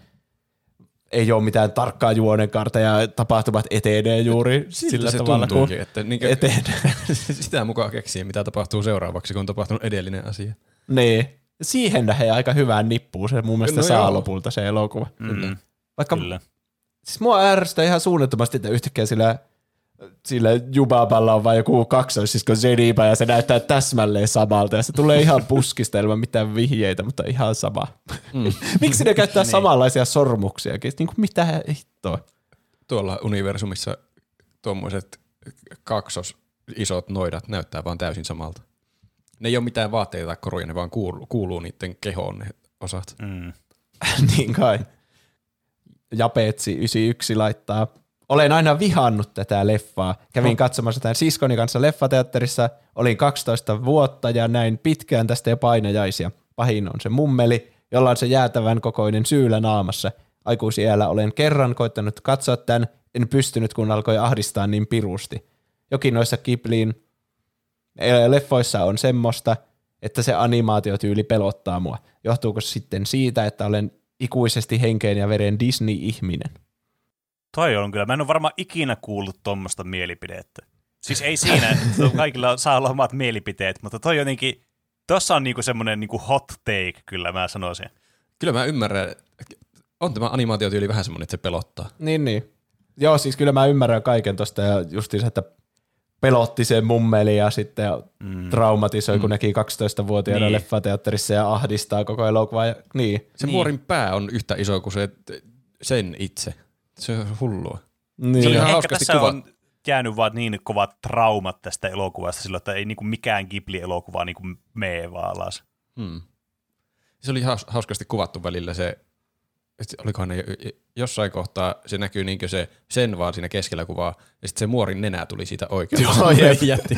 ei ole mitään tarkkaa juonenkaarta ja tapahtumat etenee juuri sillä se tavalla, kun että niin etenee. sitä mukaan keksii, mitä tapahtuu seuraavaksi, kun on tapahtunut edellinen asia. niin, siihen nähden aika hyvään nippuun se mun mielestä No saa joo. lopulta se elokuva. Mm, Vaikka kyllä. Siis mua ärsyttää ihan suunnattomasti, että yhtäkkiä sillä, sillä Jubaballa on vain joku kaksoissisko Zeniba ja se näyttää täsmälleen samalta ja se tulee ihan puskista ilman mitään vihjeitä, mutta ihan sama. Mm. Miksi ne käyttää samanlaisia sormuksiakin? Niin kuin mitä hittoa? Tuolla universumissa tuommoiset kaksos isot noidat näyttää vaan täysin samalta. Ne ei ole mitään vaatteita tai koruja, ne vaan kuuluu, kuuluu niiden kehoon ne osat. Mm. niin kai. Japetsi 91 laittaa, olen aina vihannut tätä leffaa. Kävin katsomassa tämän siskoni kanssa leffateatterissa, olin 12 vuotta ja näin pitkään tästä jo painajaisia. Pahin on se mummeli, jolla on se jäätävän kokoinen syylä naamassa. Aikuisiellä olen kerran koittanut katsoa tämän, en pystynyt kun alkoi ahdistaa niin pirusti. Jokin noissa Kipliin leffoissa on semmoista, että se animaatiotyyli pelottaa mua. Johtuuko se sitten siitä, että olen ikuisesti henkeen ja veren Disney-ihminen? Toi on kyllä. Mä en ole varmaan ikinä kuullut tuommoista mielipidettä. Siis ei siinä, että kaikilla saa olla omat mielipiteet, mutta toi jotenkin, tossa on niinku semmoinen niinku hot take, kyllä mä sanoisin. Kyllä mä ymmärrän, on tämä animaatiotyyli vähän semmoinen, että se pelottaa. Niin, niin. Joo, siis kyllä mä ymmärrän kaiken tosta ja justiin se, että pelotti se mummeli ja sitten mm. traumatisoi, mm. kun näki 12-vuotiaana Niin. leffateatterissa ja ahdistaa koko elokuvaa. Ja, niin. Se niin. muorin pää on yhtä iso kuin se, sen itse. Se on hullua. niin. Se oli ihan Ehkä hauskasti tässä kuva- on jäänyt vaan niin kovat traumat tästä elokuvasta silloin, että ei niinku mikään Ghibli-elokuva niinku mee vaan alas. Hmm. Se oli haus- hauskasti kuvattu välillä se, että olikohan ne jo- jossain kohtaa se näkyy niinkö se sen vaan siinä keskellä kuvaa, ja sitten se muorin nenä tuli siitä oikein. Joo, jep. jätti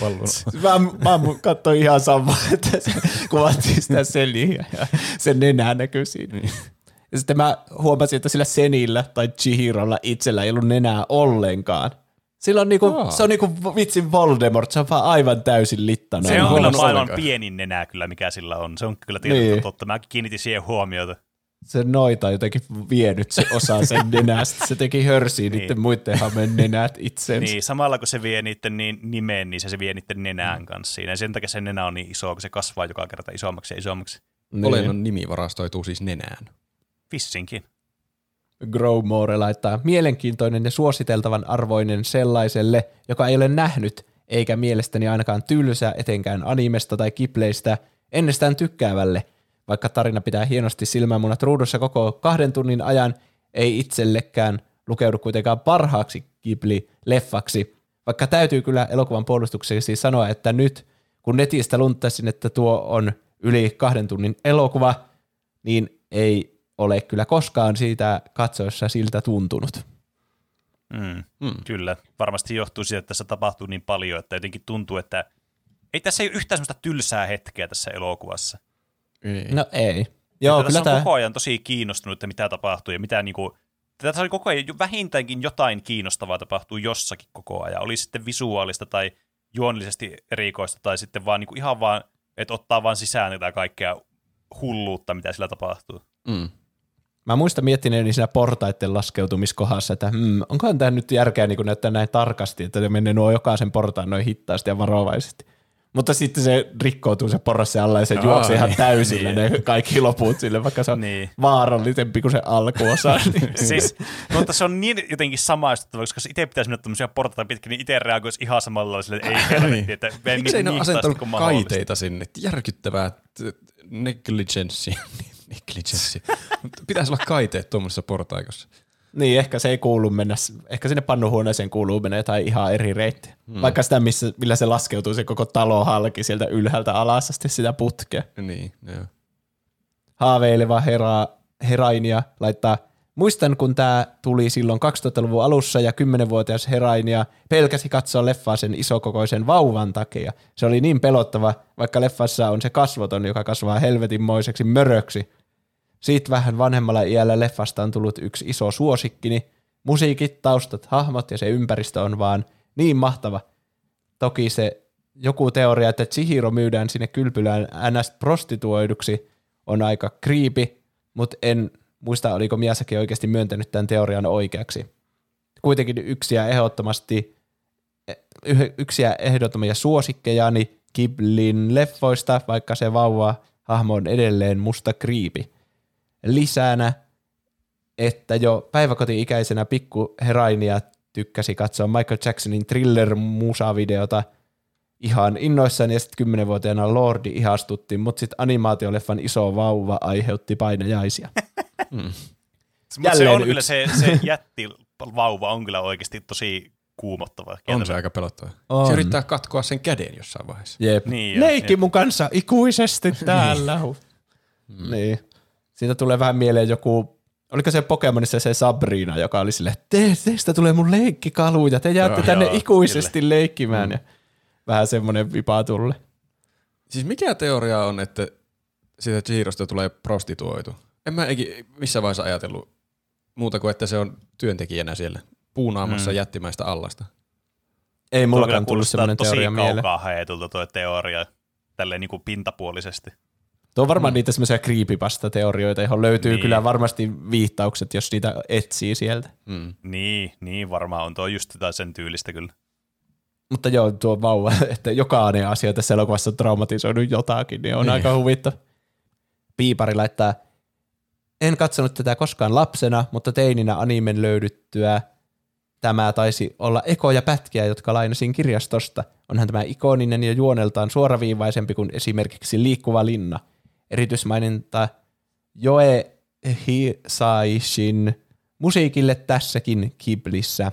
pallon. Mä, mä katsoin ihan samaa, että se kuvattiin sitä seliä ja sen nenä näkyy siinä. Ja sitten mä huomasin, että sillä Senillä tai Chihirolla itsellä ei ollut nenää ollenkaan. Sillä on niinku, Aa. se on niinku vitsin Voldemort, se on vaan aivan täysin littana. Se on kyllä maailman pienin nenä kyllä, mikä sillä on. Se on kyllä tietysti Niin. totta. Mä kiinnitin siihen huomiota. Se noita jotenkin vienyt se osa sen nenästä. Se teki hörsiä Niin. niiden muiden hamen nenät itsensä. Niin, samalla kun se vie niiden niin nimeen, niin se, se vie niiden nenään kanssa siinä. Ja sen takia se nenä on niin iso, kun se kasvaa joka kerta isommaksi ja isommaksi. Niin. Olennon nimi varastoituu siis nenään. Vissinkin. Growmore laittaa mielenkiintoinen ja suositeltavan arvoinen sellaiselle, joka ei ole nähnyt, eikä mielestäni ainakaan tylsä etenkään animesta tai kipleistä, ennestään tykkäävälle. Vaikka tarina pitää hienosti silmämunat ruudussa koko kahden tunnin ajan, ei itsellekään lukeudu kuitenkaan parhaaksi Ghibli-leffaksi. Vaikka täytyy kyllä elokuvan puolustukseksi sanoa, että nyt kun netistä lunttasin, että tuo on yli kahden tunnin elokuva, niin ei ole kyllä koskaan siitä katsoessa siltä tuntunut. Mm, mm. Kyllä. Varmasti johtuu siitä, että tässä tapahtuu niin paljon, että jotenkin tuntuu, että ei tässä ei ole yhtään sellaista tylsää hetkeä tässä elokuvassa. Ei. No ei. Joo, Että kyllä tässä on tämä, koko ajan tosi kiinnostunut, että mitä tapahtuu ja mitä niinku, tässä oli koko ajan vähintäänkin jotain kiinnostavaa tapahtuu jossakin koko ajan. Oli sitten visuaalista tai juonillisesti erikoista tai sitten vaan niinku ihan vaan, että ottaa vaan sisään tätä kaikkea hulluutta, mitä sillä tapahtuu. Mm. Mä muistan miettineeni siinä portaiden laskeutumiskohdassa, että hmm, onkohan tämä nyt järkeä niin näyttää näin tarkasti, että ne menee nuo jokaisen portaan noin hittaasti ja varovaisesti. Mutta sitten se rikkoutuu se porras alla ja se Ai, juoksee ihan täysillä niin. ne kaikki loput sille, vaikka se on Niin. niin. vaarallisempi kuin se alkuosa. niin Siis, mutta se on niin jotenkin samaistuttava, koska jos itse pitäisi mennä tämmöisiä portaita pitkin, niin itse reagoisi ihan samalla sille, että ei helvetti, että Miksei ne niin ole hitaasti asentanut mahdollista. kaiteita sinne? Järkyttävää t- negligenssi. Pitäisi olla kaiteet tuommoisessa portaikossa. Niin, ehkä se ei kuulu mennä, ehkä sinne pannuhuoneeseen kuuluu mennä jotain ihan eri reittiä. Hmm. Vaikka sitä, missä, millä se laskeutuu se koko talo halki sieltä ylhäältä alas asti sitä putkea. Niin, joo. Haaveileva hera, herainia laittaa, muistan kun tämä tuli silloin 2000-luvun alussa ja 10-vuotias herainia pelkäsi katsoa leffaa sen isokokoisen vauvan takia. Se oli niin pelottava, vaikka leffassa on se kasvoton, joka kasvaa helvetinmoiseksi möröksi. Siitä vähän vanhemmalla iällä leffasta on tullut yksi iso suosikkini. Musiikit, taustat, hahmot ja se ympäristö on vaan niin mahtava. Toki se joku teoria, että Chihiro myydään sinne kylpylään ns. prostituoiduksi, on aika kriipi, mutta en muista, oliko Miyazaki oikeasti myöntänyt tämän teorian oikeaksi. Kuitenkin yksi ja ehdottomasti yh- yksi ja ehdottomia suosikkejani Giblin leffoista, vaikka se vauva hahmo on edelleen musta kriipi. Lisänä, että jo päiväkoti-ikäisenä pikku herainia tykkäsi katsoa Michael Jacksonin thriller-musavideota ihan innoissaan ja sitten kymmenenvuotiaana Lordi ihastuttiin, mutta sitten animaatioleffan iso vauva aiheutti painajaisia. Mutta se on kyllä yksi. se, se jätti vauva on kyllä oikeasti tosi kuumottava. On se aika pelottava. On. Se yrittää katkoa sen käden jossain vaiheessa. Jep. Niin jo, Leikki jep. mun kanssa ikuisesti täällä. mm. Niin. Siitä tulee vähän mieleen joku, oliko se Pokemonissa se Sabrina, joka oli silleen, te, teistä tulee mun leikkikalu ja te jäätte Joo, tänne joo, ikuisesti leikkimään. Mm. Ja vähän semmoinen vipa tulle. Siis mikä teoria on, että siitä Chihirosta tulee prostituoitu? En mä eikin missään vaiheessa ajatellut muuta kuin, että se on työntekijänä siellä puunaamassa mm. jättimäistä allasta. Ei kyllä mullakaan tullut semmoinen tosi teoria mieleen. kaukaa haetulta tuo teoria, tälleen niin kuin pintapuolisesti. Tuo on varmaan mm. niitä semmoisia creepypasta-teorioita, johon löytyy Niin. niin. kyllä varmasti viittaukset, jos niitä etsii sieltä. Mm. Niin, niin varmaan on tuo just jotain sen tyylistä kyllä. Mutta joo, tuo vauva, että jokainen asia tässä elokuvassa on traumatisoinut jotakin, niin on niin. aika huvittava. Piipari laittaa, en katsonut tätä koskaan lapsena, mutta teininä animen löydyttyä tämä taisi olla ekoja pätkiä, jotka lainasin kirjastosta. Onhan tämä ikoninen ja juoneltaan suoraviivaisempi kuin esimerkiksi Liikkuva linna. Erityismaininta Joe Hisaishin musiikille tässäkin Kiblissä.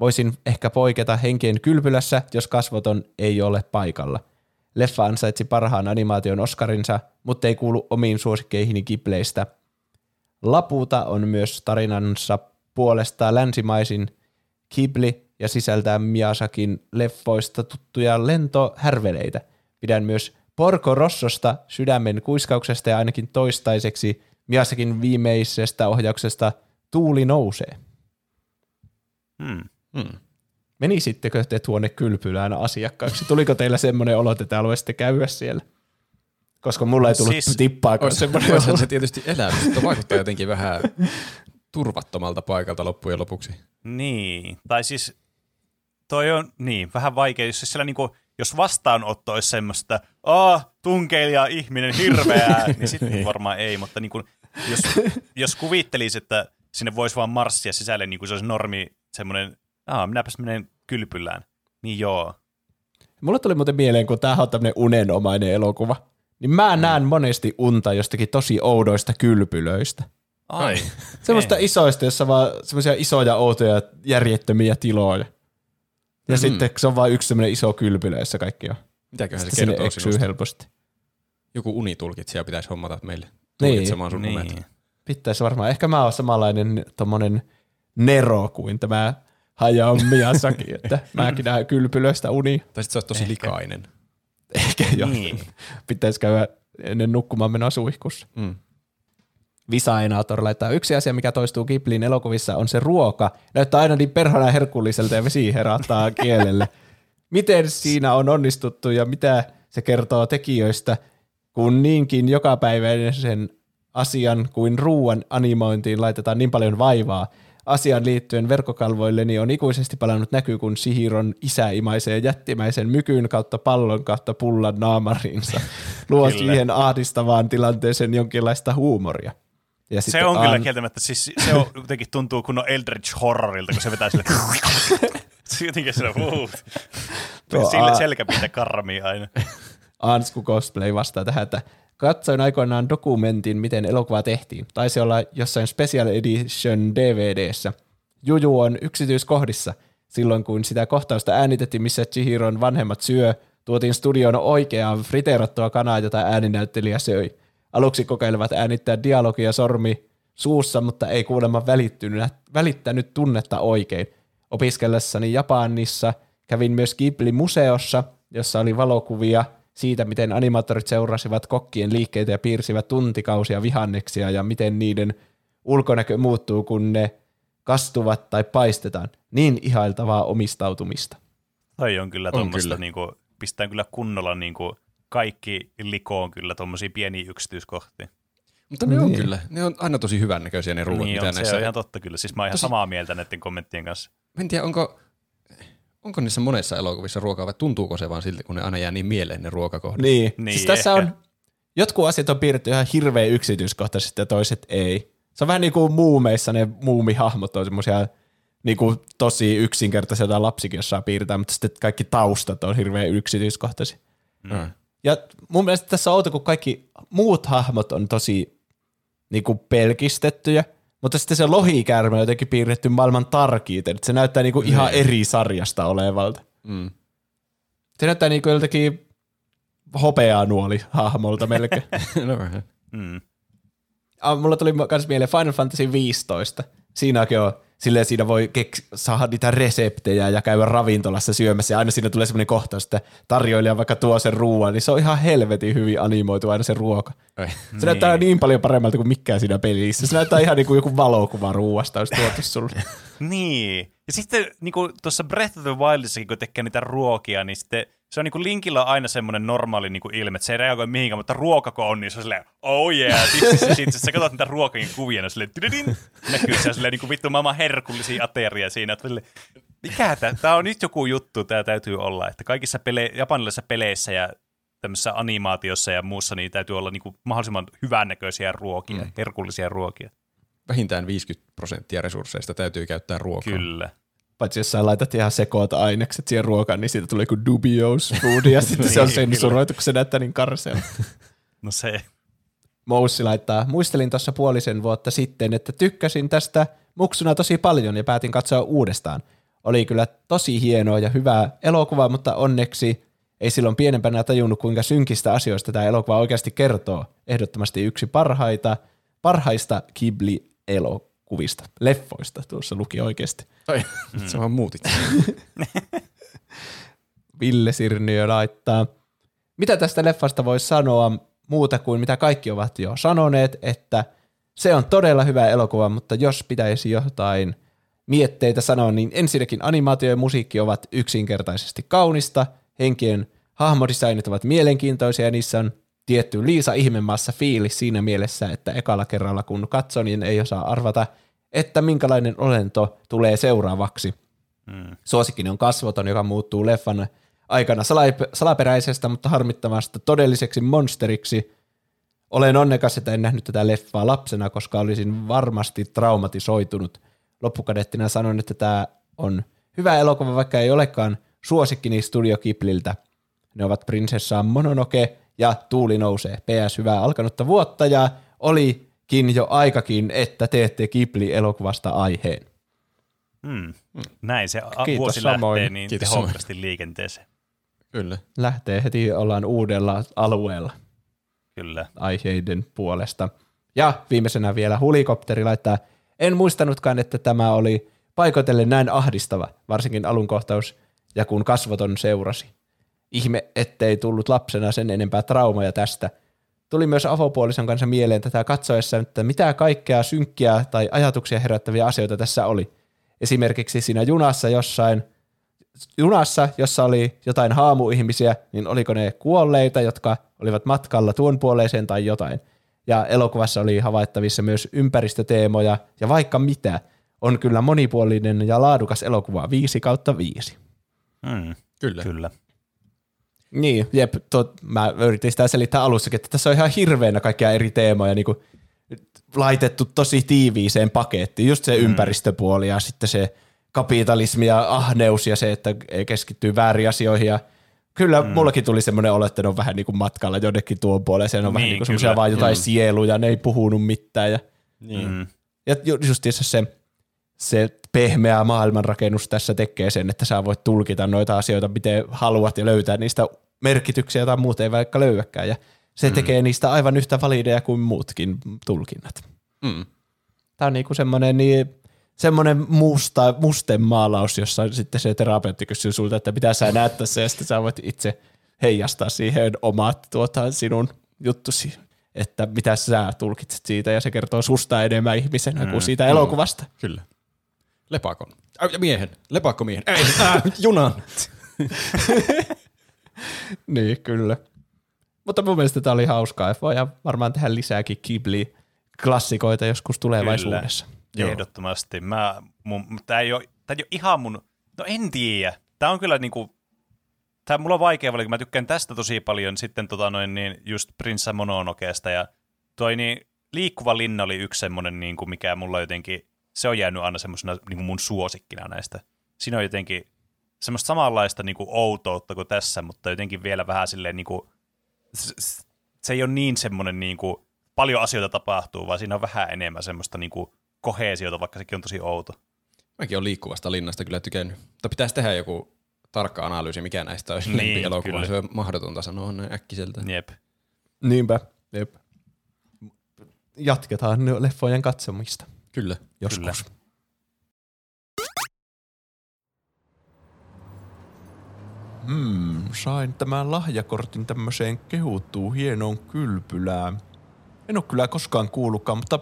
Voisin ehkä poiketa henkien kylpylässä, jos kasvoton ei ole paikalla. Leffa ansaitsi parhaan animaation Oscarinsa, mutta ei kuulu omiin suosikkeihini Ghibleistä. Laputa on myös tarinansa puolesta länsimaisin Ghibli ja sisältää Miyazakin leffoista tuttuja lentohärveleitä. Pidän myös Porco Rossosta, sydämen kuiskauksesta ja ainakin toistaiseksi Miyazakin viimeisestä ohjauksesta Tuuli nousee. Hmm. Mm. Menisittekö te tuonne kylpylään asiakkaaksi? Tuliko teillä semmoinen olo, että te haluaisitte käydä siellä? Koska mulla ei tullut Siis- tippaakaan semmoinen olo. se tietysti elämys, mutta vaikuttaa jotenkin vähän turvattomalta paikalta loppujen lopuksi. Niin, tai siis toi on niin, vähän vaikea, jos, siellä niinku, jos vastaanotto olisi semmoista, aah, tunkeilija ihminen, hirveää, niin sitten varmaan ei, mutta niinku, jos, jos kuvittelisi, että sinne voisi vaan marssia sisälle, niin kuin se olisi normi, semmoinen, aah, minäpäs menen kylpylään, niin joo. Mulle tuli muuten mieleen, kun tämähän on tämmöinen unenomainen elokuva, niin mä näen monesti unta jostakin tosi oudoista kylpylöistä. Ai, Semmoista isoista, jossa vaan semmoisia isoja, outoja, järjettömiä tiloja. Ja mm-hmm. sitten se on vain yksi semmoinen iso kylpylö, jossa kaikki on. Mitäköhän se Sitten sinne kertoo eksyy sinusta? helposti. Joku unitulkitsija pitäisi hommata meille Niin. tulkitsemaan sun unet. niin. Pitäisi varmaan. Ehkä mä oon samanlainen tommonen Nero kuin tämä Hayao Miyazaki, että mäkin näen kylpylöistä uni. Tai sitten se olisi tosi likainen. Ehkä jo. Niin. Pitäisi käydä ennen nukkumaan menoa suihkussa. Mm. Visainator laittaa yksi asia, mikä toistuu Ghiblin elokuvissa, on se ruoka. Näyttää aina niin perhana herkulliselta ja vesi herättää kielelle. Miten siinä on onnistuttu ja mitä se kertoo tekijöistä, kun niinkin jokapäiväisen asian kuin ruuan animointiin laitetaan niin paljon vaivaa. Asian liittyen verkkokalvoilleni on ikuisesti palannut näky, kun Sihiron isä imaisee jättimäisen mykyn kautta pallon kautta pullan naamariinsa. Luo Kyllä. siihen ahdistavaan tilanteeseen jonkinlaista huumoria. Ja Se on kyllä An- kieltämättä, siis se on, jotenkin tuntuu kunnon Eldritch Horrorilta, kun se vetää sille... se jotenkin sillä, uh, A- selkäpiitä karmii aina. Ansku Cosplay vastaa tähän, että katsoin aikoinaan dokumentin, miten elokuva tehtiin. Taisi olla jossain Special Edition DVDssä. Juju on yksityiskohdissa. Silloin kun sitä kohtausta äänitettiin, missä Chihiron vanhemmat syö, tuotiin studioon oikeaa friteerattua kanaa, jota ääninäyttelijä söi. Aluksi kokeilevat äänittää dialogia sormi suussa, mutta ei kuulemma välittynyt, välittänyt tunnetta oikein. Opiskellessani Japanissa kävin myös Ghibli-museossa, jossa oli valokuvia siitä, miten animaattorit seurasivat kokkien liikkeitä ja piirsivät tuntikausia vihanneksia ja miten niiden ulkonäkö muuttuu, kun ne kastuvat tai paistetaan. Niin ihailtavaa omistautumista. Toi on kyllä tuommoista, niinku, pistää kyllä kunnolla niinku, kaikki likoon kyllä tuommoisia pieniä yksityiskohtia. Mutta ne on Niin. kyllä, ne on aina tosi hyvän näköisiä ne ruuat, niin mitä on, se näissä... on ihan totta kyllä. Siis mä oon ihan Tosi- samaa mieltä näiden kommenttien kanssa. Mä en tiedä, onko, onko niissä monessa elokuvissa ruokaa vai tuntuuko se vaan siltä, kun ne aina jää niin mieleen ne ruokakohdat. Niin, Niin, siis tässä ehkä. on, jotkut asiat on piirretty ihan hirveän yksityiskohtaisesti ja toiset ei. Se on vähän niin kuin muumeissa ne muumihahmot on semmoisia niin kuin tosi yksinkertaisia, joita lapsikin osaa piirtää, mutta sitten kaikki taustat on hirveän yksityiskohtaisia. Mm. Ja mun mielestä tässä on outo, kun kaikki muut hahmot on tosi niin kuin pelkistettyjä, mutta sitten se lohikäärme on jotenkin piirretty maailman tarkiiten. että Se näyttää niin kuin ihan eri sarjasta olevalta. Mm. Se näyttää niin kuin joltakin hopeanuoli hahmolta melkein. no, vähän. Mm. Ah, Mulla tuli myös mieleen Final Fantasy 15. Siinäkin on, silleen siinä voi keks, saada niitä reseptejä ja käydä ravintolassa syömässä ja aina siinä tulee semmoinen kohtaus, että tarjoilija vaikka tuo sen ruoan, niin se on ihan helvetin hyvin animoitu aina se ruoka. Ai. Se näyttää niin paljon paremmalta kuin mikään siinä pelissä. Se näyttää ihan niin kuin joku valokuva ruuasta olisi tuotu sulle. Niin. Ja sitten niin tuossa Breath of the Wildissakin, kun tekee niitä ruokia, niin sitten se on niin Linkillä on aina semmoinen normaali niin ilme, että se ei reagoi mihinkään, mutta ruokako on, niin se on silleen, oh yeah, this is shit. Sä katsot niitä ruokakin kuvia, niin silleen, tididin, näkyy se on silleen niin vittu maailman herkullisia ateria siinä, että silleen, mikä tämä, tämä on nyt joku juttu, tämä täytyy olla, että kaikissa pele- japanilaisissa peleissä ja tämmöisessä animaatiossa ja muussa, niin täytyy olla niin kuin mahdollisimman hyvännäköisiä ruokia, mm. herkullisia ruokia. Vähintään 50 prosenttia resursseista täytyy käyttää ruokaa. Kyllä. Paitsi jos sä laitat ihan sekoot ainekset siihen ruokaan, niin siitä tulee kuin dubious food ja sitten se on Niin, sensuroitu, kun se näyttää niin karseelta. No se, Moussi laittaa, muistelin tuossa puolisen vuotta sitten, että tykkäsin tästä muksuna tosi paljon ja päätin katsoa uudestaan. Oli kyllä tosi hienoa ja hyvää elokuvaa, mutta onneksi ei silloin pienempänä tajunnut, kuinka synkistä asioista tämä elokuva oikeasti kertoo. Ehdottomasti yksi parhaita, parhaista Ghibli-elokuvista, leffoista tuossa luki oikeasti. Ai, mm. sä vaan muutit. Ville Sirniö laittaa. Mitä tästä leffasta voi sanoa muuta kuin mitä kaikki ovat jo sanoneet, että se on todella hyvä elokuva, mutta jos pitäisi jotain mietteitä sanoa, niin ensinnäkin animaatio ja musiikki ovat yksinkertaisesti kaunista, henkien hahmodesignit ovat mielenkiintoisia ja niissä on tietty Liisa ihmemaassa fiilis siinä mielessä, että ekalla kerralla kun katsoo, niin ei osaa arvata, että minkälainen olento tulee seuraavaksi. mm. Suosikkini on kasvoton, joka muuttuu leffan aikana salap- salaperäisestä, mutta harmittavasta todelliseksi monsteriksi. Olen onnekas, että en nähnyt tätä leffaa lapsena, koska olisin varmasti traumatisoitunut. Loppukadettina sanon, että tämä on hyvä elokuva, vaikka ei olekaan suosikkini Studio Ghibliltä. Ne ovat Prinsessa Mononoke ja Tuuli nousee. PS hyvää alkanutta vuotta ja olikin jo aikakin, että teette Ghibli-elokuvasta aiheen. Mm. Näin se a- Kiitos vuosi samoin. lähtee niin Kiitos tehokkaasti liikenteeseen. Kyllä. lähtee heti, ollaan uudella alueella Kyllä. aiheiden puolesta. Ja viimeisenä vielä hulikopteri laittaa, en muistanutkaan, että tämä oli paikoitellen näin ahdistava, varsinkin alun kohtaus, ja kun kasvoton seurasi. Ihme, ettei tullut lapsena sen enempää traumaja tästä. tuli myös avopuolison kanssa mieleen tätä katsoessa, että mitä kaikkea synkkiä tai ajatuksia herättäviä asioita tässä oli. Esimerkiksi siinä junassa jossain, junassa, jossa oli jotain haamuihmisiä, niin oliko ne kuolleita, jotka olivat matkalla tuon puoleiseen tai jotain. Ja elokuvassa oli havaittavissa myös ympäristöteemoja ja vaikka mitä. On kyllä monipuolinen ja laadukas elokuva 5 kautta 5. Mm, Kyllä. kyllä. Niin, jep, to, mä yritin sitä selittää alussakin, että tässä on ihan hirveänä kaikkia eri teemoja niin kuin laitettu tosi tiiviiseen pakettiin. Just se mm. ympäristöpuoli ja sitten se kapitalismi ja ahneus ja se, että keskittyy väärin asioihin. Ja kyllä mm. mullakin tuli semmoinen olo, että ne on vähän niin kuin matkalla jonnekin tuon puoleen. Se on niin, vähän Niin, kuin semmoisia kyllä. vaan jotain mm. sieluja, ne ei puhunut mitään. Ja, Niin. Mm. ja ju- justiinsa se, se pehmeä maailmanrakennus tässä tekee sen, että sä voit tulkita noita asioita miten haluat ja löytää niistä merkityksiä tai muuta ei vaikka löyäkään. Ja se mm. tekee niistä aivan yhtä valideja kuin muutkin tulkinnat. Mm. Tämä on niinku semmoinen niin, semmoinen musta, musten maalaus, jossa sitten se terapeutti kysyy sulta, että mitä sä näet tässä, ja sitten sä voit itse heijastaa siihen omat tuota, sinun juttusi, että mitä sä tulkitset siitä, ja se kertoo susta enemmän ihmisenä kuin siitä elokuvasta. Kyllä. Lepakon. Äh, miehen. Lepakkomiehen. Ei, äh, junan. Niin, kyllä. Mutta mun mielestä tämä oli hauskaa, ja voidaan varmaan tehdä lisääkin Ghibli-klassikoita joskus tulevaisuudessa. Joo. Ehdottomasti. Mä, mun, tää ei, ole, tää ei ole ihan mun, no en tiedä. Tää on kyllä niinku, tää mulla on vaikea valita, kun mä tykkään tästä tosi paljon, sitten tota noin niin just Prince Mononokeesta ja toi niin Liikkuva linna oli yksi semmonen niin kuin mikä mulla jotenkin, se on jäänyt aina semmoisena niin kuin mun suosikkina näistä. Siinä on jotenkin semmoista samanlaista niin kuin outoutta kuin tässä, mutta jotenkin vielä vähän silleen niin kuin, se ei ole niin semmoinen niin kuin, paljon asioita tapahtuu, vaan siinä on vähän enemmän semmoista niin kuin koheesiota, vaikka sekin on tosi outo. Mäkin olen liikkuvasta linnasta kyllä tykännyt. Mutta pitäisi tehdä joku tarkka analyysi, mikä näistä olisi Niin, lempi kyllä. Se on mahdotonta sanoa näin äkkiseltä. Jep. Niinpä. Jep. Jatketaan nyt leffojen katsomista Kyllä. joskus. Kyllä. Hmm, sain tämän lahjakortin tämmöiseen kehuttuun hienoon kylpylään. En ole kyllä koskaan kuullutkaan, mutta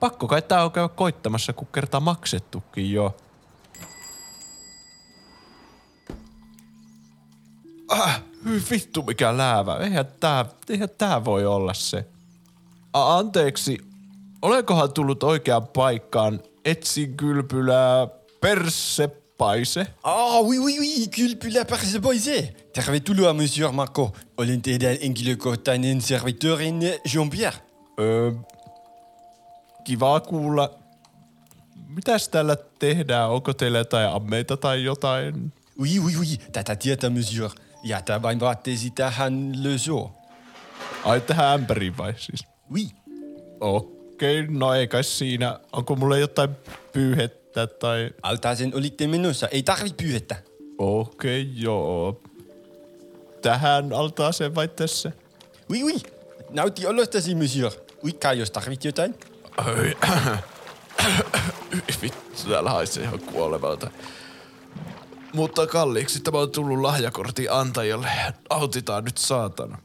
pakko kai tää on käydä koittamassa, kun kerta maksettukin jo. Ah, hyi vittu mikä läävä. Eihän tää, eihän tää voi olla se. A, anteeksi, olenkohan tullut oikeaan paikkaan? Etsin kylpylää perssepaise. Ah oui, oui, oui, kylpylä persepoise. Tervetuloa, monsieur Marco. Olen teidän henkilökohtainen servitörin Jean-Pierre. Öö, kiva kuulla. Mitäs täällä tehdään? Onko teillä jotain ammeita tai jotain? Oui, oui, oui, tätä tietää, monsieur. Jätä vain vaatteesi tähän le zoo. Ai tähän ämpäriin vai siis? Oui. Okei, no ei kai siinä. Onko mulle jotain pyyhettä tai... Altaaseen olitte menossa, ei tarvitse pyyhettä. Okei, joo. Tähän altaaseen vai tässä? Oui, oui. Nauti olostasi, monsieur. Uitkaa, jos tarvit jotain. Ai, vittu, täällä haisee ihan kuolevalta. Mutta kalliiksi tämä on tullut lahjakortin antajalle. Autitaan nyt saatana.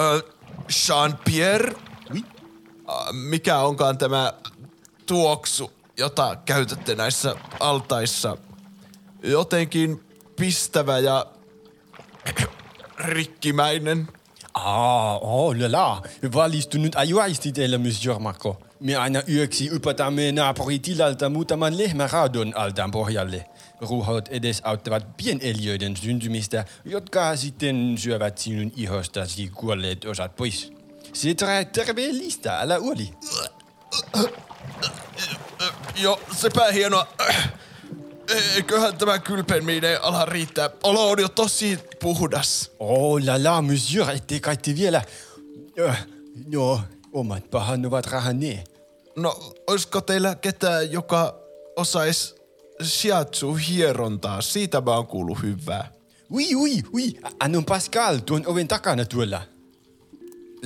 Ö, Jean-Pierre? Oui. Ä, Mikä onkaan tämä tuoksu, jota käytätte näissä altaissa? Jotenkin pistävä ja rikkimäinen. Ah, oh la la. Valistunut ajoaisti teillä, monsieur Marco. Me aina yöksi ypätämme naapuritilalta muutaman lehmäraadon altaan pohjalle. Ruhot edes auttavat pieneliöiden syntymistä, jotka sitten syövät sinun ihostasi kuolleet osat pois. Se terveellistä, älä uoli. Jo, sepä hienoa. Eiköhän tämä kylpeminen ala riittää. Olo on jo tosi puhdas. Oh la la, monsieur, ette kai te vielä... Äh, no, omat pahan ovat rahanneet. No, olisiko teillä ketään, joka osais shiatsu-hierontaa? Siitä mä oon kuullut hyvää. Oui, oui, oui, annon Pascal tuon oven takana tuolla.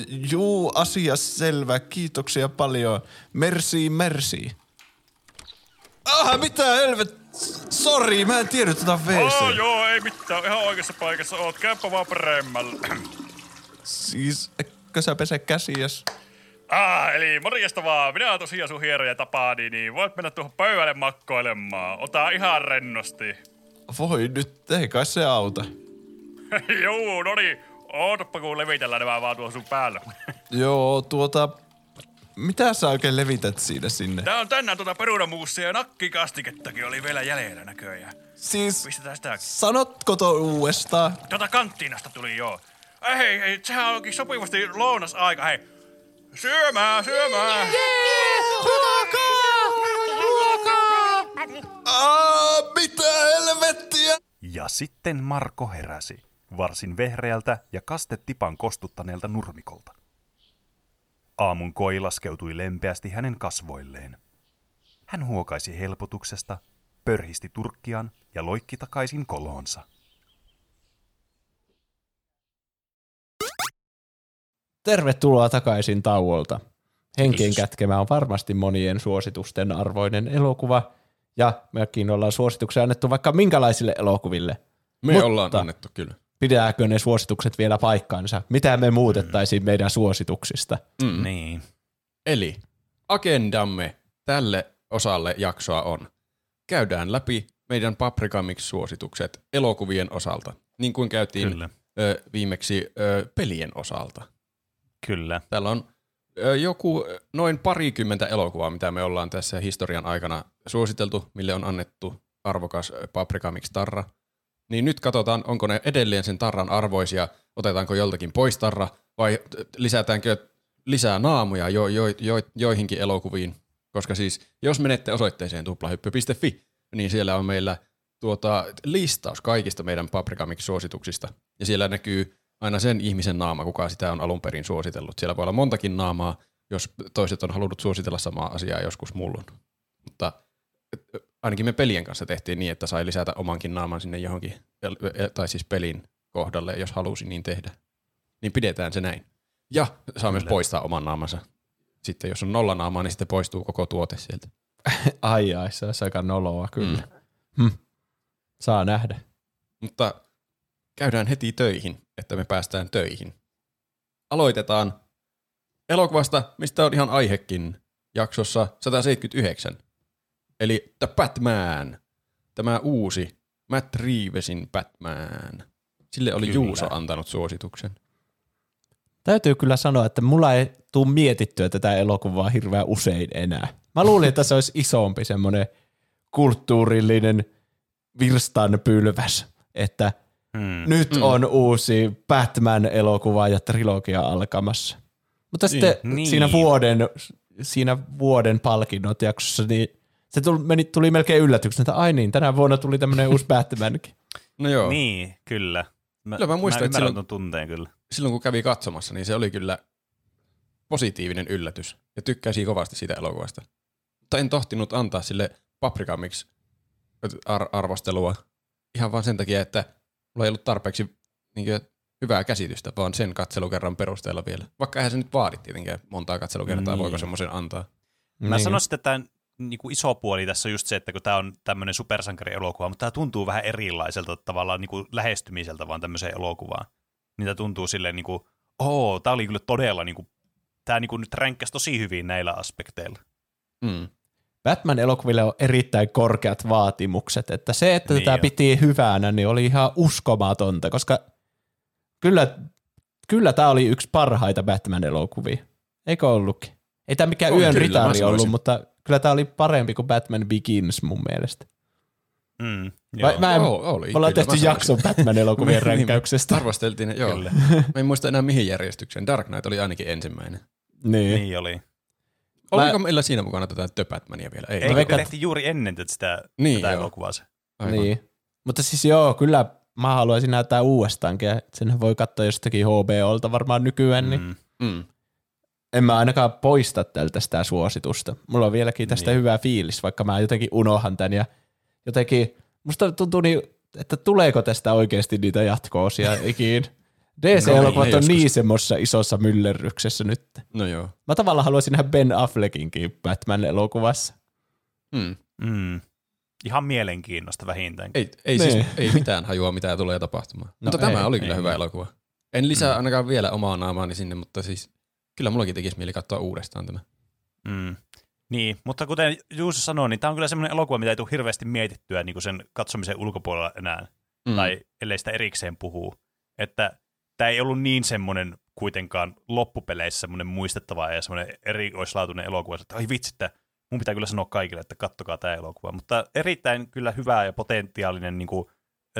Juu, asia selvä. Kiitoksia paljon. Merci, merci. Ah, mitä helvet? Sori, mä en tiennyt tota WC. Oh, joo, ei mitään. Ihan oikeassa paikassa oot. Käypä vaan paremmalle. Siis, etkö sä pese käsiäs? Ah, eli morjesta vaan. Minä oon tosiaan sun hieroja tapaani, niin voit mennä tuohon pöydälle makkoilemaan. Ota ihan rennosti. Voi nyt, ei kai se auta. Joo, no niin. Ootappa kun levitellään nämä vaan tuohon sun päällä. Joo, tuota... Mitä sä oikein levität siinä sinne? Tää on tänään tuota perunamuussia ja nakkikastikettakin oli vielä jäljellä näköjään. Siis, Pistetään sitä. sanotko to uudestaan? Tuota kanttiinasta tuli joo. Ai hei, hei, sehän onkin sopivasti lounasaika, hei. Syömään, syömään. Aa, mitä helvettiä? Ja sitten Marko heräsi, varsin vehreältä ja kastetipan kostuttaneelta nurmikolta. Aamun koi laskeutui lempeästi hänen kasvoilleen. Hän huokaisi helpotuksesta, pörhisti turkkiaan ja loikki takaisin koloonsa. Tervetuloa takaisin tauolta. Henkien kätkemä on varmasti monien suositusten arvoinen elokuva, ja mekin ollaan suosituksia annettu vaikka minkälaisille elokuville. Me Mutta- ollaan annettu kyllä. Pitääkö ne suositukset vielä paikkaansa? Mitä me muutettaisiin meidän suosituksista? Mm. Niin. Eli agendamme tälle osalle jaksoa on. Käydään läpi meidän Paprika Mix-suositukset elokuvien osalta, niin kuin käytiin Kyllä. Ö, viimeksi ö, pelien osalta. Kyllä. Täällä on ö, joku noin parikymmentä elokuvaa, mitä me ollaan tässä historian aikana suositeltu, mille on annettu arvokas ö, Paprika Mix-tarra. Niin nyt katsotaan, onko ne edelleen sen tarran arvoisia, otetaanko joltakin pois tarra, vai lisätäänkö lisää naamuja jo, jo, jo, joihinkin elokuviin. Koska siis, jos menette osoitteeseen tuplahyppy.fi, niin siellä on meillä tuota, listaus kaikista meidän Paprika Mix-suosituksista. Ja siellä näkyy aina sen ihmisen naama, kuka sitä on alun perin suositellut. Siellä voi olla montakin naamaa, jos toiset on halunnut suositella samaa asiaa joskus mullun. Mutta ainakin me pelien kanssa tehtiin niin, että sai lisätä omankin naaman sinne johonkin, tai siis pelin kohdalle, jos halusi niin tehdä. Niin pidetään se näin. Ja saa myös Kyllä. poistaa oman naamansa. Sitten jos on nolla naamaa, niin sitten poistuu koko tuote sieltä. Ai ai, se olisi aika noloa kyllä. Mm. Hm. Saa nähdä. Mutta käydään heti töihin, että me päästään töihin. Aloitetaan elokuvasta, mistä on ihan aihekin, jaksossa 179. Eli The Batman. Tämä uusi Matt Reevesin Batman. Sille oli Kyllä. Juuso antanut suosituksen. Täytyy kyllä sanoa, että mulla ei tuu mietittyä tätä elokuvaa hirveän usein enää. Mä luulin, että se olisi isompi semmoinen kulttuurillinen virstanpylväs, että Hmm. nyt mm. on uusi Batman-elokuva ja trilogia alkamassa. Mutta sitten niin. siinä vuoden, siinä vuoden palkinnot jaksossa, niin se tuli, meni, tuli melkein yllätyksenä, että ai niin, tänä vuonna tuli tämmöinen uusi Batmankin. No joo, Niin, kyllä. Mä, Kyllä mä muistan, mä että silloin- tunteen kyllä. silloin kun kävi katsomassa, niin se oli kyllä positiivinen yllätys. Ja tykkäsi kovasti siitä elokuvasta. Mutta en tohtinut antaa sille Paprika Mix ar- arvostelua ihan vaan sen takia, että mulla ei ollut tarpeeksi niin hyvää käsitystä, vaan sen katselukerran perusteella vielä. Vaikka eihän se nyt vaadi tietenkään montaa katselukertaa, Niin. voiko semmoisen antaa. Mä Niin. sanoisin, että tämän niin kuin iso puoli tässä on just se, että kun tämä on tämmöinen supersankarielokuva, mutta tämä tuntuu vähän erilaiselta tavallaan niin kuin lähestymiseltä vaan tämmöiseen elokuvaan. Niin tämä tuntuu silleen niin kuin, oo, tämä oli kyllä todella niin kuin, tämä niin kuin nyt ränkkäsi tosi hyvin näillä aspekteilla. Mm. Batman-elokuville on erittäin korkeat vaatimukset, että se, että Niin tätä on. piti hyvänä, niin oli ihan uskomatonta, koska kyllä, kyllä tämä oli yksi parhaita Batman-elokuvia. Eikö ollutkin? Ei tämä mikään On, yön kyllä, sanoisin. ollut, mutta kyllä tämä oli parempi kuin Batman Begins mun mielestä. Mm, Vai, joo. mä en, Oo, oli, me ollaan tehty mä jakson Batman-elokuvien Niin, me ränkäyksestä. Arvosteltiin ne, joo. Kyllä. Mä en muista enää mihin järjestykseen. Dark Knight oli ainakin ensimmäinen. Niin. Niin oli. Oliko meillä siinä mukana tätä The Batmania vielä? Ei. Ei, Mä kun veikkaan- tehtiin juuri ennen tätä, sitä, Niin, tätä joo. elokuvaa se. Aivan. Niin. Mutta siis joo, kyllä mä haluaisin näyttää uudestaankin. Sen voi katsoa jostakin HBOlta varmaan nykyään, niin Mm. Mm. En mä ainakaan poista tältä sitä suositusta. Mulla on vieläkin tästä niin. hyvä fiilis, vaikka mä jotenkin unohan tän ja jotenkin, musta tuntuu niin, että tuleeko tästä oikeasti niitä jatko-osia ikin. DC-elokuvat niin, on joskus. niin semmoisessa isossa myllerryksessä nyt. No joo. Mä tavallaan haluaisin nähdä Ben Affleckinkin Batman-elokuvassa. Mm. Mm. Ihan mielenkiinnosta vähintäänkin. Ei, ei, Niin. siis, ei mitään hajua, mitä tulee tapahtumaan. No, Mutta ei, tämä oli kyllä ei. hyvä elokuva. En lisää ainakaan vielä omaa naamaani sinne, mutta siis kyllä mullakin tekisi mieli katsoa uudestaan tämä. Mm. Niin, mutta kuten Juuso sanoi, niin tämä on kyllä semmoinen elokuva, mitä ei tule hirveästi mietittyä niin kuin sen katsomisen ulkopuolella enää, mm. tai ellei sitä erikseen puhuu. Että tämä ei ollut niin semmoinen kuitenkaan loppupeleissä semmoinen muistettava ja semmoinen erikoislaatuinen elokuva, että ai vitsi, että mun pitää kyllä sanoa kaikille, että kattokaa tämä elokuva. Mutta erittäin kyllä hyvä ja potentiaalinen niin kuin,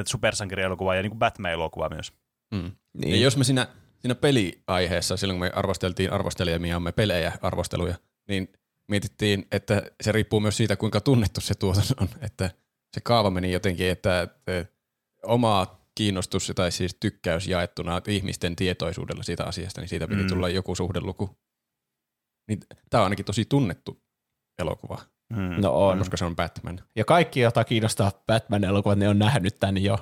supersankarielokuva ja niin kuin Batman-elokuva myös. Mm. Niin. Ja jos me siinä, siinä peliaiheessa, silloin kun me arvosteltiin arvostelijamiamme pelejä, arvosteluja, niin mietittiin, että se riippuu myös siitä, kuinka tunnettu se tuotos on. Että se kaava meni jotenkin, että, että oma kiinnostus tai siis tykkäys jaettuna ihmisten tietoisuudella siitä asiasta, niin siitä piti mm. tulla joku suhdeluku. Niin, tämä on ainakin tosi tunnettu elokuva. Mm. No on. Koska se on Batman. Ja kaikki, joita kiinnostaa Batman-elokuvat, ne on nähnyt tämän jo.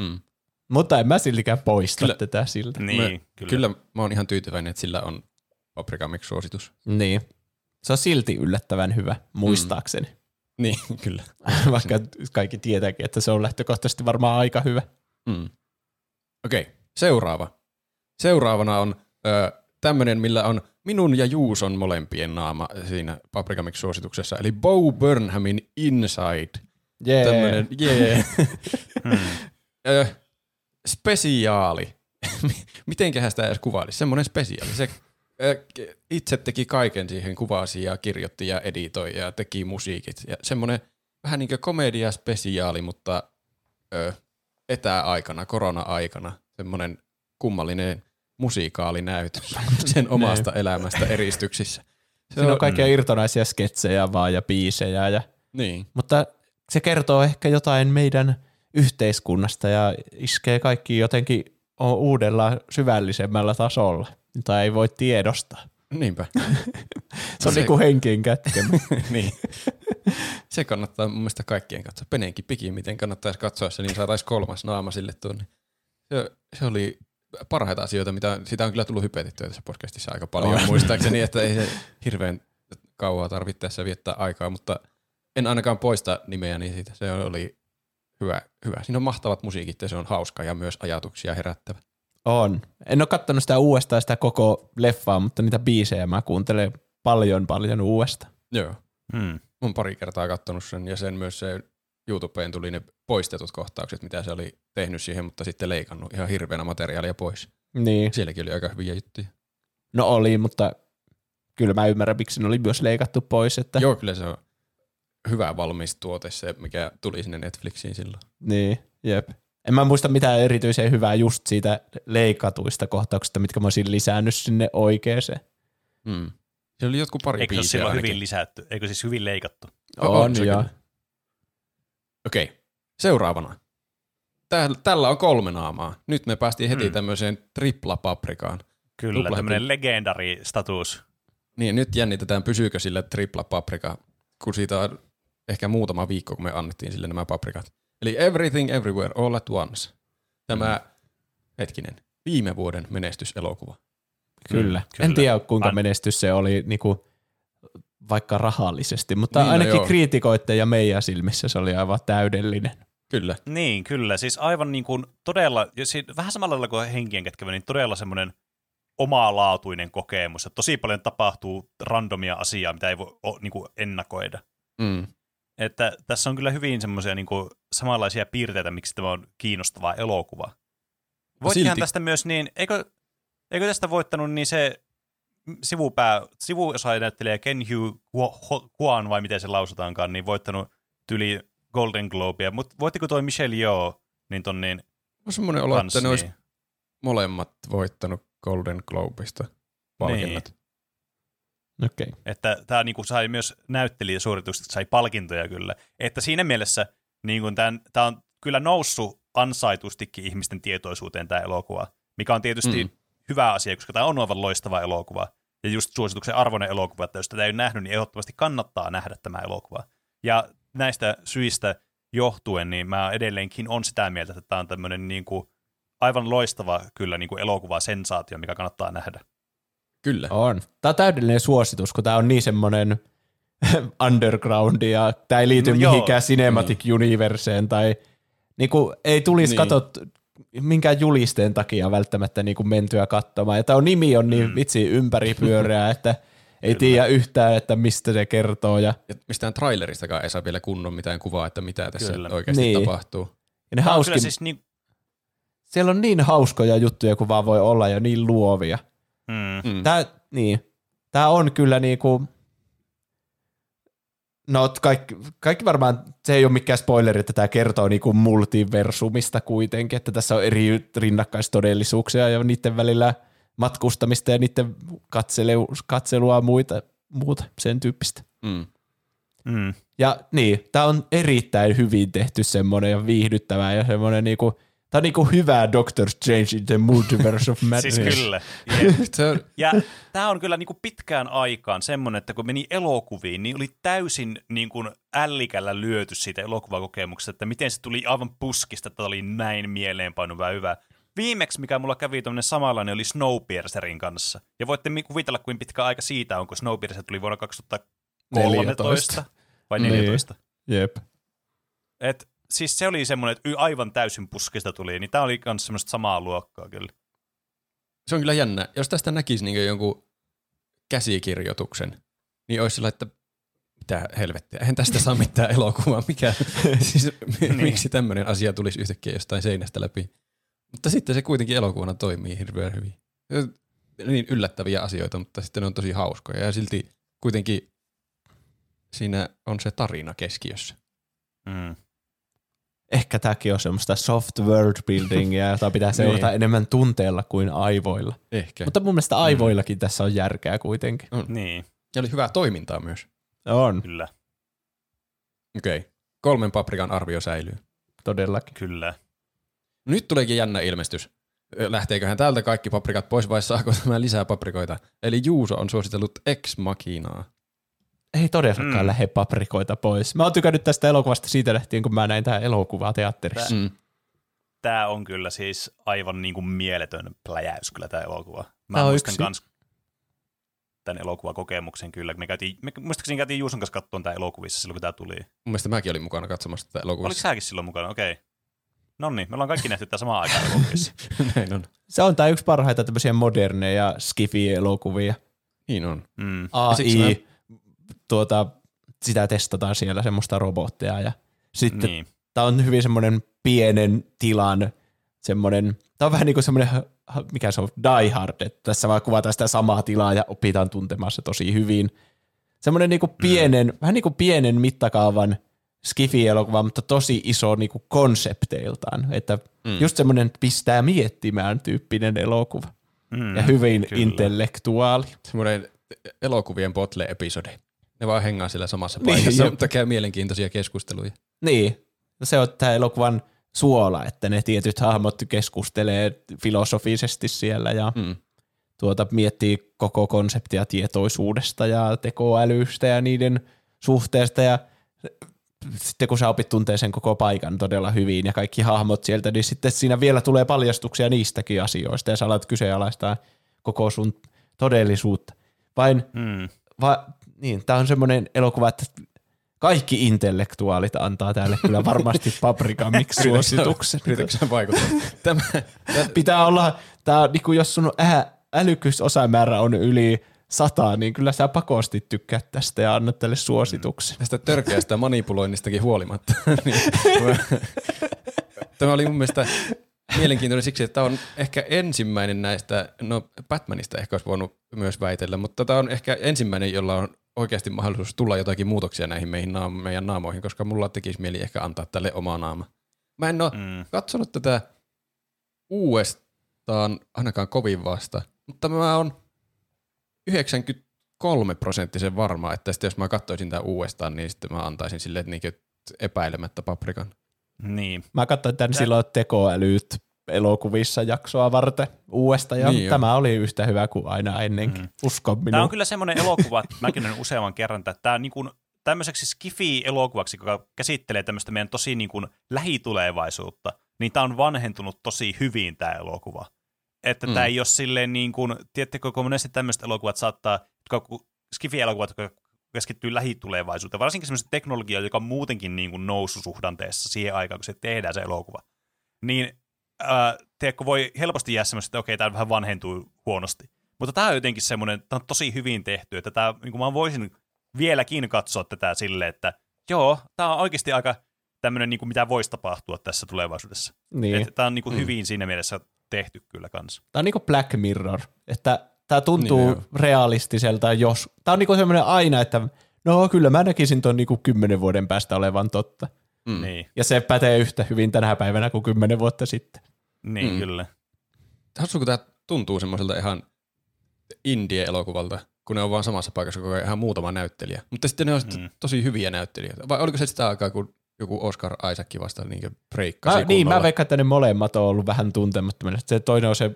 Mm. Mutta en mä siltikään poista kyllä, tätä siltä. Niin, mä, kyllä. kyllä mä oon ihan tyytyväinen, että sillä on Paprika suositus Niin. Se on silti yllättävän hyvä, muistaakseni. Mm. Niin, kyllä. Vaikka kaikki tietääkin, että se on lähtökohtaisesti varmaan aika hyvä. Mm. Okei, okay, seuraava. Seuraavana on ö, tämmöinen, millä on minun ja Juuson molempien naama siinä Paprika Mix-suosituksessa, eli Bo Burnhamin Inside. Yeah. Tämmöinen, yeah. hmm. Spesiaali. Mitenköhän sitä edes kuvailisi? Semmoinen spesiaali. Se itse teki kaiken siihen, kuvasi ja kirjoitti ja editoi ja teki musiikit. Ja semmoinen vähän niin kuin komedia spesiaali, mutta ö, etäaikana, korona-aikana, semmoinen kummallinen musiikaalinäytös sen omasta niin. elämästä eristyksissä. Se Siinä on, on kaikkia mm. irtonaisia sketsejä vaan ja biisejä. Ja, niin. Mutta se kertoo ehkä jotain meidän yhteiskunnasta ja iskee kaikki jotenkin uudella syvällisemmällä tasolla, jota ei voi tiedostaa. Niinpä. se on se, niinku henkien kätkemä. niin. Se kannattaa mun mielestä kaikkien katsoa. Penenkin miten kannattaisi katsoa se, niin saataisiin kolmas naama sille tuonne. Se, se oli parhaita asioita, mitä sitä on kyllä tullut hypetettyä tässä podcastissa aika paljon oh. muistaakseni, että ei se hirveän kauaa tarvitse tässä viettää aikaa, mutta en ainakaan poista nimeäni siitä. Se oli hyvä, hyvä. Siinä on mahtavat musiikit ja se on hauska ja myös ajatuksia herättävä. On. En ole katsonut sitä uudestaan sitä koko leffaa, mutta niitä biisejä mä kuuntelen paljon paljon uudesta. Joo. Hmm. Mun pari kertaa katsonut sen ja sen myös se YouTubeen tuli ne poistetut kohtaukset, mitä se oli tehnyt siihen, mutta sitten leikannut ihan hirveänä materiaalia pois. Niin. Sielläkin oli aika hyviä juttuja. No oli, mutta kyllä mä ymmärrän, miksi ne oli myös leikattu pois. Että... Joo, kyllä se on hyvä valmis tuote se, mikä tuli sinne Netflixiin silloin. Niin, jep. En mä muista mitään erityisen hyvää just siitä leikatuista kohtauksista, mitkä mä olisin lisännyt sinne oikeeseen. Hmm. Se oli jotkut pari Eikö se hyvin lisätty? Eikö siis hyvin leikattu? On, on joo. Okei, okay. seuraavana. Tällä on kolme naamaa. Nyt me päästiin heti hmm. tämmöiseen tripla paprikaan. Kyllä, Tupla tämmöinen legendari status. Niin, nyt jännitetään, pysyykö sillä tripla paprika, kun siitä on ehkä muutama viikko, kun me annettiin sille nämä paprikat. Eli Everything Everywhere All at Once. Tämä, mm. hetkinen, viime vuoden menestyselokuva. Kyllä. Mm, kyllä. En tiedä, kuinka An... menestys se oli niinku, vaikka rahallisesti, mutta niin, no ainakin no kriitikoiden ja meidän silmissä se oli aivan täydellinen. Kyllä. Niin, kyllä. Siis aivan niin kuin todella, vähän samalla lailla kuin henkien kätkevä, niin todella semmoinen omalaatuinen kokemus. Että tosi paljon tapahtuu randomia asiaa, mitä ei voi niin kuin ennakoida. Mm. Että tässä on kyllä hyvin semmoisia niin samanlaisia piirteitä, miksi tämä on kiinnostava elokuva. Voittihan Silti... tästä myös niin, eikö, eikö tästä voittanut niin se sivupää, sivuosainäyttelijä Ken Hugh Kwan, vai miten se lausutaankaan, niin voittanut tyli Golden Globea, mutta voittiko toi Michelle Yeoh, niin ton niin On semmoinen olo, että ne olisi molemmat voittanut Golden Globesta palkinnot. Niin. Okay. Että tämä niinku sai myös näyttelijäsuoritukset, sai palkintoja kyllä. Että siinä mielessä niinku tämä on kyllä noussut ansaitustikin ihmisten tietoisuuteen tämä elokuva, mikä on tietysti mm. hyvä asia, koska tämä on aivan loistava elokuva. Ja just suosituksen arvoinen elokuva, että jos tätä ei ole nähnyt, niin ehdottomasti kannattaa nähdä tämä elokuva. Ja näistä syistä johtuen, niin mä edelleenkin on sitä mieltä, että tämä on tämmöinen niin kuin aivan loistava kyllä niin kuin elokuva sensaatio, mikä kannattaa nähdä. Kyllä. On. Tämä on täydellinen suositus, kun tämä on niin semmoinen underground ja tämä ei liity no, mihinkään joo. Cinematic niin. Universeen tai niin kuin, ei tulisi niin. katot minkään julisteen takia välttämättä niin kuin mentyä katsomaan. Ja tämä on, nimi on niin vitsi ympäripyöreä, että ei tiedä yhtään, että mistä se kertoo. Ja, Ja mistään traileristakaan ei saa vielä kunnon mitään kuvaa, että mitä tässä Kyllä. oikeasti Niin. tapahtuu. ja ne hauskin, siis niin, siellä on niin hauskoja juttuja kuin vaan voi olla ja niin luovia. Mm, Mm. Tää, niin, tää on kyllä niinku, no kaikki, kaikki varmaan, se ei ole mikään spoileri, että tämä kertoo niinku multiversumista kuitenkin, että tässä on eri rinnakkaistodellisuuksia ja niiden välillä matkustamista ja niiden katselu, katselua muita, muuta sen tyyppistä. Mm. mm. Ja niin, tämä on erittäin hyvin tehty semmoinen ja viihdyttävää ja semmoinen niinku, tämä on niinku hyvää Doctor Strange in the Multiverse of Madness. Siis kyllä. On, Ja tämä on kyllä niinku pitkään aikaan semmoinen, että kun meni elokuviin, niin oli täysin niinku ällikällä lyöty siitä elokuvakokemuksesta, että miten se tuli aivan puskista, että oli näin mieleenpainuva hyvä. Viimeksi, mikä mulla kävi tämmöinen samanlainen, oli Snowpiercerin kanssa. Ja voitte kuvitella, kuin pitkä aika siitä on, kun Snowpiercer tuli vuonna 2013 vai Niin. 14. Jep. Et, siis se oli semmoinen, että aivan täysin puskista tuli, niin tämä oli myös semmoista samaa luokkaa kyllä. se on kyllä jännä. Jos tästä näkisi niin jonkun käsikirjoituksen, niin olisi sillä, että mitä helvettiä, eihän tästä saa mitään elokuvaa, mikä, siis, niin. miksi tämmöinen asia tulisi yhtäkkiä jostain seinästä läpi. Mutta sitten se kuitenkin elokuvana toimii hirveän hyvin. Niin yllättäviä asioita, mutta sitten ne on tosi hauskoja ja silti kuitenkin siinä on se tarina keskiössä. Mm. Ehkä tämäkin on semmoista soft world buildingia, jota pitää seurata Niin. enemmän tunteella kuin aivoilla. Ehkä. Mutta mun mielestä aivoillakin tässä on järkeä kuitenkin. Niin, Ja oli hyvää toimintaa myös. On, kyllä, Okei. Okay. Kolmen paprikan arvio säilyy. todellakin. kyllä. Nyt tuleekin jännä ilmestys. Lähteeköhän täältä kaikki paprikat pois vai saako tämä lisää paprikoita? Eli Juuso on suositellut Ex Machinaa. Ei todellakaan Mm. lähde paprikoita pois. Mä oon tykännyt tästä elokuvasta siitä lähtien, kun mä näin tää elokuvaa teatterissa. Mm. Tämä on kyllä siis aivan niin kuin mieletön pläjäys kyllä tämä elokuva. Mä Tää on muistan yksi- kans tämän elokuvakokemuksen kyllä. Me käytiin, me, muistaakseni käytiin Juuson kanssa katsomaan tämä elokuvissa silloin, kun tämä tuli. Mun mielestä mäkin olin mukana katsomassa tätä Oliko elokuvassa. säkin silloin mukana? Okei. No niin, me ollaan kaikki nähty tämä samaan aikaan elokuvissa. Näin on. Se on tää yksi parhaita tämmöisiä moderneja skifi-elokuvia. Niin on. Mm. siksi AI, tuota, sitä testataan siellä semmoista robotteja ja sitten Niin. Tämä on hyvin semmoinen pienen tilan, semmoinen, tämä on vähän niin kuin semmoinen, mikä se on, Die Hard, että tässä vaan kuvataan sitä samaa tilaa ja opitaan tuntemaan se tosi hyvin. Semmoinen niin kuin pienen, mm. vähän niin kuin pienen mittakaavan skifi-elokuva, mutta tosi iso niin kuin konsepteiltaan, että mm. just semmoinen pistää miettimään tyyppinen elokuva. Mm. Ja hyvin kyllä. intellektuaali. Semmoinen elokuvien botle-episodi. Ne vaan hengaa siellä samassa Niin, paikassa, jep. mutta käy mielenkiintoisia keskusteluja. Niin, se on tämä elokuvan suola, että ne tietyt hahmot keskustelee filosofisesti siellä ja Mm. tuota, miettii koko konseptia tietoisuudesta ja tekoälystä ja niiden suhteesta ja sitten kun sä opit tuntee sen koko paikan todella hyvin ja kaikki hahmot sieltä, niin sitten siinä vielä tulee paljastuksia niistäkin asioista ja sä alat kyseenalaistaa koko sun todellisuutta. Vain, Mm. va, niin, tää on semmoinen elokuva, että kaikki intellektuaalit antaa tälle kyllä varmasti paprika miksi suosituksen. Yritätkö sä vaikuttaa? Tämä, Pitää olla, tää, niin kuin jos sun ä, älykysosamäärä on yli sata, niin kyllä sä pakosti tykkäät tästä ja annat tälle suosituksen. tästä törkeästä manipuloinnistakin huolimatta. niin, tämä oli mun mielestä mielenkiintoinen siksi, että tämä on ehkä ensimmäinen näistä, no Batmanista ehkä olisi voinut myös väitellä, mutta tämä on ehkä ensimmäinen, jolla on oikeasti mahdollisuus tulla jotakin muutoksia näihin meihin, naam- meidän naamoihin, koska mulla tekisi mieli ehkä antaa tälle oma naama. Mä en ole Mm. katsonut tätä uudestaan ainakaan kovin vasta, mutta mä oon 93 prosenttisen varma, että sitten jos mä katsoisin tämän uudestaan, niin sitten mä antaisin sille niinkö epäilemättä paprikan. Niin. Mä katsoin tämän silloin tekoälyt elokuvissa jaksoa varten uudesta ja Niin jo. tämä oli yhtä hyvä kuin aina ennenkin. Mm. Usko Tämä minua. on kyllä semmoinen elokuva, että mäkin olen useamman kerran, että tämä niin kuin tämmöiseksi skifi-elokuvaksi, joka käsittelee tämmöistä meidän tosi niin kuin lähitulevaisuutta, niin tämä on vanhentunut tosi hyvin tämä elokuva. Että Mm. tämä ei ole silleen niin kuin, tiedättekö, kun monesti tämmöiset elokuvat saattaa, jotka, skifi-elokuvat, jotka keskittyy lähitulevaisuuteen, varsinkin semmoista teknologiaa, joka on muutenkin niin kuin noususuhdanteessa siihen aikaan, kun se tehdään se elokuva. Niin ää, tiedätkö, voi helposti jää semmoista, että okei, tämä vähän vanhentuu huonosti. Mutta tämä on jotenkin semmoinen, tämä on tosi hyvin tehty, että tämä, niin kuin mä voisin vieläkin katsoa tätä silleen, että joo, tämä on oikeasti aika tämmöinen, niin kuin mitä voisi tapahtua tässä tulevaisuudessa. Niin. Että tämä on niin kuin hyvin siinä mielessä tehty kyllä kanssa. Tämä on niinku Black Mirror, että tämä tuntuu Niin, niin, realistiselta, jos... Tämä on niinku semmoinen aina, että no kyllä mä näkisin tuon niinku kymmenen vuoden päästä olevan totta. Mm. Niin, Ja se pätee yhtä hyvin tänä päivänä kuin kymmenen vuotta sitten. niin Mm. kyllä. Hassu, kun tämä tuntuu semmoiselta ihan indie-elokuvalta, kun ne on vaan samassa paikassa koko ajan ihan muutama näyttelijä. Mutta sitten ne on mm. tosi hyviä näyttelijöitä. Vai oliko se sitä aikaa, kun joku Oscar Isaac vasta niin breikkasi Mä, niin, mä veikkaan, että ne molemmat on ollut vähän tuntemattomia. Se toinen on se,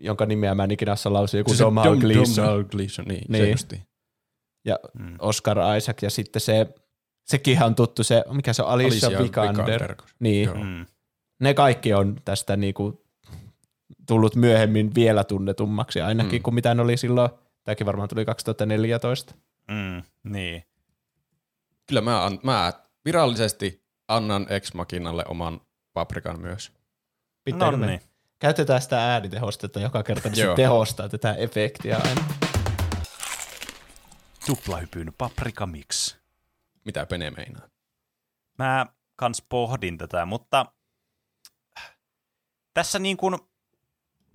jonka nimeä mä en ikinä saa lausua, joku Se- se Domhnall Dom- Gleeson. Domhnall Gleeson, niin, niin. se Niin. justiin. ja Mm. Oscar Isaac ja sitten se, sekin on tuttu, se, mikä se on, Alicia, Alicia Vikander. Vikander. Niin, Joo. Mm. ne kaikki on tästä niinku tullut myöhemmin vielä tunnetummaksi, ainakin Mm. kuin mitä ne oli silloin, tämäkin varmaan tuli 2014. Mm. Niin. Kyllä mä, an, mä virallisesti annan Ex Machinalle oman paprikan myös. Pitääkö No niin. Käytetään sitä äänitehostetta joka kerta, niin se tehostaa tätä efektiä aina. Tuplahypyn paprika mix. Mitä Pene meinaa? Mä kans pohdin tätä, mutta tässä niin kuin,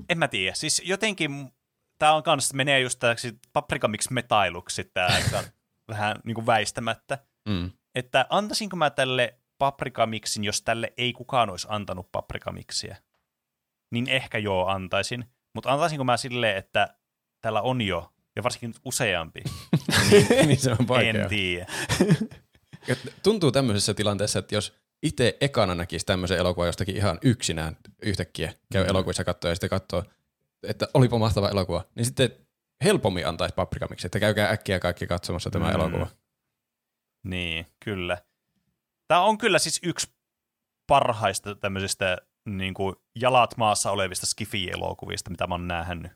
en mä tiedä, siis jotenkin tää on kans, menee just täksi paprika mix metailuksi tää vähän niin kuin väistämättä, Mm. että antaisinko mä tälle paprikamiksin, jos tälle ei kukaan olisi antanut paprikamiksiä, niin ehkä joo antaisin, mutta antaisinko mä silleen, että täällä on jo, ja varsinkin useampi, niin se on vaikea. en tiedä. Tuntuu tämmöisessä tilanteessa, että jos itse ekana näkisi tämmöisen elokuvan jostakin ihan yksinään yhtäkkiä, käy mm. elokuvissa katsoa ja sitten katsoo, että olipa mahtava elokuva, niin sitten helpommin antaisi paprikamiksi, että käykää äkkiä kaikki katsomassa tämä mm. elokuva. Niin, kyllä. Tämä on kyllä siis yksi parhaista tämmöisistä niin kuin jalat maassa olevista skifi-elokuvista, mitä mä oon nähnyt.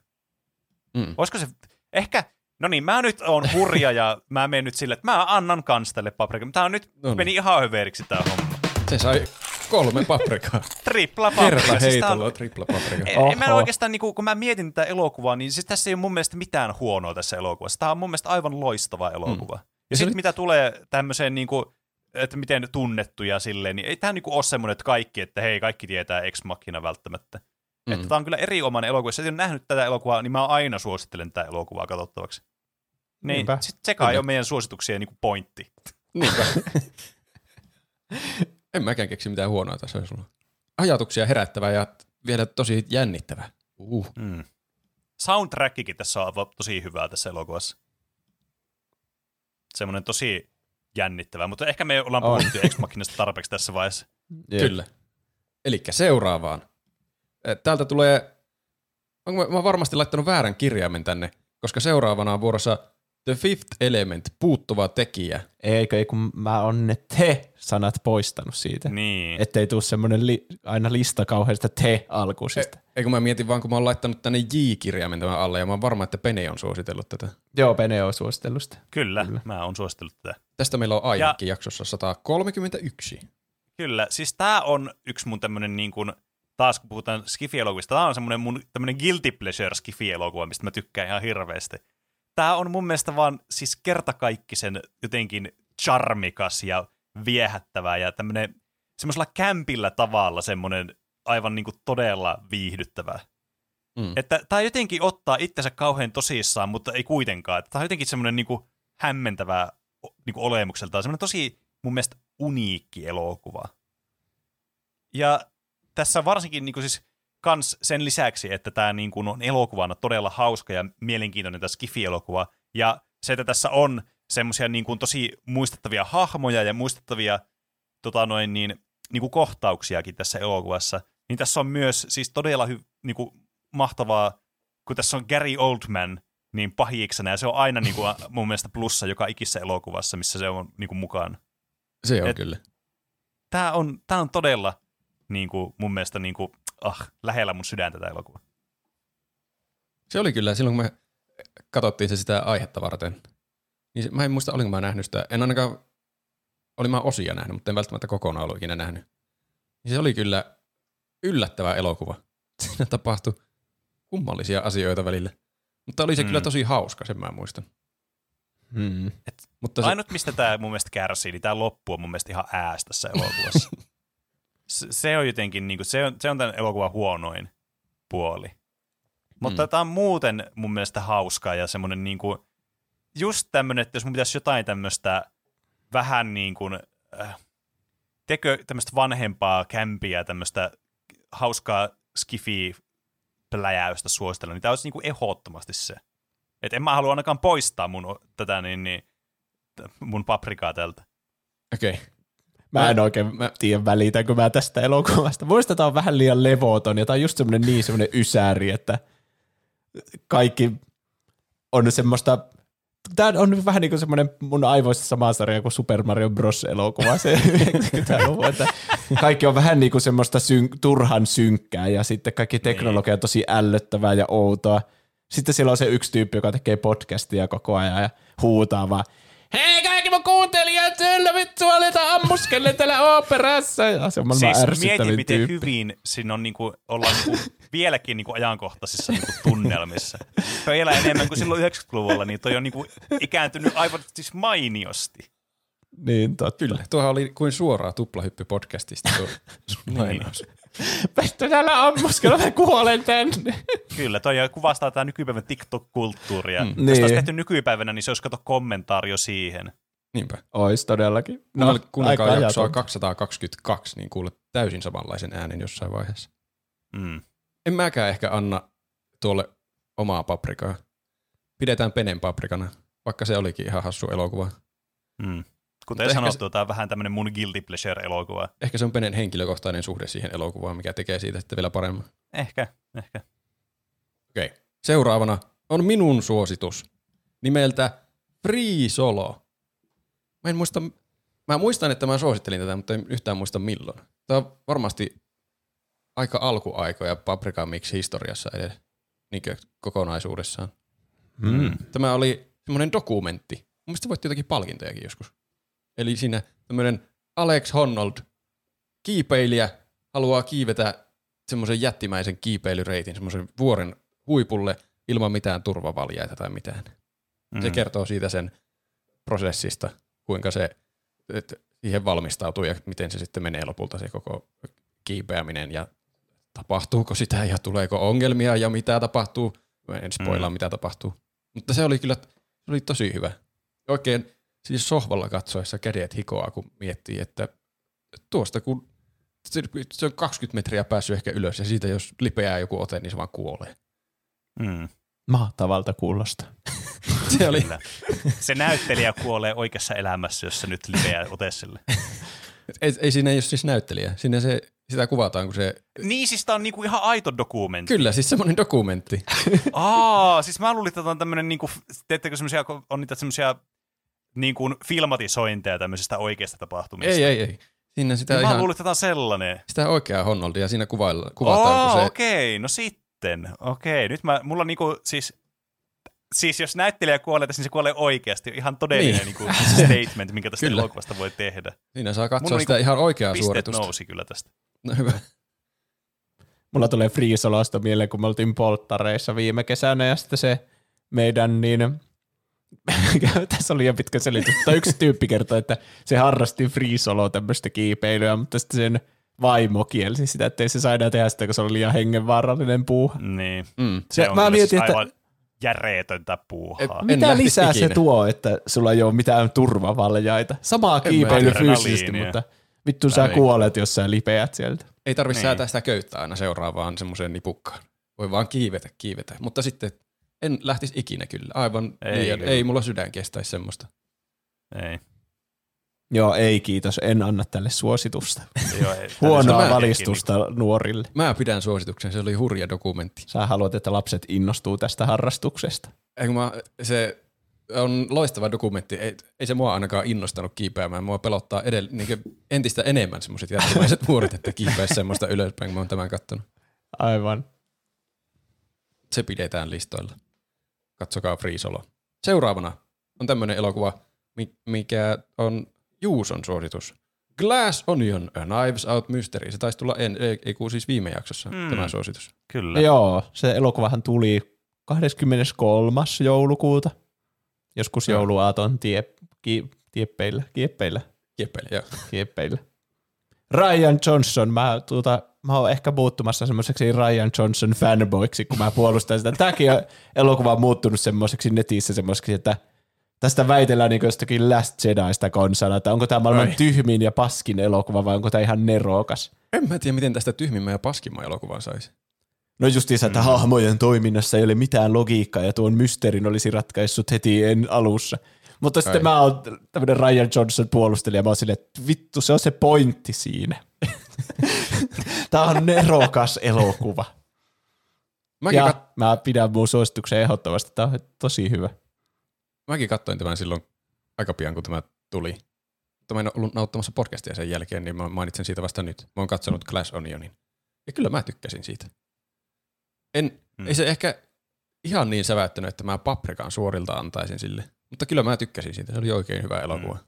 Mm. Olisiko se, ehkä, no niin, mä nyt oon hurja ja mä menen nyt silleen, että mä annan kans tälle paprika. Tää on nyt, No niin. meni ihan höveriksi tää homma. Se sai kolme paprikaa. Tripla paprika. Kerta Siis tää heitolla on, tripla paprika. en, en mä oikeastaan, niin kuin, kun mä mietin tätä elokuvaa, niin siis tässä ei ole mun mielestä mitään huonoa tässä elokuvassa. Tämä on mun mielestä aivan loistava elokuva. Mm. Ja se sitten oli- mitä tulee tämmöiseen, niin kuin, että miten tunnettuja silleen, niin ei tämä niin ole semmoinen, että kaikki, että hei, kaikki tietää Ex Machina välttämättä. Mm. Että tämä on kyllä erinomainen elokuva. Jos et ole nähnyt tätä elokuvaa, niin mä aina suosittelen tätä elokuvaa katsottavaksi. Niin, Niinpä. sit se kai on meidän suosituksien niin kuin pointti. Niinpä. en mäkään keksi mitään huonoa tässä sulla. Ajatuksia herättävä ja vielä tosi jännittävä. Uh. Mm. Soundtrackikin tässä on tosi hyvää tässä elokuvassa. Semmoinen tosi jännittävä, mutta ehkä me ollaan puhuttu Ex Machinasta tarpeeksi tässä vaiheessa. Jep. Kyllä. Eli seuraavaan. Eh, Täältä tulee, onko mä, mä varmasti laittanut väärän kirjaimen tänne, koska seuraavana on vuorossa The Fifth Element, puuttuva tekijä. Eikö, ei kun mä oon ne te-sanat poistanut siitä. Niin. Ettei tuu semmoinen li- aina lista kauheasta te-alkuisista. Ei kun mä mietin vaan, kun mä oon laittanut tänne J-kirjaimen tämän alle, ja mä oon varma, että Pene on suositellut tätä. Joo, Pene on suositellut sitä. Kyllä, Kyllä, mä oon suositellut tätä. Tästä meillä on aihekin jaksossa 131. Kyllä, siis tää on yksi mun tämmönen niin kuin, taas kun puhutaan Skifi-elokuvista, tää on semmonen mun tämmönen guilty pleasure Skifi-elokuva, mistä mä tykkään ihan hirveästi. Tää on mun mielestä vaan siis kertakaikkisen jotenkin charmikas ja viehättävä ja tämmönen semmoisella kämpillä tavalla semmonen aivan niin kuin todella viihdyttävä. Mm. Että tää jotenkin ottaa itsensä kauhean tosissaan, mutta ei kuitenkaan. Tää on jotenkin semmoinen niin kuin hämmentävä niin kuin olemukseltaan, semmoinen tosi mun mielestä uniikki elokuva. Ja tässä varsinkin niin kuin siis kans sen lisäksi, että tämä niin kuin on elokuvana todella hauska ja mielenkiintoinen tämä Skifi-elokuva, ja se, että tässä on semmoisia niin kuin tosi muistettavia hahmoja ja muistettavia tota noin, niin, niin kuin kohtauksiakin tässä elokuvassa, niin tässä on myös siis todella hy, niin kuin mahtavaa, kun tässä on Gary Oldman niin pahiiksena, ja se on aina niin kuin, mun mielestä plussa joka ikisessä elokuvassa, missä se on niin kuin, mukaan. Se on Et- Et... kyllä. Tämä on, tää on todella niin kuin, mun mielestä niin kuin, ah, lähellä mun sydäntä tämä elokuva. Se oli kyllä silloin, kun me katsottiin se sitä aihetta varten. Niin se, mä en muista, olinko mä nähnyt sitä. En ainakaan, olin mä osia nähnyt, mutta en välttämättä kokonaan ollut ikinä nähnyt. Niin se oli kyllä yllättävä elokuva. Siinä tapahtui kummallisia asioita välillä. Mutta oli se mm. kyllä tosi hauska, sen mä muistan. Hmm. Mutta se, Ainut, mistä tämä mun mielestä kärsii, niin tämä loppu on mun mielestä ihan ääs tässä elokuvassa. se, on jotenkin, niin kuin, se, on, se on tämän elokuvan huonoin puoli. Mutta tämä on muuten mun mielestä hauskaa ja semmoinen niin kuin, just tämmöinen, että jos mun pitäisi jotain tämmöistä vähän niin kuin, äh, tekö tämmöistä vanhempaa kämpiä, tämmöistä hauskaa skifi pläjäystä suositella, niin tämä olisi niin kuin ehdottomasti se. Et en mä halua ainakaan poistaa mun, tätä niin, niin, mun paprikaa tältä. okei. Okay. Mä en oikein mä... tiedä välitänkö mä tästä elokuvasta. Muista tää on vähän liian levoton ja tää on just semmonen niin semmonen ysäri, että kaikki on semmoista Tämä on vähän niin kuin semmoinen mun aivoissa sama sarja kuin Super Mario Bros. elokuva, se 90-luvun, että kaikki on vähän niin kuin semmoista syn- turhan synkkää ja sitten kaikki teknologia on tosi ällöttävää ja outoa. Sitten siellä on se yksi tyyppi, joka tekee podcastia koko ajan ja huutaa vaan, hei kaikki mun kuuntelijat, kyllä vittu aletaan ammuskelle täällä operassa. Ja se on maailman Siis ärsyttävin mietin, miten tyyppi. hyvin siinä on niinku, ollaan niinku, vieläkin niinku ajankohtaisissa niinku tunnelmissa. Vielä enemmän kuin silloin 90-luvulla, niin toi on niinku ikääntynyt aivan siis mainiosti. Niin, totta. Kyllä, tuohan oli kuin suoraa tuplahyppy podcastista tuo Niin. lainaus. Vittu täällä ammuskella, mä kuolen tänne. Kyllä, toi kuvastaa tämä nykypäivän TikTok-kulttuuria. Mm. Jos Niin. olisi tehty nykypäivänä, niin se olisi kato kommentaario siihen. Niinpä. Ois todellakin. No, kuunnelkaa aika jaksoa ajatonta. 222, niin kuulet täysin samanlaisen äänen jossain vaiheessa. Mm. En mäkään ehkä anna tuolle omaa paprikaa. Pidetään Penen paprikana, vaikka se olikin ihan hassu elokuva. Mm. Kuten ehkä sanottu, tämä on vähän tämmöinen mun guilty pleasure-elokuva. Ehkä se on Penen henkilökohtainen suhde siihen elokuvaan, mikä tekee siitä sitten vielä paremman. Ehkä, ehkä. Okei. Okay. Seuraavana on minun suositus nimeltä Free Solo. Mä en muista, mä muistan, että mä suosittelin tätä, mutta en yhtään muista milloin. Tämä on varmasti aika alkuaikoja Paprika Mix historiassa edes niin kokonaisuudessaan. Mm. Tämä oli semmoinen dokumentti. Mun mielestä se voitti jotakin palkintojakin joskus. Eli siinä tämmöinen Alex Honnold, kiipeilijä, haluaa kiivetä semmoisen jättimäisen kiipeilyreitin, semmoisen vuoren huipulle ilman mitään turvavaljaita tai mitään. Mm. Se kertoo siitä sen prosessista, kuinka se että siihen valmistautuu ja miten se sitten menee lopulta se koko kiipeäminen ja tapahtuuko sitä ja tuleeko ongelmia ja mitä tapahtuu. Mä en spoilaa, mm. mitä tapahtuu. Mutta se oli kyllä se oli tosi hyvä. Oikein siis sohvalla katsoessa kädet hikoaa, kun miettii, että tuosta kun se on 20 metriä päässyt ehkä ylös ja siitä jos lipeää joku ote, niin se vaan kuolee. Mm. Mahtavalta kuulosta. Se oli, Kyllä. Se näyttelijä kuolee oikeassa elämässä, jos se nyt lipeää ote sille. ei, ei siinä ei ole siis näyttelijä. Siinä se, sitä kuvataan, kun se... Niin, siis tää on niinku ihan aito dokumentti. Kyllä, siis semmoinen dokumentti. Aa, siis mä luulin, että tää on tämmönen niinku, teettekö semmosia, kun on niitä semmosia niin kuin filmatisointeja tämmöisistä oikeista tapahtumista. ei, ei, ei. Siinä sitä, Niin mä ihan, luulin, että tää on sellainen. sitä oikeaa Honnoldia siinä kuvailla, kuvataan, kun se... okei, no sitten. Okei, nyt mä, mulla niinku siis, siis jos näyttelijä kuolee, tässä, niin se kuolee oikeasti. Ihan todellinen Niin. niin. niinku statement, minkä tästä Kyllä. elokuvasta voi tehdä. Siinä saa katsoa Mulla sitä niinku ihan oikeaa suoritusta. nousi kyllä tästä. No hyvä. Mulla tulee Free Solosta mieleen, kun me oltiin polttareissa viime kesänä ja sitten se meidän niin tässä oli liian pitkä selitys, mutta yksi tyyppi kertoi, että se harrasti Free Solo tämmöistä kiipeilyä, mutta sitten sen vaimo kielsi sitä, että ei se saa enää tehdä sitä, kun se oli liian hengenvaarallinen puuha. Niin. Mm. Se Ja on mä mietin, siis että- aivan järeetöntä puuhaa. Et- En Mitä lisää se ikinä. tuo, että sulla ei ole mitään turvavaljaita? Samaa kiipeily fyysisesti, mutta vittu sä Ei. kuolet, jos sä lipeät sieltä. Ei tarvitse Niin. säätää sitä köyttä aina seuraavaan semmoiseen nipukkaan. Voi vaan kiivetä, kiivetä. Mutta sitten en lähtisi ikinä kyllä. Aivan Ei ei, liian, kyllä. ei mulla sydän kestäisi semmoista. Ei. Joo, ei kiitos, en anna tälle suositusta. Joo, ei. Huonoa valistusta nuorille. Mä pidän suosituksen, se oli hurja dokumentti. Sä haluat, että lapset innostuu tästä harrastuksesta. Ei, mä, se on loistava dokumentti. Ei, ei se mua ainakaan innostanut kiipeämään. Mua pelottaa edell, niin entistä enemmän semmoiset jättimäiset vuoret, että kiipeäisi semmoista ylöspäin, kun mä oon tämän kattonut. Aivan. Se pidetään listoilla. Katsokaa Free Solo. Seuraavana on tämmöinen elokuva, mi- mikä on Juuson suositus. Glass Onion, A Knives Out Mystery. Se taisi tulla, en, ei, ei siis viime jaksossa mm. tämä suositus. Kyllä. Joo, se elokuvahan tuli 23. joulukuuta. Joskus Joo. jouluaaton tie, ki, tieppeillä, kieppeillä, Jeppeille, joo. kieppeillä. Ryan Johnson, mä, tuota, mä oon ehkä muuttumassa semmoiseksi Ryan Johnson fanboyksi, kun mä puolustan sitä. Tämäkin on- elokuva on muuttunut semmoiseksi netissä semmoiseksi, että tästä väitellään niin jostakin Last Jediista konsana, että onko tämä maailman Ai. tyhmin ja paskin elokuva vai onko tämä ihan nerokas. En mä tiedä, miten tästä tyhmimmän ja paskimman elokuvan saisi. No justiinsa, että hahmojen toiminnassa ei ole mitään logiikkaa ja tuon mysteerin olisi ratkaissut heti en alussa. Mutta sitten Ai. mä oon tämmöinen Ryan Johnson puolustelija, mä oon silleen, että vittu, se on se pointti siinä. Tämä on nerokas elokuva. Mäkin, ja kat- mä pidän mun suosituksen ehdottomasti, tämä on tosi hyvä. mäkin katsoin tämän silloin aika pian, kun tämä tuli. Mutta mä en ollut nauttamassa podcastia sen jälkeen, niin mä mainitsen siitä vasta nyt. Mä oon katsonut Glass Onionin. Ja kyllä mä tykkäsin siitä. En, Hmm. mm. Ei se ehkä ihan niin säväyttänyt, että mä paprikan suorilta antaisin sille. Mutta kyllä mä tykkäsin siitä. Se oli oikein hyvä elokuva. Mm.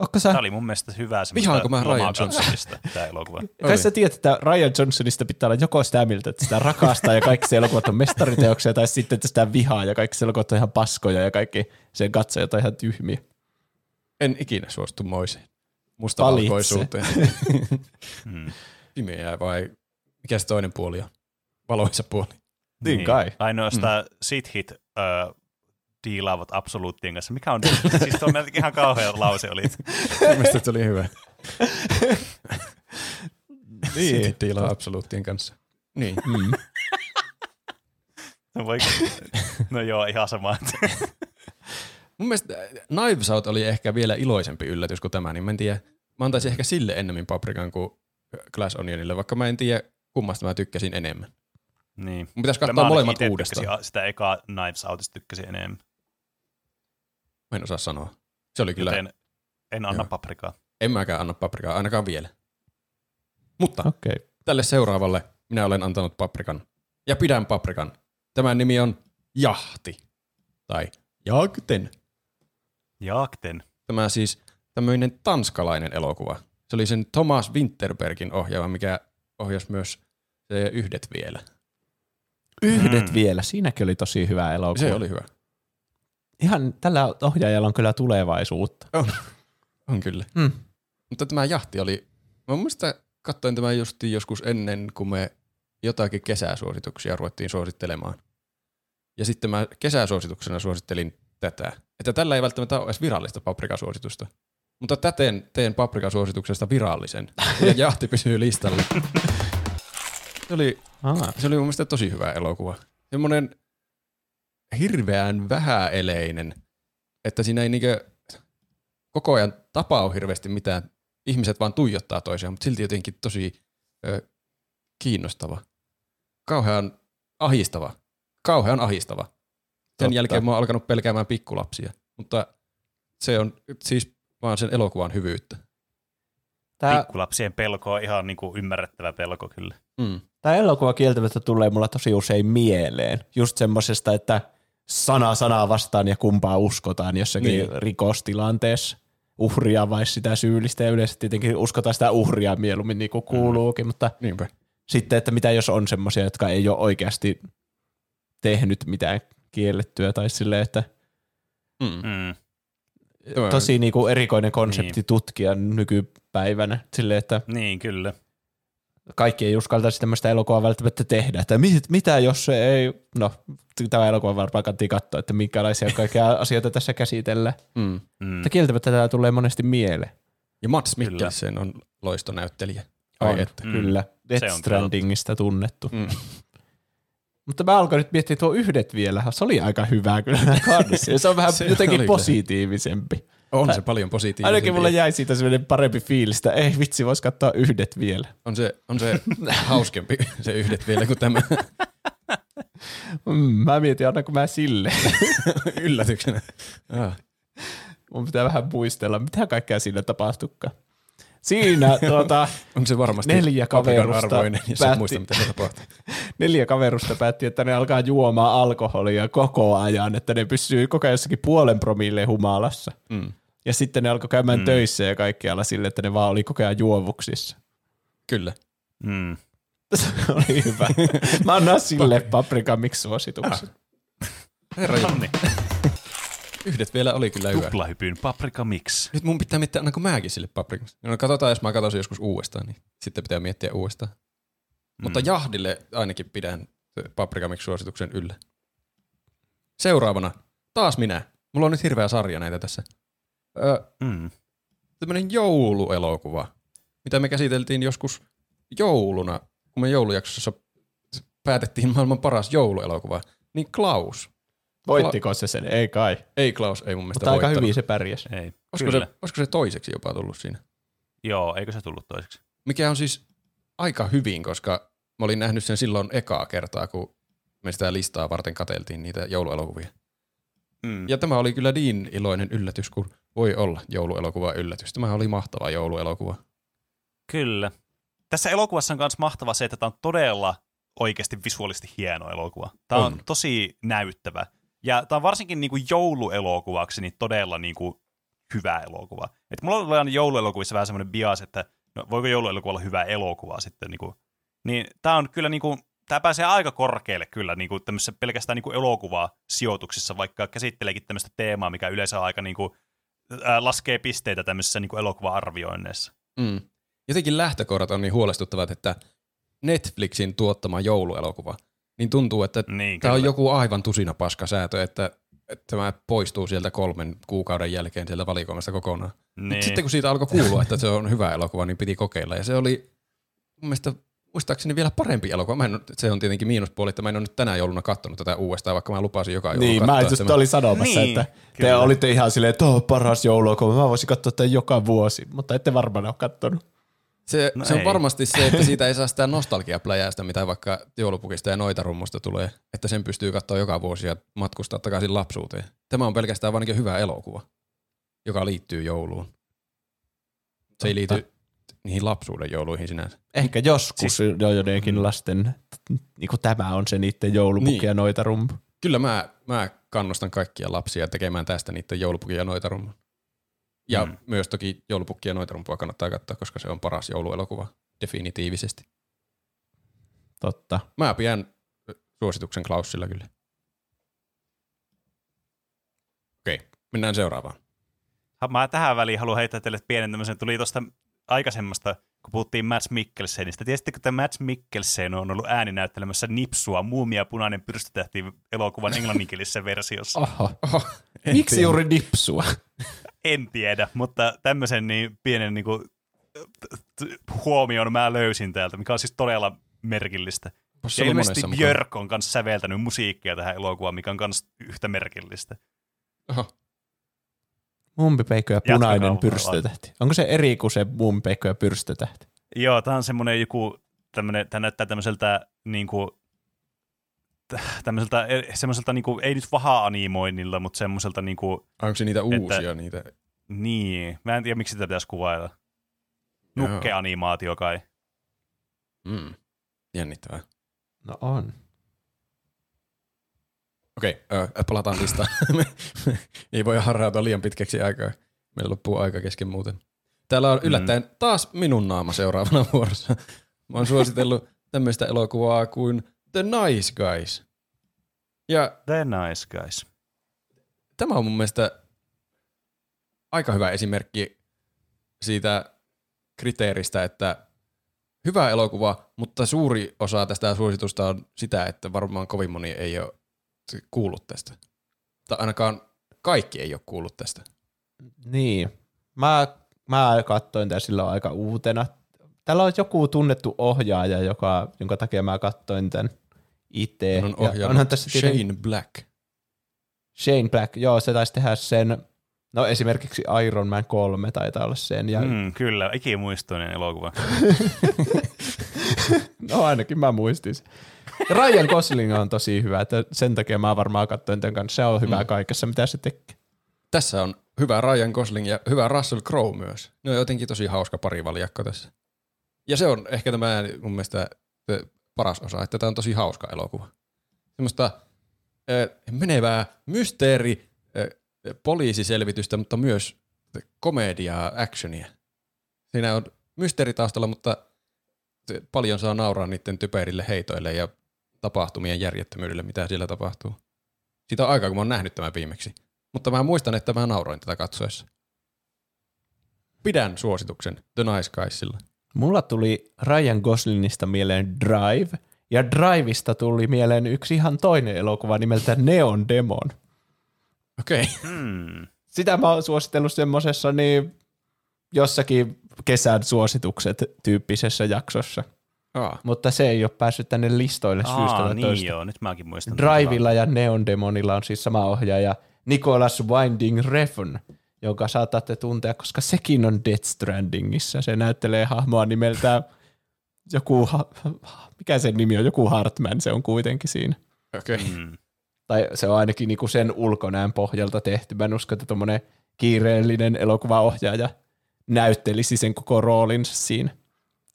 Onko sä, Tämä oli mun mielestä hyvä Vihaanko mä Ryan lomakatsomista, tämä elokuva. kai sä tiedät, että Ryan Johnsonista pitää olla joko sitä mieltä, että sitä rakastaa ja kaikki se elokuvat on mestariteoksia, tai sitten, että sitä vihaa ja kaikki se elokuvat on ihan paskoja ja kaikki sen katsojat on ihan tyhmiä. En ikinä suostu moiseen. Mustavalkoisuuteen. Hmm. Pimeää vai mikä se toinen puoli on? Valoisa puoli. Niin kai. Ainoastaan mm. sithit ö, diilaavat absoluuttien kanssa. Mikä on, siis tuo on ihan kauhea lause oli. Mielestäni se oli hyvä. Niin. Sitten diilaa absoluuttien kanssa. Niin. Mm. No, voi, no joo, ihan sama. Mun mielestä Knives Out oli ehkä vielä iloisempi yllätys kuin tämä, niin mä en tiedä. Mä antaisin ehkä sille ennemmin paprikan kuin Glass Onionille, vaikka mä en tiedä kummasta mä tykkäsin enemmän. niin. Mun pitäisi katsoa molemmat uudestaan. Sitä ekaa Knives Outista tykkäsin enemmän. Mä en osaa sanoa. Se oli kyllä, Joten en anna Joo. paprikaa. en mäkään anna paprikaa, ainakaan vielä. Mutta Okei. Okay. tälle seuraavalle minä olen antanut paprikan. Ja pidän paprikan. Tämän nimi on Jahti. Tai Jagten. Jaakten. Tämä siis tämmöinen tanskalainen elokuva. Se oli sen Thomas Winterbergin ohjaama, mikä ohjasi myös se Yhdet vielä. Yhdet Mm. vielä. Siinäkin oli tosi hyvä elokuva. Se oli hyvä. Ihan tällä ohjaajalla on kyllä tulevaisuutta. On, on kyllä. Mm. Mutta tämä jahti oli, mä mielestä katsoin tämän justiin joskus ennen, kun me jotakin kesäsuosituksia ruvettiin suosittelemaan. Ja sitten mä kesäsuosituksena suosittelin tätä. Että tällä ei välttämättä ole edes virallista paprikasuositusta. Mutta täten teen paprikasuosituksesta virallisen. Ja jahti pysyy listalla. Se oli, se oli mun mielestä tosi hyvä elokuva. Semmoinen hirveän vähäeleinen, että siinä ei niinkö koko ajan tapaa hirveästi mitään. Ihmiset vaan tuijottaa toisiaan, mutta silti jotenkin tosi ö, kiinnostava. Kauhean ahistava. Kauhean ahistava. Sen Totta. jälkeen mä oon alkanut pelkäämään pikkulapsia, mutta se on siis vaan sen elokuvan hyvyyttä. Tämä, Pikkulapsien pelko on ihan niin kuin ymmärrettävä pelko kyllä. Mm. tämä elokuva kieltämättä tulee mulla tosi usein mieleen. Just semmosesta, että sana sanaa vastaan ja kumpaa uskotaan jossakin Niin. rikostilanteessa. Uhria vai sitä syyllistä ja yleensä tietenkin uskotaan sitä uhria mieluummin niin kuin kuuluukin, mutta Niinpä. sitten, että mitä jos on semmoisia, jotka ei ole oikeasti tehnyt mitään kiellettyä tai silleen, että Mm. Mm. tosi niin kuin erikoinen konsepti niin. tutkia nykypäivänä silleen, että Niin, kyllä. Kaikki ei uskaltaisi tämmöistä elokuvaa välttämättä tehdä. Että mit, mitä jos se ei, no tämä elokuva varmaan kannattaa katsoa, että minkälaisia kaikkia asioita tässä käsitellään. Mm. Mm. Mutta kieltämättä tämä tulee monesti mieleen. Ja Mats. Mikkelsen on loistonäyttelijä. On, Ai että. Mm. kyllä. Death Se on Strandingista tunnettu. Mm. Mutta mä alkoin nyt miettiä tuo yhdet vielä. Se oli aika hyvä kyllä kanssa. Se on vähän Se jotenkin positiivisempi. On se paljon positiivista. Ainakin mulle jäi siitä sellainen parempi fiilis, että ei vitsi, vois katsoa yhdet vielä. On se, on se hauskempi se yhdet vielä kuin tämä Mm, mä mietin kun mä sille. yllätyksenä. Ah. Mun pitää vähän muistella, mitä kaikkea siinä tapahtukaan. Siinä tuota, On se varmasti Neljä kaverusta arvoinen, jos päätti- muista, mitä neljä kaverusta päätti, että ne alkaa juomaan alkoholia koko ajan, että ne pysyy koko ajan jossakin puolen promille humalassa. Mm. Ja sitten ne alkoi käymään mm. töissä ja kaikkialla sille, että ne vaan oli koko ajan juovuksissa. Kyllä. Mm. Se oli hyvä. Mä annan sille paprika mix suosituksen. Herra No niin, Yhdet vielä oli kyllä hyvä. tuplahypyn paprika mix. Nyt mun pitää miettiä, annanko mäkin sille paprikaksi. No katsotaan, jos mä katsoisin joskus uudestaan, niin sitten pitää miettiä uudestaan. Mm. Mutta jahdille ainakin pidän paprikamix suosituksen yllä. Seuraavana, taas minä. Mulla on nyt hirveä sarja näitä tässä. Öö, Mm. tämmönen jouluelokuva, mitä me käsiteltiin joskus jouluna, kun me joulujaksossa päätettiin maailman paras jouluelokuva, niin Klaus. Voittiko se sen? Ei kai. Ei Klaus, ei mun mielestä Mutta aika voittanut. hyvin se pärjäsi. Ei, Olisiko kyllä. se, olisiko se toiseksi jopa tullut siinä? Joo, eikö se tullut toiseksi? Mikä on siis aika hyvin, koska mä olin nähnyt sen silloin ekaa kertaa, kun me sitä listaa varten kateltiin niitä jouluelokuvia. Mm. Ja tämä oli kyllä niin iloinen yllätys, kun voi olla jouluelokuva yllätys. Tämä oli mahtava jouluelokuva. Kyllä. Tässä elokuvassa on myös mahtava se, että tämä on todella oikeasti visuaalisesti hieno elokuva. Tämä on, On. tosi näyttävä. Ja tämä on varsinkin niin kuin jouluelokuvaksi niin todella niin kuin hyvä elokuva. Et mulla on aina jouluelokuvissa vähän semmoinen bias, että no, voiko jouluelokuva olla hyvä elokuva sitten. Niin, kuin, niin tämä on kyllä niin kuin, tämä pääsee aika korkealle kyllä niin kuin pelkästään niin kuin elokuvasijoituksissa, vaikka käsitteleekin tämmöistä teemaa, mikä yleensä on aika niin kuin, ää, laskee pisteitä tämmöisissä niin elokuva-arvioinneissa. Mm. Jotenkin lähtökohdat on niin huolestuttavat, että Netflixin tuottama jouluelokuva, niin tuntuu, että Niin, tämä on joku aivan tusina paskasäätö, että, että tämä poistuu sieltä kolmen kuukauden jälkeen sieltä valikoimasta kokonaan. Niin. Mutta sitten kun siitä alkoi kuulua, että se on hyvä elokuva, niin piti kokeilla. Ja se oli mun mielestä muistaakseni vielä parempi elokuva. Mä en, se on tietenkin miinuspuoli, että mä en ole nyt tänä jouluna katsonut tätä uudestaan, vaikka mä lupasin joka joulu Niin, katsoa mä just tämän. olin sanomassa, Niin, että te kyllä. olitte ihan silleen, että on paras jouluelokuva, mä voisin katsoa tämän joka vuosi, mutta ette varmaan ole kattonut. Se, No se on varmasti se, että siitä ei saa sitä nostalgiapläjästä, mitä vaikka joulupukista ja noitarummusta tulee, että sen pystyy katsoa joka vuosi ja matkustaa takaisin lapsuuteen. Tämä on pelkästään vain hyvä elokuva, joka liittyy jouluun. Se ei liity niihin lapsuuden jouluihin sinänsä. Ehkä joskus siis, jo joidenkin Mm. lasten, niin kuin tämä on se niiden joulupukki Niin. ja noita rumpu. Kyllä mä, mä kannustan kaikkia lapsia tekemään tästä niiden joulupukin ja noitarummun. Ja Mm. myös toki joulupukki ja noitarumpua kannattaa katsoa, koska se on paras jouluelokuva definitiivisesti. Totta. Mä pidän suosituksen Klausilla kyllä. Okei, mennään seuraavaan. Mä tähän väliin haluan heittää teille pienen tämmöisen, tuli tuosta aikaisemmasta, kun puhuttiin Mads Mikkelsenistä. Tiesittekö, että Mads Mikkelsen on ollut ääninäyttelemässä Nipsua, Muumia punainen pyrstötähti elokuvan englanninkielisessä versiossa? Oho. Oho, Miksi tiedä. juuri nipsua? En tiedä, mutta tämmöisen niin pienen niin kuin, huomioon mä löysin täältä, mikä on siis todella merkillistä. Se Ja ilmeisesti. Björk on kanssa säveltänyt musiikkia tähän elokuvaan, mikä on myös yhtä merkillistä. Oho. Mumpipeikko ja punainen pyrstötähti. Onko se eri kuin se mumpipeikko ja pyrstötähti? Joo, tämä on semmoinen joku, tämmönen, tämä näyttää tämmöiseltä niin kuin, tämmöiseltä, semmoiselta niin kuin, ei nyt vaha-animoinnilla, mutta semmoiselta niin kuin, Onko se niitä uusia niitä? niin, mä en tiedä miksi sitä pitäisi kuvailla. Nukkeanimaatio kai. Mm. Jännittävää. No on. Okei, ö, palataan listaan. Ei voi harrautua liian pitkäksi aikaa. Meillä loppuu aika kesken muuten. Täällä on yllättäen mm. taas minun naama seuraavana vuorossa. Mä oon suositellut tämmöistä elokuvaa kuin The Nice Guys. Ja The nice guys. tämä on mun mielestä aika hyvä esimerkki siitä kriteeristä, että hyvä elokuva, mutta suuri osa tästä suositusta on sitä, että varmaan kovin moni ei ole kuullut tästä. Tai ainakaan kaikki ei ole kuullut tästä. Niin. Mä, mä katsoin tämän silloin aika uutena. Täällä on joku tunnettu ohjaaja, joka, jonka takia mä katsoin tämän itse. On Ja ohjannut onhan tässä Shane tietenkin- Black. Shane Black, joo, se taisi tehdä sen, no esimerkiksi Iron Man 3 taitaa olla sen. Ja, Mm, kyllä, ikimuistoinen elokuva. No ainakin mä muistin sen. Ryan Gosling on tosi hyvä, että sen takia mä varmaan katsoin tämän kanssa. Se on hyvä mm. kaikessa, mitä se tekee. Tässä on hyvä Ryan Gosling ja hyvä Russell Crowe myös. Ne on jotenkin tosi hauska parivaljakko tässä. Ja se on ehkä tämä mun mielestä paras osa, että tämä on tosi hauska elokuva. Semmoista äh, menevää mysteeri, äh, poliisiselvitystä, mutta myös komediaa, actionia. Siinä on mysteeri taustalla, mutta paljon saa nauraa niiden typerille heitoille ja tapahtumien järjettömyydelle, mitä siellä tapahtuu. Siitä on aikaa, kun mä oon nähnyt tämän viimeksi. Mutta mä muistan, että mä nauroin tätä katsoessa. Pidän suosituksen The Nice Guysilla. Mulla tuli Ryan Goslingista mieleen Drive, ja Driveista tuli mieleen yksi ihan toinen elokuva nimeltä Neon Demon. Okei. Okay. Hmm. Sitä mä oon suositellut semmosessa niin jossakin kesän suositukset tyyppisessä jaksossa. Aa, Mutta se ei ole päässyt tänne listoille syystä Aa, tai niin toista. joo, nyt mäkin muistan. Drivilla ja Neon Demonilla on siis sama ohjaaja Nicholas Winding Refn, jonka saatatte tuntea, koska sekin on Death Strandingissa. Se näyttelee hahmoa nimeltä joku, ha- mikä sen nimi on, joku Hartman se on kuitenkin siinä. okei. Okay. Mm. Tai se on ainakin niinku sen ulkonäön pohjalta tehty. Mä en usko, että tuommoinen kiireellinen elokuvaohjaaja näyttelisi sen koko roolinsa siinä.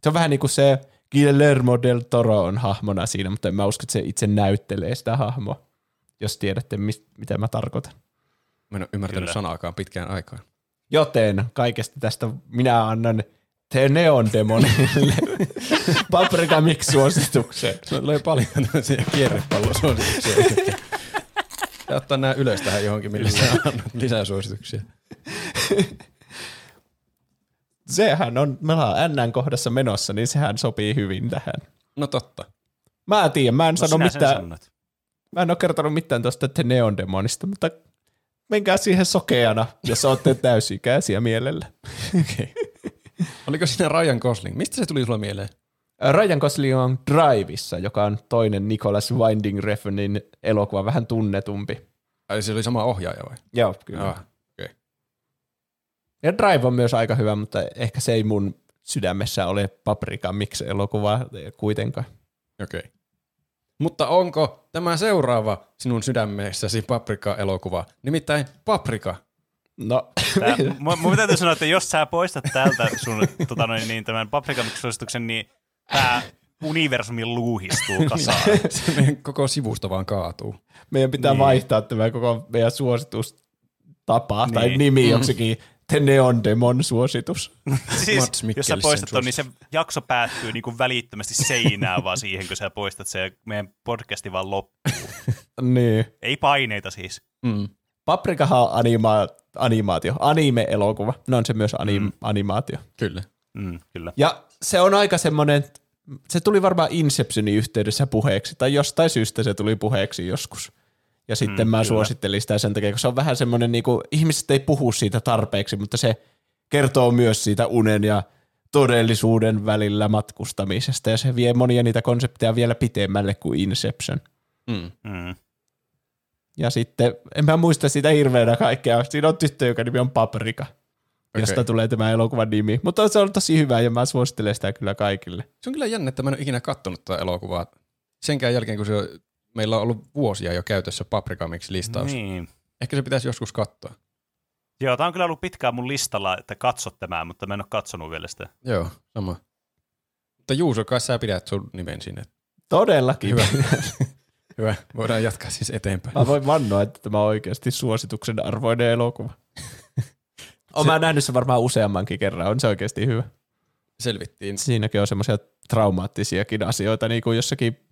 Se on vähän niin kuin se Guillermo del Toro on hahmona siinä, mutta en mä usko, että se itse näyttelee sitä hahmoa, jos tiedätte, mis- mitä mä tarkoitan. Mä en ole ymmärtänyt Kyllä. sanaakaan pitkään aikaan. Joten kaikesta tästä minä annan The Neon Demonille Paprika Mix-suosituksen. Sulla oli paljon tämmöisiä kierrepallosuosituksia. Ja ottaa nämä ylös tähän johonkin, millä sä annat lisää suosituksia. Sehän on, me ollaan NN-kohdassa menossa, niin sehän sopii hyvin tähän. No totta. Mä tiedän, mä en No sano mitään, mä en ole kertonut mitään tuosta The Neon Demonista, mutta menkää siihen sokeana, jos olette täysikäisiä mielellä. Okay. Oliko siinä Ryan Gosling? Mistä se tuli sulla mieleen? Ryan Gosling on Driveissa, joka on toinen Nicholas Winding Refnin elokuva, vähän tunnetumpi. Ai se oli sama ohjaaja vai? Joo, kyllä. Ah. Ja Drive on myös aika hyvä, mutta ehkä se ei mun sydämessä ole Paprika miksi elokuva kuitenkaan. Okei. Mutta onko tämä seuraava sinun sydämessäsi Paprika-elokuva? Nimittäin Paprika. No, Tää, mun, mun täytyy sanoa, että jos sä poistat täältä sun tota noin, niin, tämän paprikamix-suosituksen, niin tämä universumi luuhistuu kasaan. se meidän koko sivusto vaan kaatuu. meidän pitää Niin. niin. vaihtaa tämä koko meidän suositustapa niin. tai Niin. nimi mm. The Neon Demon suositus. siis, jos sä poistat ton, niin se jakso päättyy niin kuin välittömästi seinään vaan siihen, kun sä poistat se ja meidän podcasti vaan loppuu. niin. Ei paineita siis. Mm. Paprikahan on anima- animaatio, anime-elokuva. No on se myös anim- mm. animaatio. Kyllä. Mm, kyllä. Ja se on aika semmoinen, se tuli varmaan Inceptionin yhteydessä puheeksi, tai jostain syystä se tuli puheeksi joskus. Ja sitten Mm, mä kyllä. suosittelin sitä sen takia, kun se on vähän semmoinen, niin kuin, ihmiset ei puhu siitä tarpeeksi, mutta se kertoo myös siitä unen ja todellisuuden välillä matkustamisesta, ja se vie monia niitä konsepteja vielä pitemmälle kuin Inception. Mm. Mm. Ja sitten, en mä muista sitä hirveänä kaikkea, siinä on tyttö, joka nimi on Paprika, okay. josta tulee tämä elokuvan nimi. Mutta se on tosi hyvä, ja mä suosittelen sitä kyllä kaikille. Se on kyllä jännä, että mä en ole ikinä kattonut tätä elokuvaa. Senkään jälkeen, kun se on, meillä on ollut vuosia jo käytössä Paprika Mix-listaus. Niin. Niin. Ehkä se pitäisi joskus katsoa. Joo, tää on kyllä ollut pitkään mun listalla, että katso tämä, mutta mä en ole katsonut vielä sitä. Joo, sama. Mutta Juuso, kai sä pidät sun nimen sinne. Todellakin. Hyvä. Hyvä, voidaan jatkaa siis eteenpäin. Mä voin vannoa, että tämä on oikeasti suosituksen arvoinen elokuva. Olen mä nähnyt sen varmaan useammankin kerran, on se oikeasti hyvä. Selvittiin. Siinäkin on semmoisia traumaattisiakin asioita, niin kuin jossakin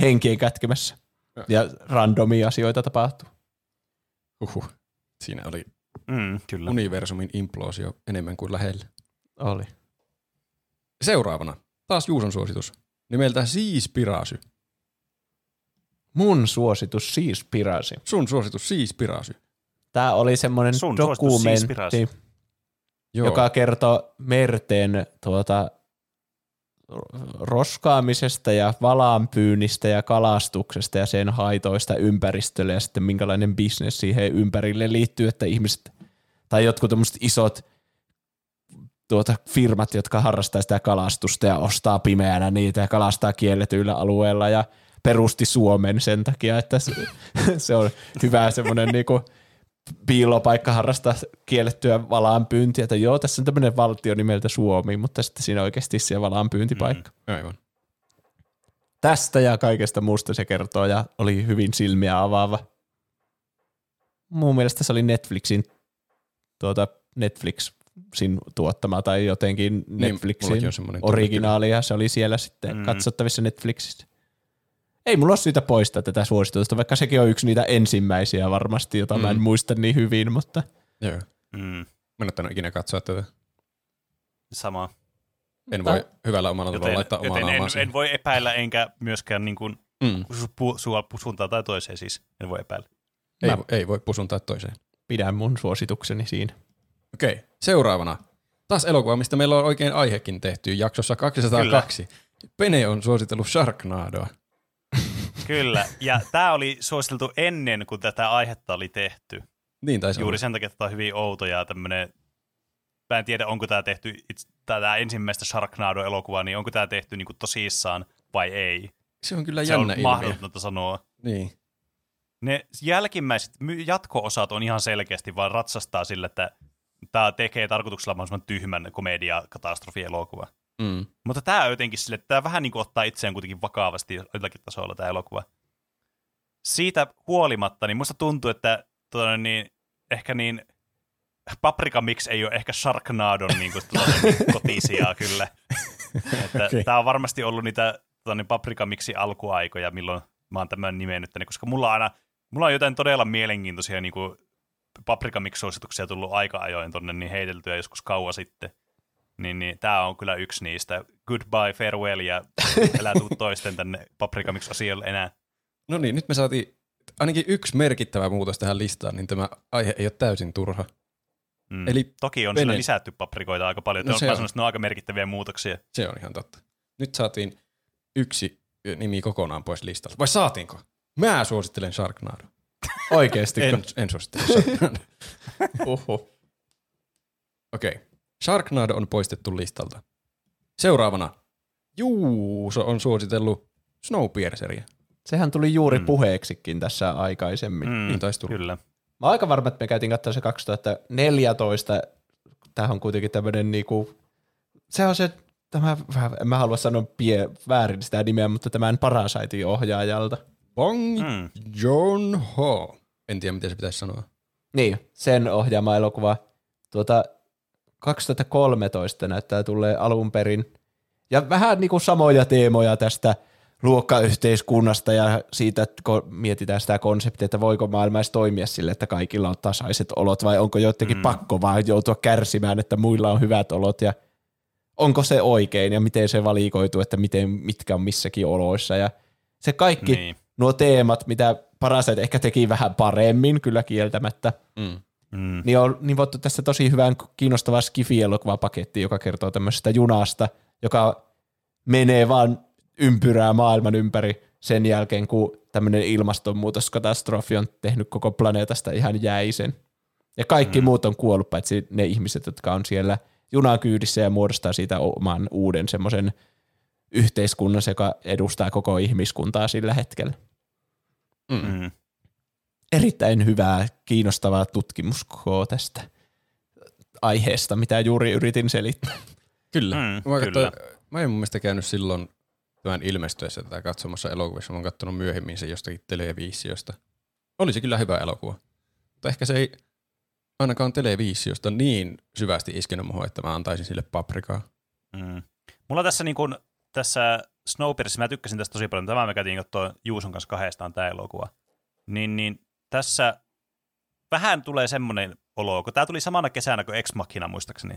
henkien kätkemässä. Ja randomia asioita tapahtuu. Uhuh. Siinä oli Mm, kyllä. universumin imploosio enemmän kuin lähellä. Oli. Seuraavana, taas Juuson suositus. Nimeltä Siis Pirasy. Mun suositus siis pirasi. Sun suositus Siis Pirasy. Tämä oli semmoinen Sun suositus siis pirasi. dokumentti, Joo. joka kertoo merten tuota, roskaamisesta ja valaanpyynnistä ja kalastuksesta ja sen haitoista ympäristölle ja sitten minkälainen bisnes siihen ympärille liittyy, että ihmiset tai jotkut isot tuota, firmat, jotka harrastaa sitä kalastusta ja ostaa pimeänä niitä ja kalastaa kielletyillä alueilla ja perusti Suomen sen takia, että se, se on hyvä semmoinen niinku piilopaikka harrastaa kiellettyä valaanpyyntiä, että joo, tässä on tämmöinen valtio nimeltä Suomi, mutta sitten siinä oikeasti se valaanpyyntipaikka. Mm. Aivan. Tästä ja kaikesta muusta se kertoo ja oli hyvin silmiä avaava. Mun mielestä se oli Netflixin tuota, Netflixin tuottama tai jotenkin Niin, Netflixin tunne originaali ja se oli siellä sitten mm. katsottavissa Netflixissä. Ei mulla ole syytä poistaa tätä suositusta, vaikka sekin on yksi niitä ensimmäisiä varmasti, jota mm. mä en muista niin hyvin, mutta Joo. Mm, Mä en ottanut ikinä katsoa tätä. sama. En Mutta- voi hyvällä omalla tavalla Joten, laittaa omaa en, siihen. en, voi epäillä enkä myöskään niin kuin, Mm. pu, su, suuntaan tai toiseen siis. En voi epäillä. Ei, Mä- ei voi pusuntaa toiseen. pidän mun suositukseni siinä. Okei, seuraavana. Taas elokuva, mistä meillä on oikein aihekin tehty jaksossa 202. Pene on suositellut Sharknadoa. Kyllä, ja tämä oli suositeltu ennen kuin tätä aihetta oli tehty. Niin taisi Juuri olla. sen takia, että tämä on hyvin outo ja tämmöinen, mä en tiedä onko tämä tehty, tämä ensimmäistä Sharknado-elokuvaa, niin onko tämä tehty niin kuin tosissaan vai ei. Se on kyllä Se on jännä ilmiö. mahdotonta sanoa. Niin. Ne jälkimmäiset jatko-osat on ihan selkeästi vaan ratsastaa sillä, että tämä tekee tarkoituksella mahdollisimman tyhmän komedia-katastrofielokuva. Mm. Mutta tämä on jotenkin sille, tämä vähän niin kuin ottaa itseään kuitenkin vakavasti jollakin tasolla tämä elokuva. Siitä huolimatta, niin musta tuntuu, että tuota, niin, ehkä niin Paprika Mix ei ole ehkä Sharknadon niin kuin, tuota, niin, kotisia kyllä. että Okei. Tämä on varmasti ollut niitä tuota, niin Paprika Mixin alkuaikoja, milloin mä oon tämän nimennyt tänne, koska mulla on aina, mulla on jotain todella mielenkiintoisia niin kuin Paprika Mix-suosituksia tullut aika ajoin tonne niin heiteltyä joskus kauan sitten. Niin, niin tämä on kyllä yksi niistä. Goodbye, farewell ja älä tuu toisten tänne Paprika Mix-osiolle enää. No niin, nyt me saatiin ainakin yksi merkittävä muutos tähän listaan, niin tämä aihe ei ole täysin turha. Mm. Eli Toki on Vene- sillä lisätty paprikoita aika paljon. No No, se on on. sanonut, että ne on aika merkittäviä muutoksia. se on ihan totta. Nyt saatiin yksi nimi kokonaan pois listalta. Vai saatiinko? Mä suosittelen Sharknado. Oikeesti. En, en suosittele Sharknado. Okei. Okay. Sharknado on poistettu listalta. Seuraavana. Juuso on suositellut Snowpierceria. Sehän tuli juuri Mm. puheeksikin tässä aikaisemmin. Mm, Niin taisi tulla. Kyllä. Mä oon aika varma, että me käytiin katsoa se 2014. Tämähän on kuitenkin tämmöinen niinku, se on se, tämä, en mä halua sanoa pie, väärin sitä nimeä, mutta tämän Parasaitin ohjaajalta. Bong Mm. Joon Ho. En tiedä, miten se pitäisi sanoa. Niin, sen ohjaama elokuva. Tuota, 2013 näyttää tulee alun perin. Ja vähän niin kuin samoja teemoja tästä luokkayhteiskunnasta ja siitä, että kun mietitään sitä konseptia, että voiko maailma edes toimia sille, että kaikilla on tasaiset olot vai onko jotenkin mm. pakko vaan joutua kärsimään, että muilla on hyvät olot ja onko se oikein ja miten se valikoituu, että miten, mitkä on missäkin oloissa ja se kaikki Niin. nuo teemat, mitä Parasite ehkä teki vähän paremmin kyllä kieltämättä, Mm. Mm. niin on nivottu tässä tosi hyvän kiinnostava skifi-elokuvapaketti, joka kertoo tämmöisestä junasta, joka menee vaan ympyrää maailman ympäri sen jälkeen, kun tämmöinen ilmastonmuutoskatastrofi on tehnyt koko planeetasta ihan jäisen. Ja kaikki mm. muut on kuollut, paitsi ne ihmiset, jotka on siellä junakyydissä ja muodostaa siitä oman uuden semmoisen yhteiskunnan, joka edustaa koko ihmiskuntaa sillä hetkellä. Mm. Erittäin hyvää, kiinnostavaa tutkimuskoa tästä aiheesta, mitä juuri yritin selittää. Kyllä. Mm, mä, kyllä. katsoin, mä en mun mielestä käynyt silloin tämän ilmestyessä tätä katsomassa elokuvissa. Mä oon katsonut myöhemmin sen jostakin televisiosta. Oli se kyllä hyvä elokuva. Mutta ehkä se ei ainakaan televisiosta niin syvästi iskenyt muuhun, että mä antaisin sille paprikaa. Mm. Mulla tässä, niin kun, tässä Snowpiercerissa, mä tykkäsin tästä tosi paljon, tämä me käytiin katsoa Juuson kanssa kahdestaan tämä elokuva, niin, niin tässä vähän tulee semmoinen olo, kun tämä tuli samana kesänä kuin Ex Machina muistaakseni.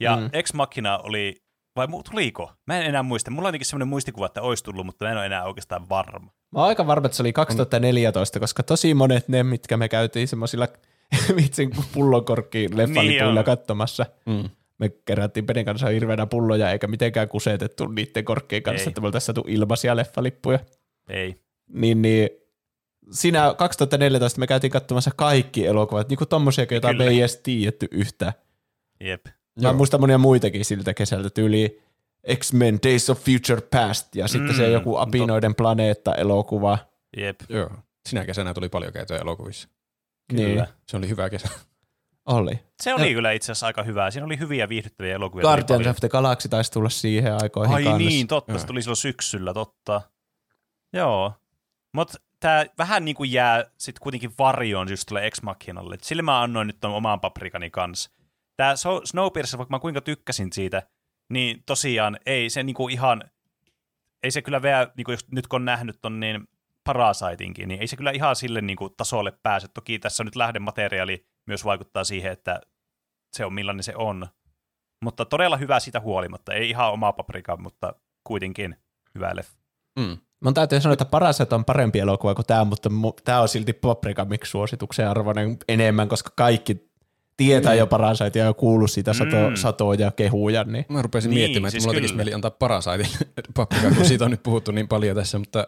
Ja Mm. Ex Machina oli, vai tuliko? Mä en enää muista. Mulla on jotenkin semmoinen muistikuva, että olisi tullut, mutta mä en ole enää oikeastaan varma. Mä oon aika varma, että se oli 2014, koska tosi monet ne, mitkä me käytiin semmoisilla vitsin pullonkorkkiin leffalipuilla Niin katsomassa. Mm. Me kerättiin Penen kanssa hirveänä pulloja, eikä mitenkään kusetettu niiden korkkien kanssa, Ei. että me oltaisiin saatu ilmaisia leffalippuja. Ei. Niin, niin siinä 2014 me käytiin katsomassa kaikki elokuvat, niin kuin tommosia, joita me ei edes tiedetty yhtään. Jep. Mä muistan monia muitakin siltä kesältä, tyyli X-Men Days of Future Past, ja sitten se Mm, joku Apinoiden planeetta-elokuva. Jep. Joo. Sinä kesänä tuli paljon käytöä elokuvissa. Niin, Kyllä. Se oli hyvä kesä. oli. Se oli kyllä itse asiassa aika hyvää. Siinä oli hyviä viihdyttäviä elokuvia. Guardians of the Galaxy taisi tulla siihen aikoihin Ai kanssa. niin, totta. Joo. Se tuli silloin syksyllä, totta. Joo. Mutta tämä vähän niin kuin jää sitten kuitenkin varjoon just tuolle Ex Machinalle. Sille mä annoin nyt ton oman paprikani kanssa. Tämä Snowpiercer, vaikka mä kuinka tykkäsin siitä, niin tosiaan ei se niinku ihan, ei se kyllä vielä, niinku jos nyt kun on nähnyt ton niin Parasaitinkin, niin ei se kyllä ihan sille niinku tasolle pääse. Toki tässä nyt lähdemateriaali myös vaikuttaa siihen, että se on millainen se on. Mutta todella hyvä siitä huolimatta. Ei ihan oma paprika, mutta kuitenkin hyvä leffa. Mm. Mun täytyy sanoa, että Paraset on parempi elokuva kuin tämä, mutta tämä on silti Paprika Mix-suosituksen arvoinen enemmän, koska kaikki tietää jo Parasaitia ja kuullut siitä sato, Mm. satoja ja kehuja. Niin. Mä rupesin Niin, miettimään, että siis mulla tekisi mieli antaa Parasaitin paprika, kun siitä on nyt puhuttu niin paljon tässä, mutta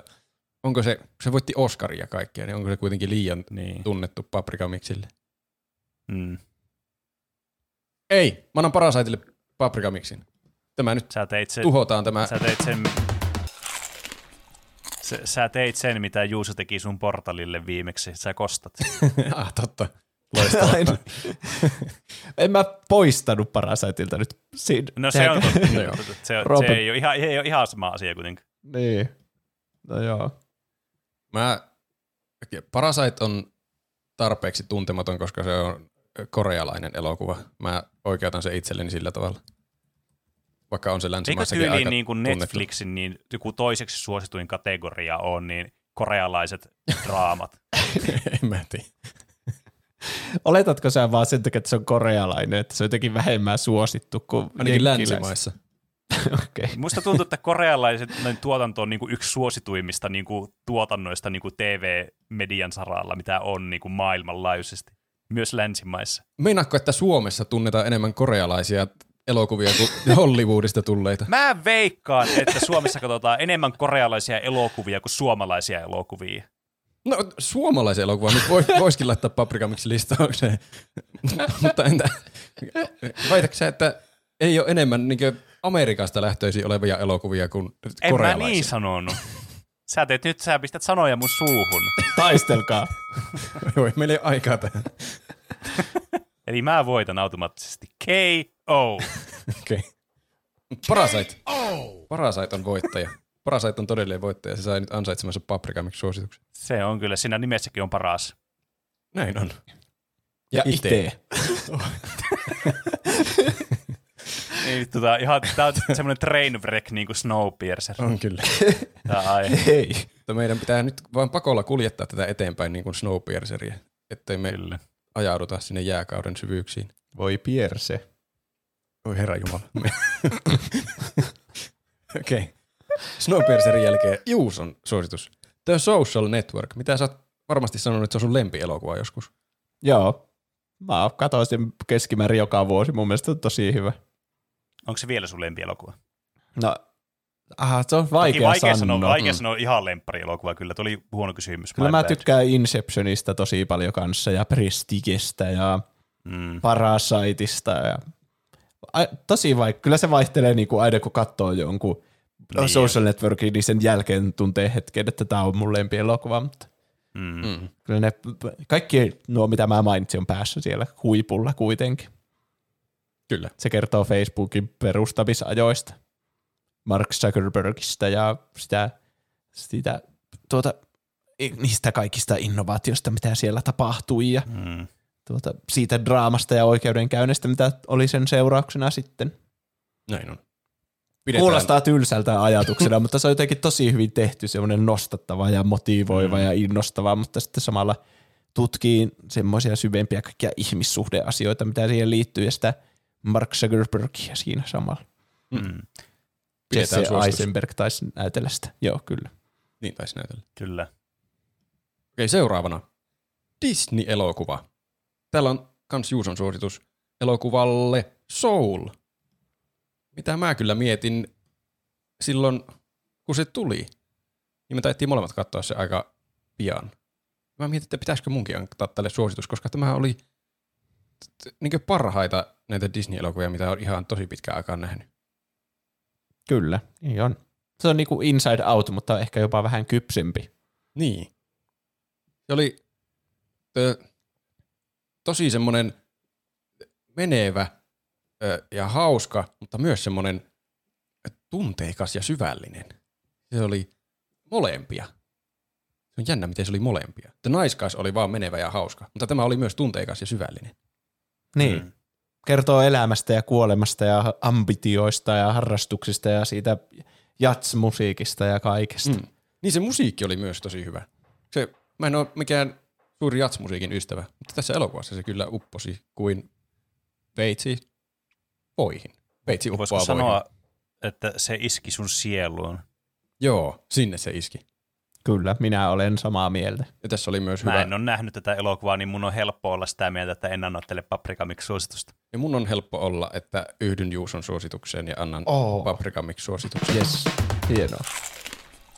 onko se, se voitti Oscaria kaikkea, niin onko se kuitenkin liian Niin. tunnettu paprikamixille? Mm. Ei, mä annan Parasaitille paprikamixin. Tämä nyt Sä teit sen, tuhotaan tämä. sä teit sen, sä, sä teit sen, mitä Juuso teki sun portalille viimeksi. Sä kostat. ah, totta. Aina. en mä poistanut Parasaitilta nyt. Siin, No se on, totta. Se, se, Robin. se ei, ole ihan, ei ole ihan sama asia kuitenkaan. Niin. No joo. Mä, Parasite on tarpeeksi tuntematon, koska se on korealainen elokuva. Mä oikeutan se itselleni sillä tavalla. Vaikka on se Eikö länsimaissakin tyyliin aika niin kuin. Netflixin niin joku toiseksi suosituin kategoria on niin korealaiset draamat? en mä tiedä. Oletatko sä vaan sen takia, että se on korealainen, että se on jotenkin vähemmän suosittu kuin Ainakin jenkkiläis- länsimaissa. Okei. Musta tuntuu, että korealaiset noin tuotanto on niin kuin yksi suosituimmista niin kuin tuotannoista niin kuin TV-median saralla, mitä on niin kuin maailmanlaajuisesti. Myös länsimaissa. Meinaatko, että Suomessa tunnetaan enemmän korealaisia elokuvia kuin Hollywoodista tulleita? Mä veikkaan, että Suomessa katsotaan enemmän korealaisia elokuvia kuin suomalaisia elokuvia. No suomalaisen elokuvan nyt voi, voisikin laittaa paprikamiksi listaukseen. Mutta entä, väitätkö sä, että ei ole enemmän niin Amerikasta lähtöisin olevia elokuvia kuin En mä korealaisia? niin sanonut. Sä teet nyt, sä pistät sanoja mun suuhun. Taistelkaa. Joo, meillä ei ole aikaa tähän. Eli mä voitan automaattisesti. K.O. Okei. Okay. Parasite. Parasite on voittaja. Parasite on todellinen voittaja. Se sai nyt ansaitsemansa paprikamiksi suosituksen. Se on kyllä, siinä nimessäkin on paras. Näin on. Ja itse. Ei, tota, ihan, tää on semmoinen train wreck niin kuin Snowpiercer. On kyllä. Tää aihe. Ei. Mutta meidän pitää nyt vain pakolla kuljettaa tätä eteenpäin niin kuin Snowpierceria, ettei me Kyllä. ajauduta sinne jääkauden syvyyksiin. Voi pierse. Oi herra Jumala. Okei. Okay. Snowpiercerin jälkeen Juuson suositus. The Social Network. Mitä sä oot varmasti sanonut, että se on sun lempielokuva joskus? Joo. Mä katsoin sen keskimäärin joka vuosi. Mun mielestä on tosi hyvä. Onko se vielä sun lempielokuva? No, aha, se on Toki vaikea, vaikea sanoa. sanoa, vaikea sanoa ihan lemppari-elokuva, kyllä. Tuli huono kysymys. Kyllä mä bad. tykkään Inceptionista tosi paljon kanssa ja Prestigestä ja Mm. Parasiteista. Ja... Ai, tosi vaikka. Kyllä se vaihtelee niin kuin aina kun katsoo jonkun Niin. social networkin, niin sen jälkeen tuntee hetken, että tämä on mun lempielokuva. Mutta Mm. Mm. kyllä ne, kaikki nuo, mitä mä mainitsin, on päässä siellä huipulla kuitenkin. Kyllä. Se kertoo Facebookin perustamisajoista, Mark Zuckerbergista ja sitä, sitä tuota, niistä kaikista innovaatioista, mitä siellä tapahtui ja Mm. Tuota, siitä draamasta ja oikeudenkäynnistä, mitä oli sen seurauksena sitten. Näin on. Kuulostaa tylsältä ajatuksena, mutta se on jotenkin tosi hyvin tehty, semmoinen nostattava ja motivoiva Mm. ja innostava, mutta sitten samalla tutkii semmoisia syvempiä kaikkia ihmissuhdeasioita, mitä siihen liittyy, ja sitä Mark Zuckerbergia siinä samalla. Mm. Jesse Pidetään suositus. Eisenberg taisi näytellä sitä. Joo, kyllä. Niin taisi näytellä. Kyllä. Okei, seuraavana. Disney-elokuva. Täällä on kans Juuson suositus elokuvalle Soul. Mitä mä kyllä mietin silloin, kun se tuli. Niin me taittiin molemmat katsoa se aika pian. Mä mietin, että pitäisikö munkin antaa tälle suositus, koska tämä oli niin parhaita näitä Disney-elokuvia, mitä on ihan tosi pitkään aikaan nähnyt. Kyllä, niin on. Se on niinku Inside Out, mutta ehkä jopa vähän kypsempi. Niin. Se oli tosi semmoinen menevä ö, ja hauska, mutta myös semmoinen tunteikas ja syvällinen. Se oli molempia. Se on jännä, miten se oli molempia. The Nice Guys oli vaan menevä ja hauska, mutta tämä oli myös tunteikas ja syvällinen. Niin. Mm. kertoo elämästä ja kuolemasta ja ambitioista ja harrastuksista ja siitä jatsmusiikista ja kaikesta. Mm. Niin se musiikki oli myös tosi hyvä. Se, mä en ole mikään suuri jatsmusiikin ystävä, mutta tässä elokuvassa se kyllä upposi kuin veitsi voihin. Veitsi uppoaa Voisiko voihin. sanoa, että se iski sun sieluun? Joo, sinne se iski. Kyllä, minä olen samaa mieltä. Ja tässä oli myös Mä hyvä. en ole nähnyt tätä elokuvaa, niin mun on helppo olla sitä mieltä, että en anna teille Paprika Mix-suositusta. Ja mun on helppo olla, että yhdyn Juuson suositukseen ja annan oh. Paprika Mix suosituksen. Yes, hienoa.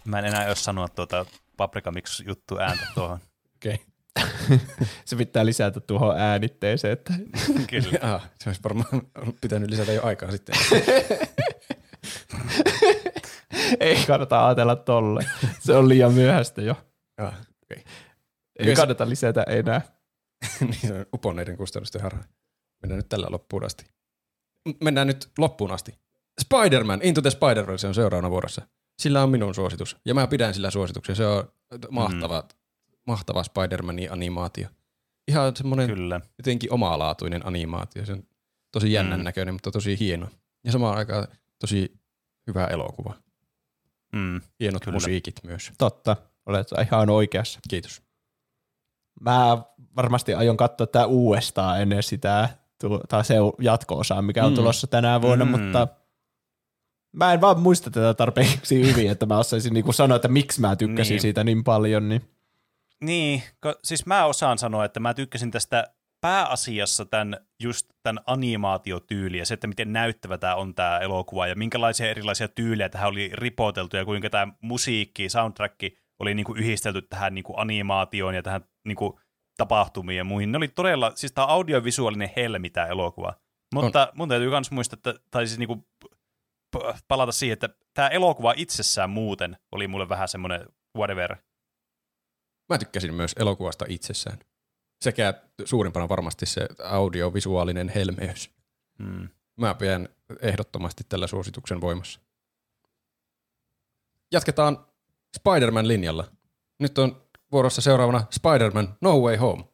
Mä en enää jos sanoa tuota Paprika Mix-juttu ääntä tuohon. Okei. Se pitää lisätä tuohon äänitteeseen, että Kyllä. Ah, se olisi varmaan pitänyt lisätä jo aikaa sitten. ei kannata ajatella tolle. Se on liian myöhäistä jo. ah, okay. Ei Kyllä se- kannata lisätä enää. niin se on uponneiden kustannusten harha. Mennään nyt tällä loppuun asti. Mennään nyt loppuun asti. Spider-Man, Into the spider se on seuraavana vuorossa. Sillä on minun suositus. Ja mä pidän sillä suosituksen. Se on mahtava, mm. Mahtava Spider-Manin animaatio. Ihan semmoinen Kyllä. jotenkin omalaatuinen animaatio. Se on tosi jännän Mm. näköinen, mutta tosi hieno. Ja samaan aikaan tosi hyvä elokuva. Mm. Hienot Kyllä. musiikit myös. Totta, olet ihan oikeassa. Kiitos. Mä varmasti aion katsoa tää uudestaan ennen sitä tai se jatko-osaa, mikä on Mm. tulossa tänä vuonna, Mm. mutta mä en vaan muista tätä tarpeeksi hyvin, että mä osaisin niinku sanoa, että miksi mä tykkäsin Niin. siitä niin paljon. Niin. Niin, siis mä osaan sanoa, että mä tykkäsin tästä pääasiassa tämän, just tämän animaatiotyyliä, ja se, että miten näyttävä tämä on tämä elokuva, ja minkälaisia erilaisia tyylejä tähän oli ripoteltu, ja kuinka tämä musiikki, soundtrack oli niinku yhdistelty tähän niinku animaatioon ja tähän niinku tapahtumiin ja muihin. Ne oli todella, siis tämä audiovisuaalinen helmi tämä elokuva. Mutta on. mun täytyy myös muistaa, että, tai siis niinku palata siihen, että tämä elokuva itsessään muuten oli mulle vähän semmoinen whatever. Mä tykkäsin myös elokuvasta itsessään. Sekä suurimpana varmasti se audiovisuaalinen helmeys. Hmm. Mä pidän ehdottomasti tällä suosituksen voimassa. Jatketaan Spider-Man linjalla. Nyt on vuorossa seuraavana Spider-Man No Way Home,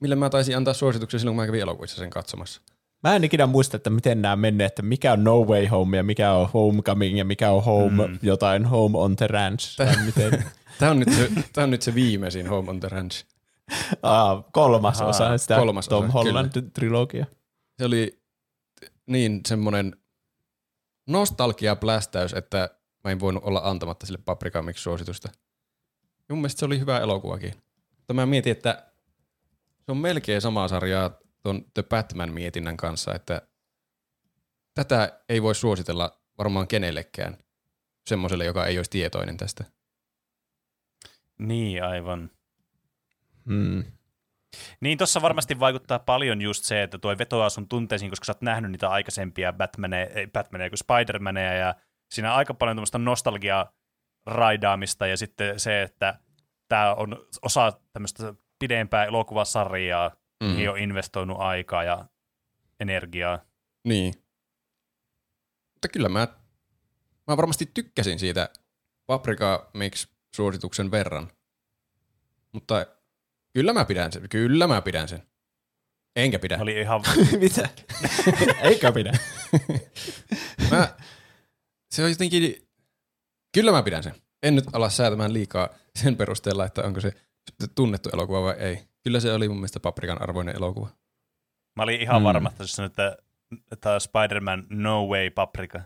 mille mä taisin antaa suosituksen silloin, kun mä kävin elokuvissa sen katsomassa. Mä en ikinä muista, että miten nämä menee, että mikä on No Way Home ja mikä on Homecoming ja mikä on Home Mm. jotain Home on the Ranch. Tai miten. Tämä on, nyt se, tämä on nyt se viimeisin Home on the Ranch. Aa, kolmas Aa, osa sitä kolmas Tom osa, Holland-trilogia. Se oli niin semmoinen nostalgia-plästäys, että mä en voinut olla antamatta sille Paprika Mix suositusta. Mun mielestä se oli hyvä elokuvakin. Mutta mä mietin, että se on melkein samaa sarjaa tuon The Batman-mietinnän kanssa, että tätä ei voi suositella varmaan kenellekään semmoiselle, joka ei olisi tietoinen tästä. Niin, aivan. Hmm. Niin, tuossa varmasti vaikuttaa paljon just se, että tuo vetoaa sun tunteisiin, koska sä oot nähnyt niitä aikaisempia Batmaneja, ei Batmaneja kuin Spider-Maneja, ja siinä on aika paljon tämmöistä nostalgiaa raidaamista, ja sitten se, että tämä on osa tämmöistä pidempää elokuvasarjaa, mm. mihin on investoinut aikaa ja energiaa. Niin. Mutta kyllä mä, mä varmasti tykkäsin siitä Paprika Mix suosituksen verran. Mutta kyllä mä pidän sen. Kyllä mä pidän sen. Enkä pidä. Oli ihan, Mitä? Eikä pidä. Mä, se on jotenkin, kyllä mä pidän sen. En nyt ala säätämään liikaa sen perusteella, että onko se tunnettu elokuva vai ei. Kyllä se oli mun mielestä paprikan arvoinen elokuva. mä olin ihan Mm. varma, että, se sanoi, että tämä Spider-Man No Way Paprika.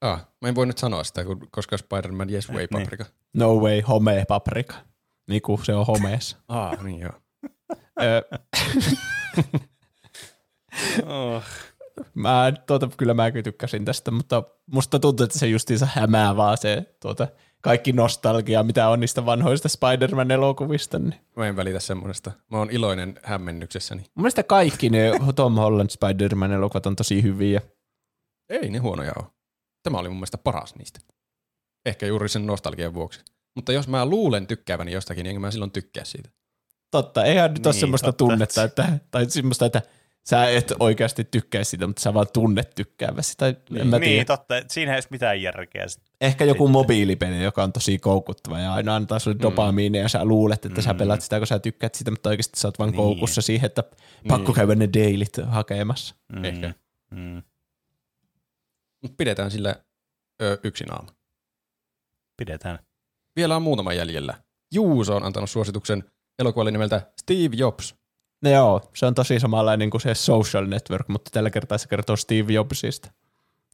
Ah, mä en voi nyt sanoa sitä, kun- koska Spider-Man Yes Way Niin. No way, home paprika. Niin kuin se on homeessa. Ah, niin joo. Oh. mä, tuota, kyllä mäkin tykkäsin tästä, mutta musta tuntuu, että se justiinsa hämää vaan se tuota, kaikki nostalgia, mitä on niistä vanhoista Spider-Man-elokuvista. Niin. Mä en välitä semmoisesta. Mä oon iloinen hämmennyksessäni. Mun mielestä kaikki ne Tom Holland Spider-Man-elokuvat on tosi hyviä. Ei ne huonoja ole. Tämä oli mun mielestä paras niistä. Ehkä juuri sen nostalgian vuoksi. Mutta jos mä luulen tykkääväni jostakin, niin enkä mä silloin tykkää siitä. Totta, eihän nyt ole Niin, semmoista totta. tunnetta, että, tai semmoista, että sä et oikeasti tykkää sitä, mutta sä vaan tunnet tykkääväsi. Tai en mä niin, tiedä. totta. Siinä ei ole mitään järkeä. sit. Ehkä joku mobiilipeli, joka on tosi koukuttava ja aina antaa sulle dopamiinia ja sä luulet, että sä pelaat sitä, kun sä tykkäät sitä, mutta oikeasti sä oot vaan Niin. koukussa siihen, että pakko käydä ne dailit hakemassa. Mm. Ehkä. Mm. Mut pidetään sillä ö, yksin aamu. Pidetään. Vielä on muutama jäljellä. Juuso on antanut suosituksen elokuvalle nimeltä Steve Jobs. No joo, se on tosi samanlainen kuin se Social Network, mutta tällä kertaa se kertoo Steve Jobsista.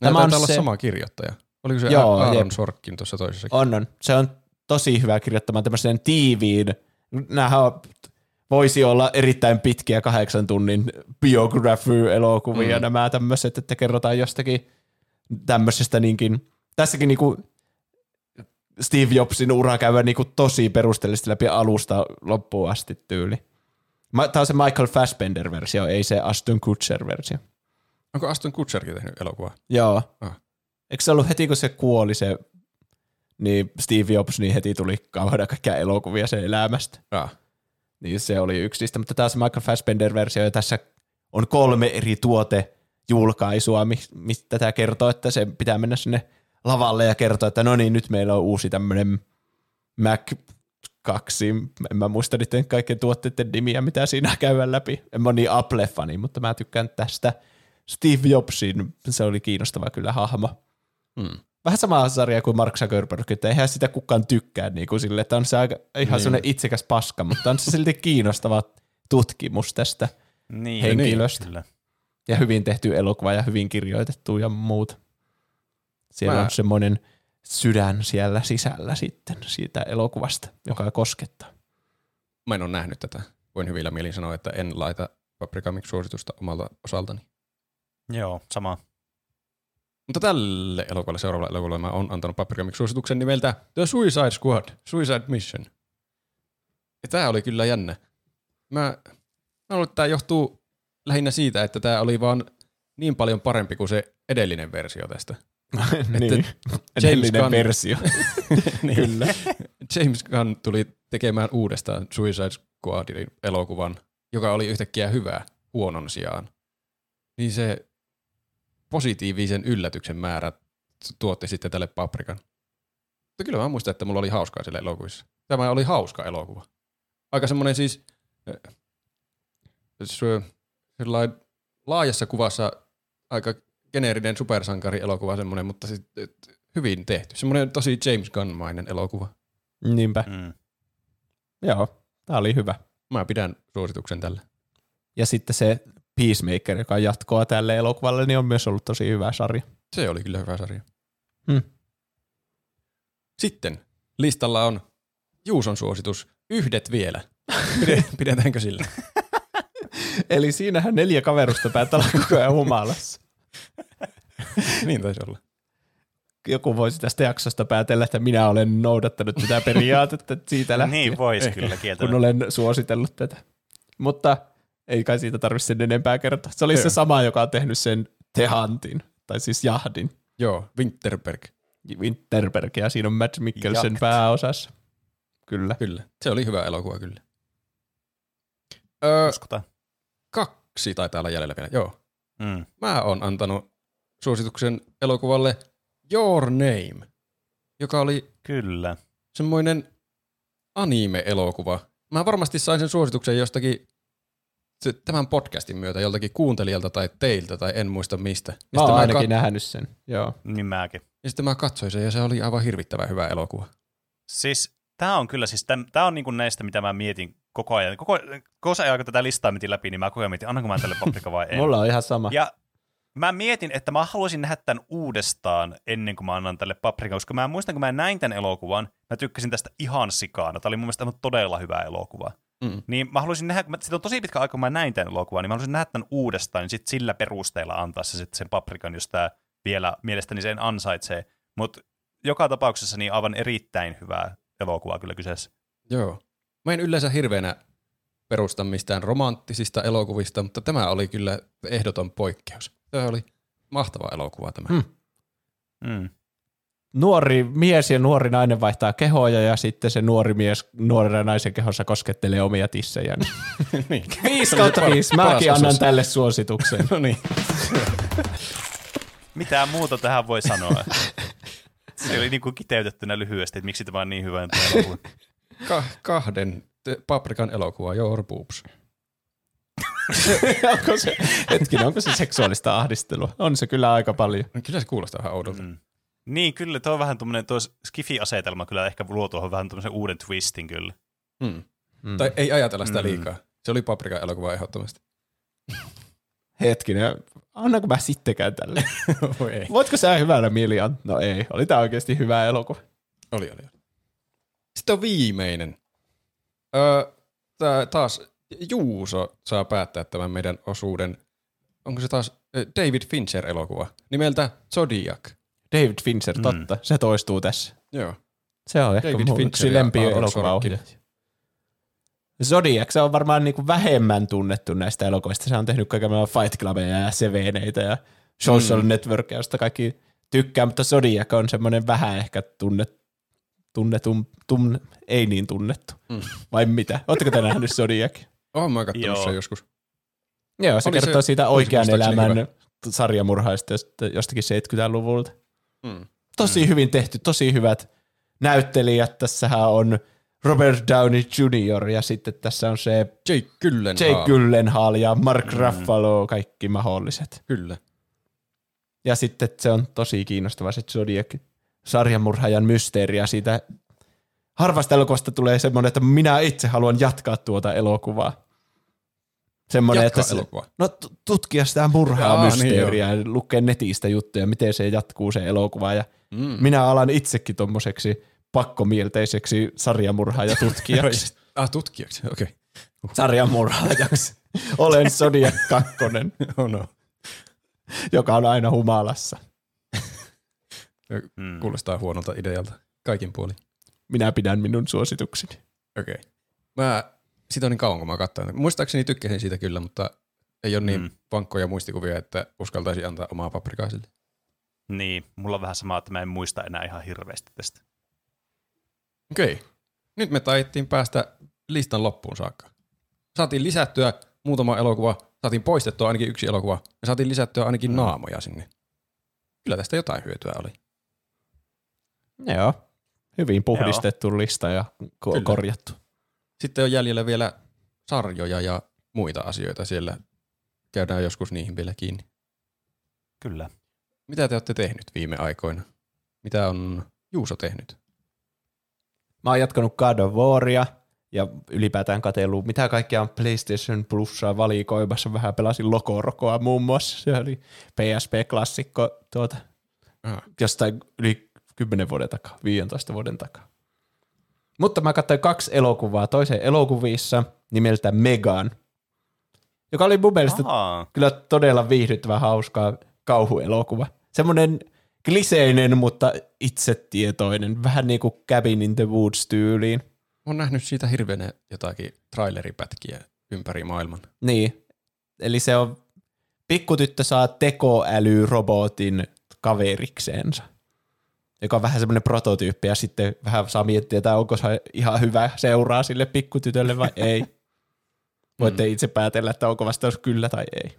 Tämä Tämä on olla se- sama kirjoittaja. Oliko se Joo, Aaron jep. Sorkin tuossa toisessa? On, on. Se on tosi hyvä kirjoittamaan tämmöisen tiiviin. Nämähän on- voisi olla erittäin pitkiä kahdeksan tunnin biography-elokuvia, mm. nämä tämmöiset, että kerrotaan jostakin tämmöisestä niinkin, tässäkin niinku Steve Jobsin ura käydä niinku tosi perusteellisesti läpi alusta loppuun asti tyyli. Tämä on se Michael Fassbender-versio, ei se Aston Kutcher-versio. Onko Aston Kutcherkin tehnyt elokuvaa? Joo. Ah. Eikö se ollut heti, kun se kuoli se niin Steve Jobs, niin heti tuli kauhean kaikkia elokuvia sen elämästä. Ah. Niin se oli yksi niistä, mutta taas Michael Fassbender-versio, ja tässä on kolme eri tuotejulkaisua, mi- mistä tämä kertoo, että se pitää mennä sinne lavalle ja kertoa, että no niin, nyt meillä on uusi tämmöinen Mac 2, en mä muista niiden kaikkien tuotteiden nimiä, mitä siinä käydään läpi. En mä ole niin Apple-fani, mutta mä tykkään tästä Steve Jobsin, se oli kiinnostava kyllä hahmo. Hmm. Vähän sama sarja kuin Mark Zuckerberg, että eihän sitä kukaan tykkää niin kuin sille, että on se aika, ihan niin. sellainen itsekäs paska, mutta on se silti kiinnostava tutkimus tästä Niin, henkilöstä. Kyllä. ja hyvin tehty elokuva ja hyvin kirjoitettu ja muut. Siellä Mä- on semmoinen sydän siellä sisällä sitten siitä elokuvasta, joka koskettaa. Mä en ole nähnyt tätä. Voin hyvillä mielin sanoa, että en laita Paprika Mix-suositusta omalta osaltani. Joo, sama. Mutta tälle elokuvalle, seuraavalle elokuvalle mä oon antanut Paprika Mix-suosituksen nimeltä The Suicide Squad, Suicide Mission. Ja tää oli kyllä jännä. Mä, mä luulen, että tää johtuu lähinnä siitä, että tää oli vaan niin paljon parempi kuin se edellinen versio tästä. niin. Edellinen Gunn- versio. niin. Kyllä. James Gunn tuli tekemään uudestaan Suicide Squadin elokuvan, joka oli yhtäkkiä hyvä huonon sijaan. Niin se positiivisen yllätyksen määrä tuotti sitten tälle paprikan. Mutta kyllä mä muistan, että mulla oli hauskaa siellä elokuvissa. Tämä oli hauska elokuva. Aika semmoinen siis äh, laajassa kuvassa aika geneerinen supersankari-elokuva semmoinen, mutta sit, et, hyvin tehty. Semmoinen tosi James Gunn-mainen elokuva. Niinpä. Mm. Joo, tämä oli hyvä. Mä pidän suosituksen tälle. Ja sitten se Peacemaker, joka jatkoa tälle elokuvalle, niin on myös ollut tosi hyvä sarja. Se oli kyllä hyvä sarja. Hmm. Sitten listalla on Juuson suositus, yhdet vielä. Pide- Pidetäänkö sillä? Eli siinähän neljä kaverusta päättää olla koko ajan humalassa. niin taisi olla. Joku voisi tästä jaksosta päätellä, että minä olen noudattanut tätä periaatetta siitä lähtien, Niin voisi kyllä kun kieltämättä. olen suositellut tätä. Mutta ei kai siitä tarvitse sen enempää kertoa. Se oli se sama, joka on tehnyt sen The Huntin, tai siis Jahdin. Joo, Winterberg. Winterberg, ja siinä on Matt Mikkelsen Jakt. pääosassa. Kyllä. Kyllä. Se oli hyvä elokuva kyllä. Öö, Uskotaan. kaksi taitaa olla jäljellä vielä. Joo. Mm. Mä oon antanut suosituksen elokuvalle Your Name, joka oli Kyllä. semmoinen anime-elokuva. Mä varmasti sain sen suosituksen jostakin tämän podcastin myötä joltakin kuuntelijalta tai teiltä tai en muista mistä. Ja Mä oon ainakin kat- nähnyt sen. Joo. Niin mäkin. ja sitten mä katsoin sen ja se oli aivan hirvittävän hyvä elokuva. Siis tämä on kyllä, siis tämä on niinku näistä, mitä mä mietin koko ajan. Koko, koko se ajan, kun tätä listaa mietin läpi, niin mä koko ajan mietin, annanko mä tälle paprika vai en. Mulla on ihan sama. Ja mä mietin, että mä haluaisin nähdä tämän uudestaan ennen kuin mä annan tälle paprika, koska mä muistan, kun mä näin tämän elokuvan, mä tykkäsin tästä ihan sikaana. Tämä oli mun mielestä todella hyvä elokuva. Mm. Niin mä haluaisin nähdä, kun mä, siitä on tosi pitkä aika, kun mä näin tämän elokuvan, niin mä haluaisin nähdä tämän uudestaan, niin sit sillä perusteella antaa se sitten sen paprikan, jos tämä vielä mielestäni sen ansaitsee. Mutta joka tapauksessa niin aivan erittäin hyvää elokuvaa kyllä kyseessä. Joo. Mä en yleensä hirveänä perusta mistään romanttisista elokuvista, mutta tämä oli kyllä ehdoton poikkeus. Tämä oli mahtava elokuva tämä. Hmm. Mm. nuori mies ja nuori nainen vaihtaa kehoja ja sitten se nuori mies nuoren naisen kehossa koskettelee omia tissejä. niin. 5 kautta 5. Paras Mäkin annan tälle suosituksen. No niin. Mitä muuta tähän voi sanoa? Se oli niin kuin kiteytettynä lyhyesti, että miksi tämä on niin hyvä. Ka- kahden te- paprikan elokuva, Your Boobs. onko se, hetkinen, onko se seksuaalista ahdistelua? On se kyllä aika paljon. No, Kyllä se kuulostaa vähän oudolta. Mm. Niin, kyllä, tuo on vähän tuommoinen, tuo Skifi-asetelma kyllä ehkä luo tuohon vähän tuommoisen uuden twistin kyllä. Mm. Mm. Tai ei ajatella sitä liikaa. Se oli paprikan elokuva ehdottomasti. Hetkinen, annanko mä sittenkään tälle? Voi ei. Voitko sä hyvällä mieli No ei, oli tää oikeasti hyvä elokuva. Oli, oli, oli. Sitten on viimeinen. Öö, tää taas Juuso saa päättää tämän meidän osuuden. Onko se taas David Fincher-elokuva nimeltä Zodiac? David Fincher, totta. Se toistuu tässä. Joo. Se on ehkä David mun Fincher yksi. Zodiac, se on varmaan niinku vähemmän tunnettu näistä elokuvista. Se on tehnyt kaiken Fight Clubeja ja Seveneitä ja Social mm. Networkia, josta kaikki tykkää, mutta Zodiac on semmoinen vähän ehkä tunnet, tunnetum, tum, ei niin tunnettu. Mm. Vai mitä? Oletteko te nähnyt Zodiac? Oon mä kattonut Joo. sen joskus. Joo, se Oli se- kertoo siitä se oikean muistaakseni elämän hyvä. sarjamurhaista josta- jostakin 70-luvulta. Mm. Tosi mm. hyvin tehty, tosi hyvät näyttelijät. Tässähän on Robert Downey Jr. ja sitten tässä on se Jake Gyllenhaal. Jake Gyllenhaal ja Mark mm. Ruffalo, kaikki mahdolliset. Kyllä. Ja sitten se on tosi kiinnostava se Zodiac sarjamurhaajan mysteeri ja siitä harvasta elokuvasta tulee semmoinen, että minä itse haluan jatkaa tuota elokuvaa. Semmoinen, Jatkaa että se, elokuvaa. no tutkia sitä murhaa Jaa, niin mysteeriä ja lukea netistä juttuja, miten se jatkuu se elokuva. Ja Mm. minä alan itsekin tommoseksi pakkomielteiseksi sarjamurhaaja tutkijaksi. ah, tutkijaksi, okei. Okay. sarjamurhaajaksi. Olen Zodiac 2, Oh no. joka on aina humalassa. Mm. Kuulostaa huonolta idealta. Kaikin puolin. Minä pidän minun suositukseni. Okei. Okay. Mä, siitä on niin kauan, kun mä katsoin. Muistaakseni tykkäsin siitä kyllä, mutta ei ole niin Mm. vankkoja muistikuvia, että uskaltaisi antaa omaa paprikaiselle. Niin, mulla on vähän sama, että mä en muista enää ihan hirveästi tästä. Okei. Okay. Nyt me taittiin päästä listan loppuun saakka. Saatiin lisättyä muutama elokuva, saatiin poistettua ainakin yksi elokuva, ja saatiin lisättyä ainakin naamoja sinne. Kyllä tästä jotain hyötyä oli. Joo. Hyvin puhdistettu lista ja ko- Kyllä. korjattu. Sitten on jäljellä vielä sarjoja ja muita asioita siellä. Käydään joskus niihin vielä kiinni. Kyllä. Mitä te olette tehnyt viime aikoina? Mitä on Juuso tehnyt? Mä oon jatkanut God of Waria ja ylipäätään katsellut, mitä kaikkea on PlayStation Plusaa valikoimassa. Vähän pelasin Lokorokoa muun muassa. Se oli PSP-klassikko tuota, Ah. jostain yli 10 vuoden takaa, 15 vuoden takaa. Mutta mä katsoin kaksi elokuvaa toisen elokuvissa nimeltä Megan, joka oli mun mielestä Aa, kyllä todella viihdyttävä, hauskaa kauhuelokuva. Semmoinen kliseinen, mutta itsetietoinen, vähän niin kuin Cabin in the Woods-tyyliin. Olen nähnyt siitä hirveänä jotakin traileripätkiä ympäri maailman. Niin, eli se on, pikkutyttö saa tekoälyrobotin kaverikseensa, joka on vähän semmoinen prototyyppi ja sitten vähän saa miettiä, että onko se ihan hyvä seuraa sille pikkutytölle vai ei. Voitte itse päätellä, että onko vastaus kyllä tai ei.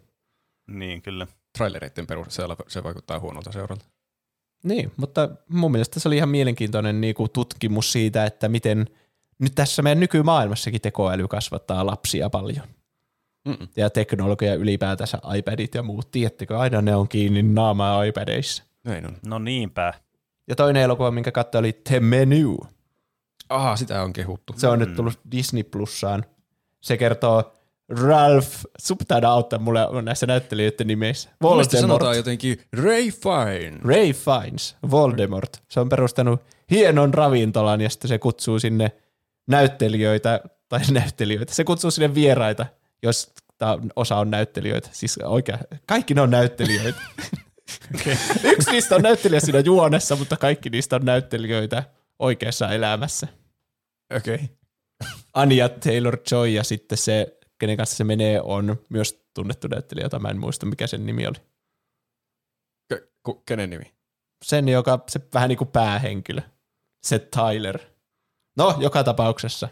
niin kyllä. Trailereiden perusteella se vaikuttaa huonolta seuralta. Niin, mutta mun mielestä se oli ihan mielenkiintoinen niin kuin tutkimus siitä, että miten nyt tässä meidän nykymaailmassakin tekoäly kasvattaa lapsia paljon. Mm-mm. Ja teknologia ylipäätänsä, iPadit ja muut, tiedättekö, aina ne on kiinni naamaa iPadeissa. Näin on. No niinpä. Ja toinen elokuva, minkä katsoin, oli The Menu. Aha, sitä on kehuttu. Se on nyt tullut Disney Plussaan. Se kertoo Ralph, subtaida auttaa mulle näissä näyttelijöiden nimeissä. Voldemort. Voldemort. sanotaan jotenkin Ray Fine. Ray Fiennes, Voldemort. Se on perustanut hienon ravintolan ja sitten se kutsuu sinne näyttelijöitä, tai näyttelijöitä, se kutsuu sinne vieraita, jos tää osa on näyttelijöitä. Siis oikein, kaikki ne on näyttelijöitä. okay. Yksi niistä on näyttelijä siinä juonessa, mutta kaikki niistä on näyttelijöitä oikeassa elämässä. Okei. Okay. Anya Taylor-Joy ja sitten se, kenen kanssa se menee, on myös tunnettu näyttelijä, jota mä en muista, mikä sen nimi oli. Ke- ku- kenen nimi? sen, joka se vähän niin kuin päähenkilö, se Tyler. No, joka tapauksessa.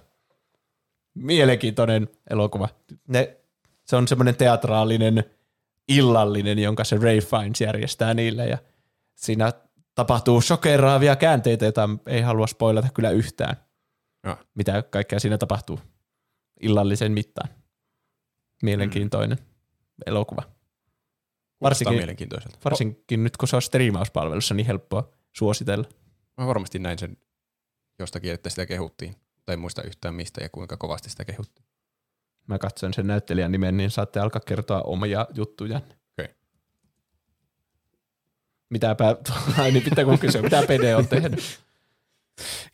Mielenkiintoinen elokuva. Ne, se on semmoinen teatraalinen illallinen, jonka se Ray Fiennes järjestää niille ja siinä tapahtuu shokeraavia käänteitä, joita ei halua spoilata kyllä yhtään. Joo. Mitä kaikkea siinä tapahtuu illallisen mittaan. Mielenkiintoinen elokuva. Varsinkin Varsinkin, mielenkiintoiselta. varsinkin nyt, kun se on striimauspalvelussa, niin helppoa suositella. Mä varmasti näin sen jostakin, että sitä kehuttiin. Tai en muista yhtään mistä ja kuinka kovasti sitä kehuttiin. Mä katson sen näyttelijän nimen, niin saatte alkaa kertoa omia juttuja. Okei. Mitäpä, ai niin pitää kun kysyä, mitä PD on tehnyt?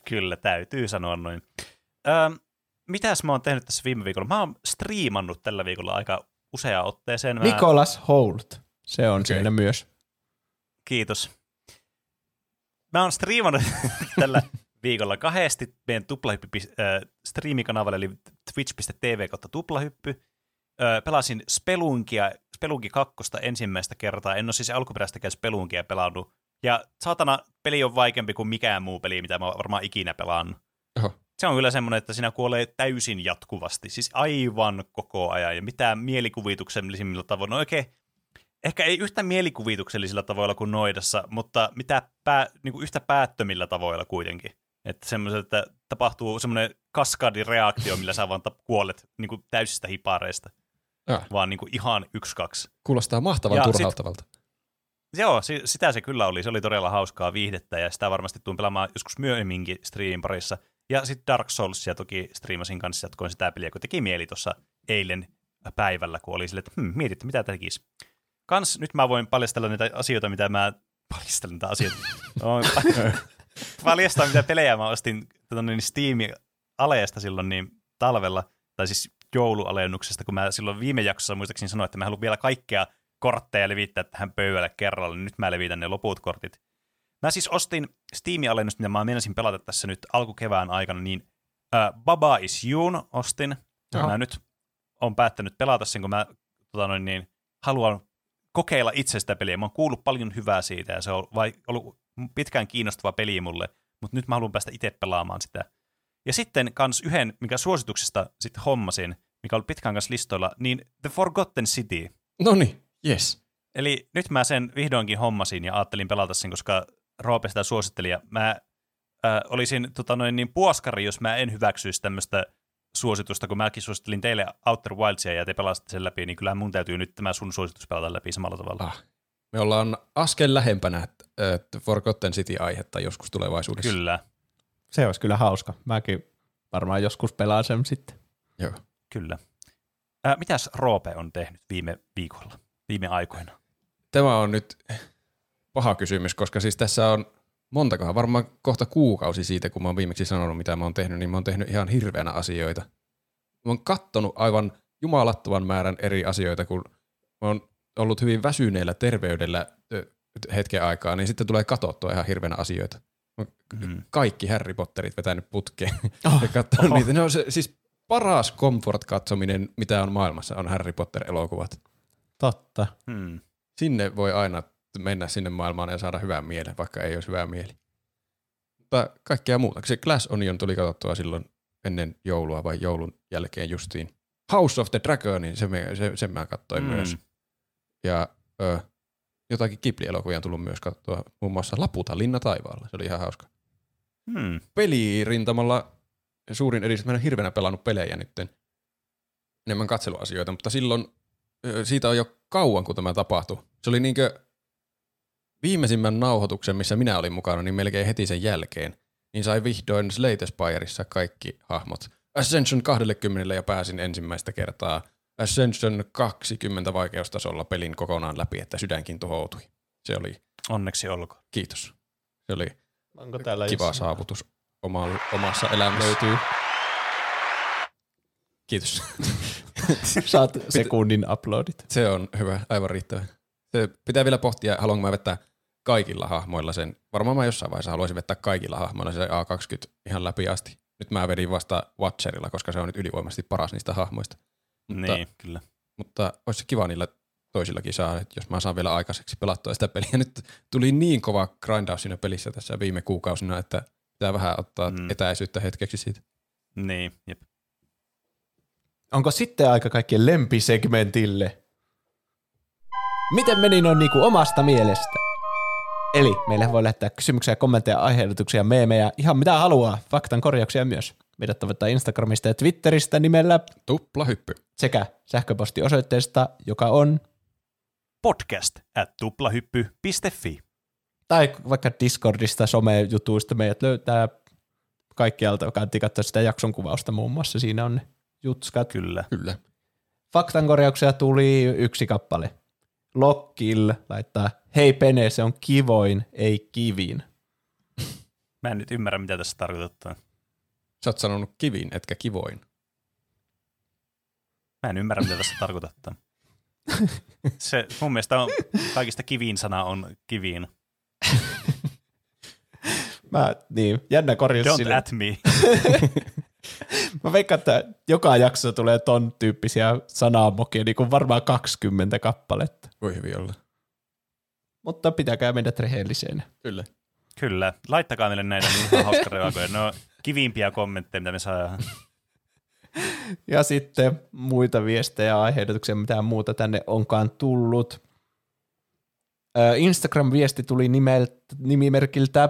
Kyllä, täytyy sanoa noin. Öö, mitäs mä oon tehnyt tässä viime viikolla? Mä oon striimannut tällä viikolla aika useaan otteeseen. Mä... Nicholas Holt, se on Okei. siinä myös. Kiitos. Mä oon striimannut tällä viikolla kahdesti meidän tuplahyppy äh, striimikanavalle, eli twitch.tv kautta tuplahyppy. Ö, pelasin Spelunkia, Spelunki 2 ensimmäistä kertaa. En ole siis alkuperäistäkään Spelunkia pelannut. Ja saatana, peli on vaikeampi kuin mikään muu peli, mitä mä oon varmaan ikinä pelannut. Oho. Se on kyllä semmoinen, että siinä kuolee täysin jatkuvasti, siis aivan koko ajan, ja mitään mielikuvituksellisimmilla tavoin. No oikein, ehkä ei yhtä mielikuvituksellisilla tavoilla kuin Noidassa, mutta mitä pää, niin kuin yhtä päättömillä tavoilla kuitenkin. Että semmoiset, että tapahtuu semmoinen kaskadireaktio, millä sä vaan kuolet niin kuin täysistä hipareista, Ah, vaan niin kuin ihan yksi, kaksi. kuulostaa mahtavan Ja sit- turhauttavalta. Joo, si- sitä se kyllä oli. Se oli todella hauskaa viihdettä ja sitä varmasti tuun pelaamaan joskus myöhemminkin streamin parissa. Ja sitten Dark Soulsia toki striimasin kanssa, jatkoin sitä peliä, kun teki mieli tuossa eilen päivällä, kun oli silleen, että hmm, mietit, mitä tekisi. Kans nyt mä voin paljastella niitä asioita, mitä mä paljastelen niitä asioita. Paljastaa, mitä pelejä mä ostin tota, niin Steamin aleesta silloin niin talvella, tai siis joulualennuksesta, kun mä silloin viime jaksossa muistaakseni sanoin, että mä haluan vielä kaikkea kortteja levittää tähän pöydälle kerralla, niin nyt mä levitän ne loput kortit. Mä siis ostin Steam-alennusta, mitä mä meinasin pelata tässä nyt alkukevään aikana, niin äh, Baba is Youn ostin. Aha. Mä nyt on päättänyt pelata sen, kun mä tota noin, niin, haluan kokeilla itse sitä peliä. Mä oon kuullut paljon hyvää siitä ja se on vai, ollut pitkään kiinnostava peli mulle, mutta nyt mä haluan päästä itse pelaamaan sitä. Ja sitten kans yhden, mikä suosituksesta sitten hommasin, mikä oli pitkään kanssa listoilla, niin The Forgotten City. No niin, yes. Eli nyt mä sen vihdoinkin hommasin ja ajattelin pelata sen, koska Roope sitä suositteli. Ja mä äh, olisin tota noin, niin puoskari, jos mä en hyväksyisi tämmöistä suositusta, kun mäkin suosittelin teille Outer Wildsia ja te pelasitte sen läpi, niin kyllä mun täytyy nyt tämä sun suositus pelata läpi samalla tavalla. Ah. Me ollaan askel lähempänä äh, Forgotten City-aihetta joskus tulevaisuudessa. Kyllä, Se olisi kyllä hauska. Mäkin varmaan joskus pelaan sen sitten. Joo. kyllä. Äh, mitäs Roope on tehnyt viime viikolla, viime aikoina? Tämä on nyt paha kysymys, koska siis tässä on montakohan, varmaan kohta kuukausi siitä, kun mä oon viimeksi sanonut, mitä mä oon tehnyt, niin mä oon tehnyt ihan hirveänä asioita. Mä oon kattonut aivan jumalattoman määrän eri asioita, kun mä oon ollut hyvin väsyneellä terveydellä hetken aikaa, niin sitten tulee katsottua ihan hirveänä asioita. Mm. Kaikki Harry Potterit vetänyt putkeen oh. ja katsonut Oho. niitä. Ne on se, siis paras comfort-katsominen, mitä on maailmassa, on Harry Potter-elokuvat. Totta. Hmm. Sinne voi aina mennä sinne maailmaan ja saada hyvää mielen, vaikka ei olisi hyvää mieli. Mutta kaikkea muuta. Se Glass Onion tuli katsottua silloin ennen joulua vai joulun jälkeen justiin. House of the Dragonin, se, me, se, sen mä katsoin Mm. mm. myös. Ja ö, jotakin Ghibli-elokuvia on tullut myös katsoa, muun muassa Laputa linna taivaalla. Se oli ihan hauska. Hmm. Pelirintamalla suurin edistys. Mä en ole hirveänä pelannut pelejä nytten. Enemmän katseluasioita, mutta silloin ö, siitä on jo kauan, kun tämä tapahtui. Se oli niinkö viimeisimmän nauhoituksen, missä minä olin mukana, niin melkein heti sen jälkeen, niin sai vihdoin Slate Spireissa kaikki hahmot. Ascension 20 ja pääsin ensimmäistä kertaa Ascension 20 vaikeustasolla pelin kokonaan läpi, että sydänkin tuhoutui. Se oli, Onneksi olkoon. kiitos. Se oli Onko täällä kiva saavutus oma, omassa elämässä. Löytyy. Kiitos. Saat sekunnin uploadit. Se on hyvä, aivan riittävä. Se pitää vielä pohtia, haluanko mä vettää kaikilla hahmoilla sen. Varmaan mä jossain vaiheessa haluaisin vettää kaikilla hahmoilla se A20 ihan läpi asti. Nyt mä vedin vasta Watcherilla, koska se on nyt ylivoimaisesti paras niistä hahmoista. Mutta, Niin, kyllä. mutta olisi se kiva niillä toisillakin saa, että jos mä saan vielä aikaiseksi pelattua sitä peliä. Nyt tuli niin kova grindaus siinä pelissä tässä viime kuukausina, että pitää vähän ottaa mm. etäisyyttä hetkeksi siitä. Niin, jep. Onko sitten aika kaikkien lempisegmentille? Miten meni noin niinku omasta mielestä? Eli meille voi lähettää kysymyksiä, kommentteja, aiheellisuuksia, meemejä, ihan mitä haluaa, faktan korjauksia myös. Meidät tavoittaa Instagramista ja Twitteristä nimellä Tupla hyppy. sekä sähköpostiosoitteesta, joka on, Podcast at tuplahyppy.fi. tai vaikka Discordista, somejutuista meidät löytää kaikkialta. Kannattaa katsoa sitä jakson kuvausta muun muassa, siinä on ne jutskat. Kyllä. Kyllä. Faktan korjauksia tuli yksi kappale. Lockil laittaa, hei Pene, se on kivoin, ei kivin. Mä en nyt ymmärrä, mitä tässä tarkoittaa. Sä oot sanonut kivin, etkä kivoin. Mä en ymmärrä, mitä tässä tarkoittaa. Se mun mielestä on, kaikista kiviin sana on kiviin. Mä, niin, jännä korjaus Don't sille. at me. Mä veikkaan, että joka jakso tulee ton tyyppisiä sanamokia, niin kuin varmaan 20 kappaletta. Voi hyvin olla. Mutta pitäkää meidät rehelliseen. Kyllä. Kyllä. Laittakaa meille näitä niin ihan hauska reagoja. Ne on kiviimpiä kommentteja, mitä me saadaan. Ja sitten muita viestejä ja aiheetuksia, mitä muuta tänne onkaan tullut. Instagram-viesti tuli nimelt, nimimerkiltä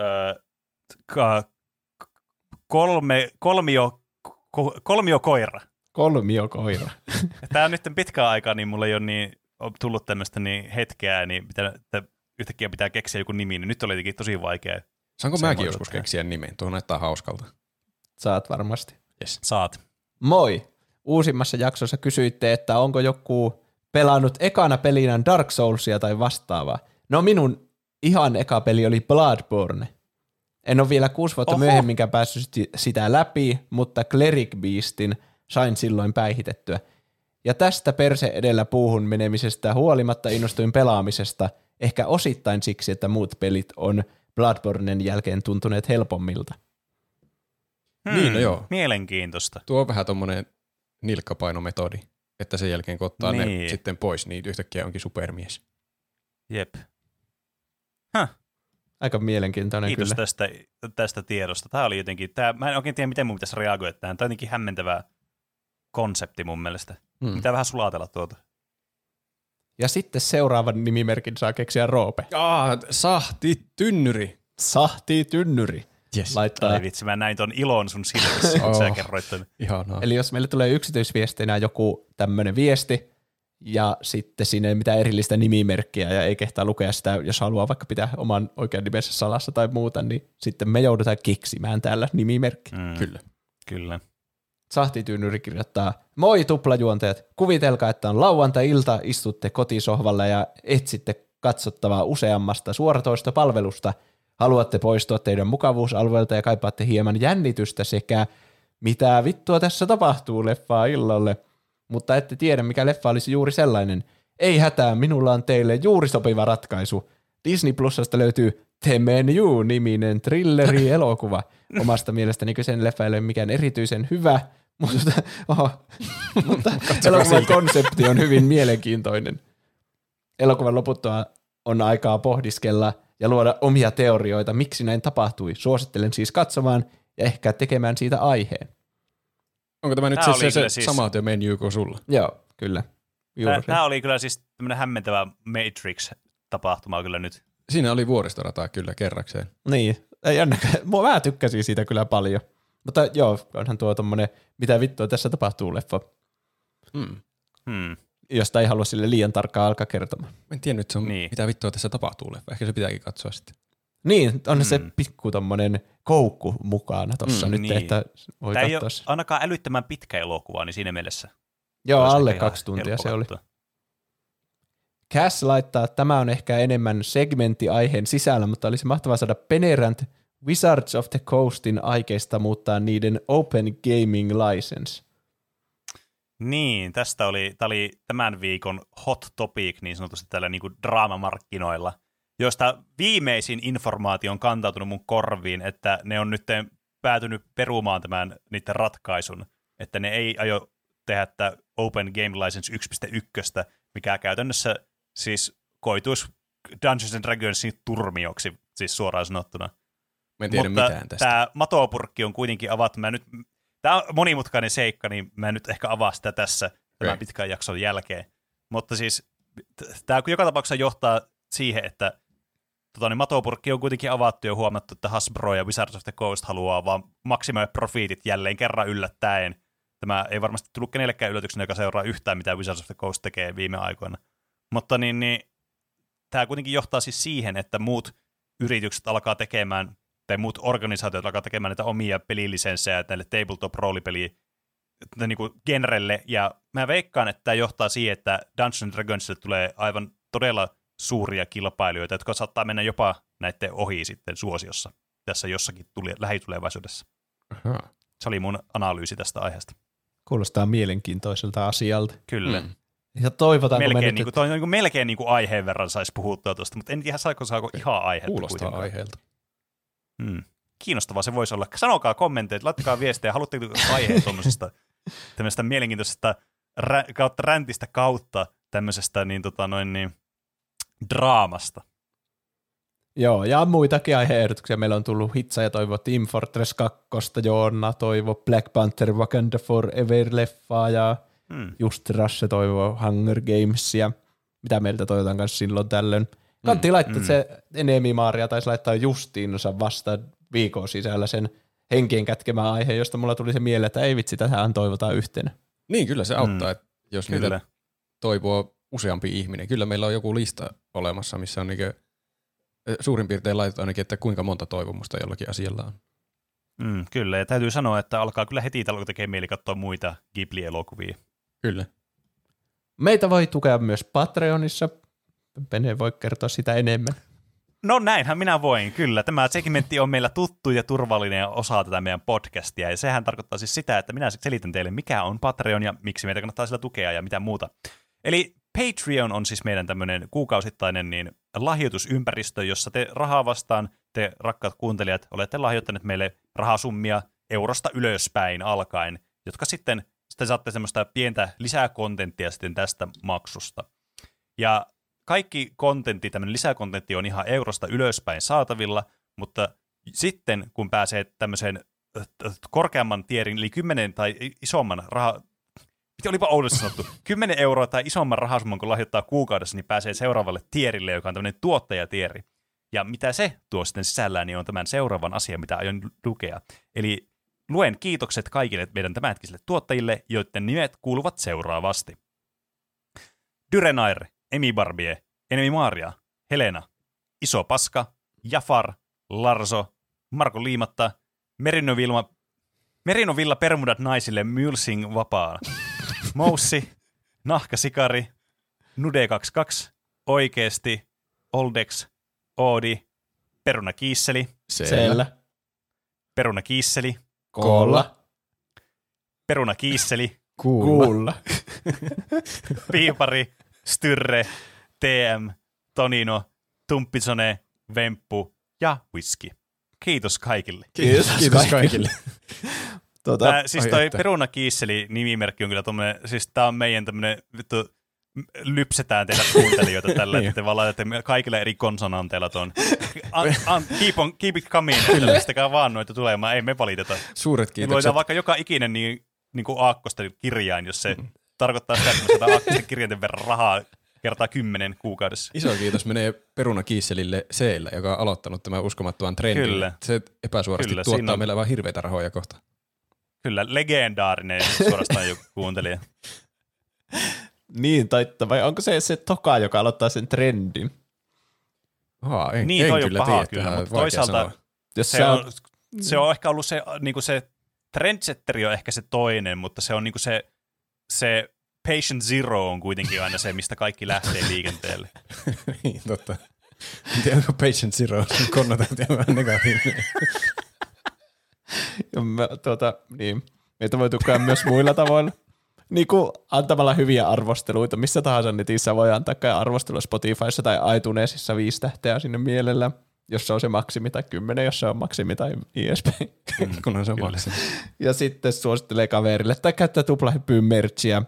Öö, ka- kolme, kolmio, ko, kolmio koira. kolmiokoira. Tämä on nyt pitkään aikaa, niin mulla ei ole niin, on tullut tämmöistä niin hetkeä, niin pitää, että yhtäkkiä pitää keksiä joku nimi, niin nyt oli jotenkin tosi vaikea. Saanko mäkin joskus keksiä nimen? Tuo näyttää hauskalta. Saat varmasti. Yes. Saat. Moi! Uusimmassa jaksossa kysyitte, että onko joku pelannut ekana pelinä Dark Soulsia tai vastaavaa. No minun ihan eka peli oli Bloodborne. En ole vielä kuusi vuotta Oho. myöhemminkään päässyt sitä läpi, mutta Cleric Beastin sain silloin päihitettyä. Ja tästä perse edellä puuhun menemisestä huolimatta innostuin pelaamisesta, ehkä osittain siksi, että muut pelit on Bloodbornen jälkeen tuntuneet helpommilta. Niin, no joo. Mielenkiintoista. Tuo on vähän tommonen nilkkapainometodi, että sen jälkeen kun ottaa ne Niin. sitten pois, niin yhtäkkiä onkin supermies. Jep. Aika mielenkiintoinen Kiitos kyllä. tästä, tästä tiedosta. Tämä oli jotenkin, tämä, mä en oikein tiedä, miten mun pitäisi reagoida tähän. Tämä on jotenkin hämmentävä konsepti mun mielestä. Hmm. Pitää vähän sulatella tuota. Ja sitten seuraavan nimimerkin saa keksiä Roope. Aa, sahti, tynnyri. Sahti tynnyri. Yes. Laittaa. Ai vitsi, mä näin ton ilon sun silmissä, kun sä Oh. kerroit ton. Ihanaa. Eli jos meille tulee yksityisviestinä joku tämmöinen viesti, ja sitten siinä ei mitään erillistä nimimerkkiä ja ei kehtaa lukea sitä, jos haluaa vaikka pitää oman oikean nimensä salassa tai muuta, niin sitten me joudutaan keksimään täällä nimimerkki. Mm, Kyllä. Kyllä. Sahtityynyri kirjoittaa, moi tuplajuonteet, kuvitelkaa, että on lauantai-ilta, istutte kotisohvalla ja etsitte katsottavaa useammasta suoratoistopalvelusta, haluatte poistua teidän mukavuusalueelta ja kaipaatte hieman jännitystä sekä mitä vittua tässä tapahtuu leffaa illalle, mutta ette tiedä mikä leffa olisi juuri sellainen. Ei hätää, minulla on teille juuri sopiva ratkaisu. Disney Plusasta löytyy The Menu-niminen thrilleri-elokuva. Omasta mielestäni kyseinen leffa ei ole mikään erityisen hyvä, mutta, oho, mutta elokuvan konsepti on hyvin mielenkiintoinen. Elokuvan loputtua on aikaa pohdiskella ja luoda omia teorioita, miksi näin tapahtui. Suosittelen siis katsomaan ja ehkä tekemään siitä aiheen. Onko tämä nyt siis se, siis- sama työ menu kuin sulla? Joo, kyllä. Juuri Tämä, tämä oli kyllä siis tämmöinen hämmentävä Matrix-tapahtuma kyllä nyt. Siinä oli vuoristorataa kyllä kerrakseen. Niin, ei jännä. Mua mä tykkäsin siitä kyllä paljon. Mutta joo, onhan tuo tommonen, mitä vittua tässä tapahtuu leffa, Hmm. Hmm. josta ei halua sille liian tarkkaan alkaa kertomaan. Mä en tiennyt, se on, Niin. mitä vittua tässä tapahtuu leffa. Ehkä se pitääkin katsoa sitten. Niin, on mm. se pikku tommonen koukku mukana tossa mm, Mm, nyt, niin. että voi Tämä ei ole ainakaan älyttömän pitkä elokuva, niin siinä mielessä. Joo, alle kaksi tuntia se oli. Cass laittaa, että tämä on ehkä enemmän segmentti aiheen sisällä, mutta olisi mahtavaa saada Penerant Wizards of the Coastin aikeista muuttaa niiden Open Gaming License. Niin, tästä oli, tämä oli tämän viikon hot topic niin sanotusti tällä niin kuin draamamarkkinoilla, josta viimeisin informaatio on kantautunut mun korviin, että ne on nyt päätynyt perumaan tämän niiden ratkaisun, että ne ei aio tehdä tätä Open Game License 1.1, mikä käytännössä siis koituisi Dungeons and Dragonsin turmioksi, siis suoraan sanottuna. Mä en tiedä Mutta mitään tästä. tämä matopurkki on kuitenkin avattu. Mä nyt, tämä on monimutkainen seikka, niin mä en nyt ehkä avaa sitä tässä tämän Okei. pitkän jakson jälkeen. Mutta siis tämä joka tapauksessa johtaa siihen, että tota, niin matopurkki on kuitenkin avattu ja huomattu, että Hasbro ja Wizards of the Coast haluaa vaan maksimoida profiitit jälleen kerran yllättäen. Tämä ei varmasti tullut kenellekään yllätyksenä, joka seuraa yhtään, mitä Wizards of the Coast tekee viime aikoina. Mutta niin, niin, tämä kuitenkin johtaa siis siihen, että muut yritykset alkaa tekemään, tai muut organisaatiot alkaa tekemään näitä omia pelilisenssejä näille tabletop-roolipeli niin kuin genrelle, ja mä veikkaan, että tämä johtaa siihen, että Dungeons and Dragonsille tulee aivan todella suuria kilpailijoita, jotka saattaa mennä jopa näiden ohi sitten suosiossa tässä jossakin tuli, lähitulevaisuudessa. Aha. Se oli mun analyysi tästä aiheesta. Kuulostaa mielenkiintoiselta asialta. Kyllä. Mm. Ja toivotaanko me Melkein, nyt, niin kuin, toi, niin kuin, melkein niin kuin aiheen verran saisi puhuttua tuosta, mutta en tiedä saako, saako ihan aihetta Kuulostaa kuitenkaan. aiheelta. Hmm. Kiinnostavaa se voisi olla. Sanokaa kommentteja, laittakaa viestejä, haluatteko aiheen tuommoisesta tämmöisestä mielenkiintoisesta rä, kautta räntistä kautta tämmöisestä niin, tota, noin, niin, draamasta. Joo, ja muitakin aiheehdotuksia. Meillä on tullut Hitsa ja toivo Team Fortress 2, Joonna toivo Black Panther Wakanda Forever-leffaa ja Hmm. just Rasse toivo Hunger Gamesia. Mitä meiltä toivotaan kanssa silloin tällöin. Kantti mm, laittaa, mm. se Enemi Maaria taisi laittaa justiinsa vasta viikon sisällä sen henkien kätkemä aihe, josta mulla tuli se mieleen, että ei vitsi, tätähän toivotaan yhtenä. Niin, kyllä se auttaa, Mm. että jos Kyllä. niitä toivoo useampi ihminen. Kyllä meillä on joku lista olemassa, missä on niinkö, eh, suurin piirtein laitettu ainakin, että kuinka monta toivomusta jollakin asialla on. Mm, kyllä, ja täytyy sanoa, että alkaa kyllä heti alkoi tekee mieli katsoa muita Ghibli-elokuvia. Kyllä. Meitä voi tukea myös Patreonissa. Pene voi kertoa sitä enemmän. No näinhän minä voin, kyllä. Tämä segmentti on meillä tuttu ja turvallinen osa tätä meidän podcastia, ja sehän tarkoittaa siis sitä, että minä selitän teille, mikä on Patreon ja miksi meitä kannattaa sillä tukea ja mitä muuta. Eli Patreon on siis meidän tämmöinen kuukausittainen niin lahjoitusympäristö, jossa te rahaa vastaan, te rakkaat kuuntelijat, olette lahjoittaneet meille rahasummia eurosta ylöspäin alkaen, jotka sitten, sitten saatte semmoista pientä lisäkontenttia sitten tästä maksusta. Ja kaikki kontentti, tämmöinen lisäkontentti on ihan eurosta ylöspäin saatavilla, mutta sitten kun pääsee tämmöiseen korkeamman tierin, eli 10 tai isomman raha, mitä olipa oudosti sanottu, 10 euroa tai isomman rahasumman kun lahjoittaa kuukaudessa, niin pääsee seuraavalle tierille, joka on tämmöinen tuottajatieri. Ja mitä se tuo sitten sisällään, niin on tämän seuraavan asian, mitä aion lukea. Eli luen kiitokset kaikille meidän tämänhetkisille tuottajille, joiden nimet kuuluvat seuraavasti. Dyrenair, Emi Barbie, Enemi Maria, Helena, Iso Paska, Jafar, Larso, Marko Liimatta, Merino Vilma, Merino Villa Permudat naisille Mulsing vapaa, Moussi, Nahka Sikari, Nude 22, Oikeesti, Oldex, Oodi, Peruna Kiisseli, Siellä. Peruna Kiisseli, Koolla. Peruna Kiisseli, Kuulla. Piipari, Styrre, TM, Tonino, Tumppisone, Vemppu ja Whisky. Kiitos kaikille. Kiitos, Kiitos kaikille. Tuota, Tää, siis toi. Peruna Kiisseli nimimerkki on kyllä tommonen, siis tää on meidän vittu, m- lypsetään teitä kuuntelijoita tällä, Niin. että te vaan laitatte kaikille eri konsonanteilla. An, an, keep, on, keep it coming, pistäkää vaan noita tulemaan, ei me valiteta. Suuret kiitokset. luetaan vaikka joka ikinen niin, niin kuin aakkosten kirjain, jos se tarkoittaa sitä, että me saadaan aakkosten kirjainten verran rahaa kertaa kymmenen kuukaudessa. Iso kiitos menee Peruna Kiisselille Seellä, joka on aloittanut tämän uskomattoman trendin. Kyllä. Se epäsuorasti Kyllä, tuottaa on- meille vain hirveitä rahoja kohta. Kyllä, legendaarinen suorastaan joku kuuntelija. niin taitta, vai onko se se Toka, joka aloittaa sen trendin? Aa, en, Niin, en toi on kyllä paha tiedä, kyllä, on mutta toisaalta- sanoa. Jos Se on, se on ehkä ollut se, niinku se trendsetteri on ehkä se toinen, mutta se on niinku se, se patient zero on kuitenkin aina se, mistä kaikki lähtee liikenteelle. niin, totta. En tiedä, onko Patient Zero sen konnotaatio vähän negatiivinen. Ja me, tuota, niin, meitä voi tukea myös muilla tavoilla. Niin kuin antamalla hyviä arvosteluita, missä tahansa netissä voi antaa kai arvostelua Spotifyssa tai iTunesissa viisi tähteä sinne mielellä, jos se on se maksimi tai kymmenen, jos se on maksimi tai ISP. Kunhan se on maksanut. Ja sitten suosittelee kaverille tai käyttää tuplahyppyyn merchia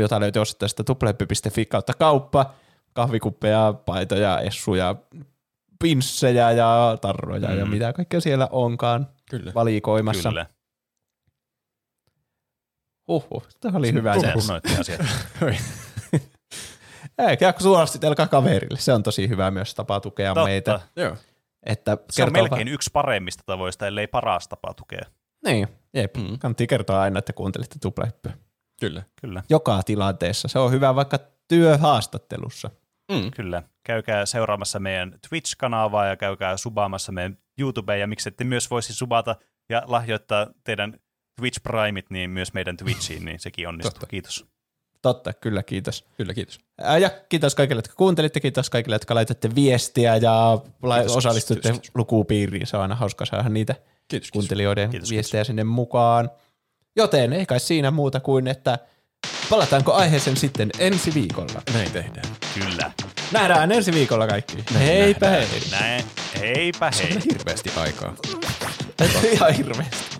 jota löytyy osoitteesta tuplahyppy.fi kautta kauppa. Kahvikuppeja, paitoja, essuja, pinssejä ja tarroja mm. ja mitä kaikkea siellä onkaan Kyllä. valikoimassa. Kyllä. Huhhuh, tämä oli hyvä. Se asiat. Eikä suositelkaa kaverille. Se on tosi hyvä myös tapa tukea Totta. meitä. Joo. Että Se on kertoo melkein yksi paremmista tavoista, ellei paras tapa tukea. Niin, jep. Mm. Kannattaa kertoa aina, että kuuntelitte tuplahyppyä. Kyllä. Kyllä, Joka tilanteessa. Se on hyvä vaikka työhaastattelussa. Mm. kyllä. Käykää seuraamassa meidän Twitch-kanavaa ja käykää subaamassa meidän YouTubeen ja miksi ette myös voisi subata ja lahjoittaa teidän Twitch Primeit niin myös meidän Twitchiin, niin sekin onnistuu. Totta. Kiitos. Totta, kyllä, kiitos. Kyllä, kiitos. Ää, Ja kiitos kaikille, jotka kuuntelitte, kiitos kaikille, jotka laitatte viestiä ja Kiitos, osallistutte kiitos, kiitos. lukupiiriin. Se on aina hauska saada niitä Kiitos, kiitos. kuuntelijoiden Kiitos, viestejä sinne mukaan. Joten ei kai siinä muuta kuin, että palataanko aiheeseen sitten ensi viikolla. Näin tehdään. Kyllä. Nähdään ensi viikolla kaikki. Heipä hei. Näin. Heipä hei. Hirveästi aikaa. Ihan hirveästi.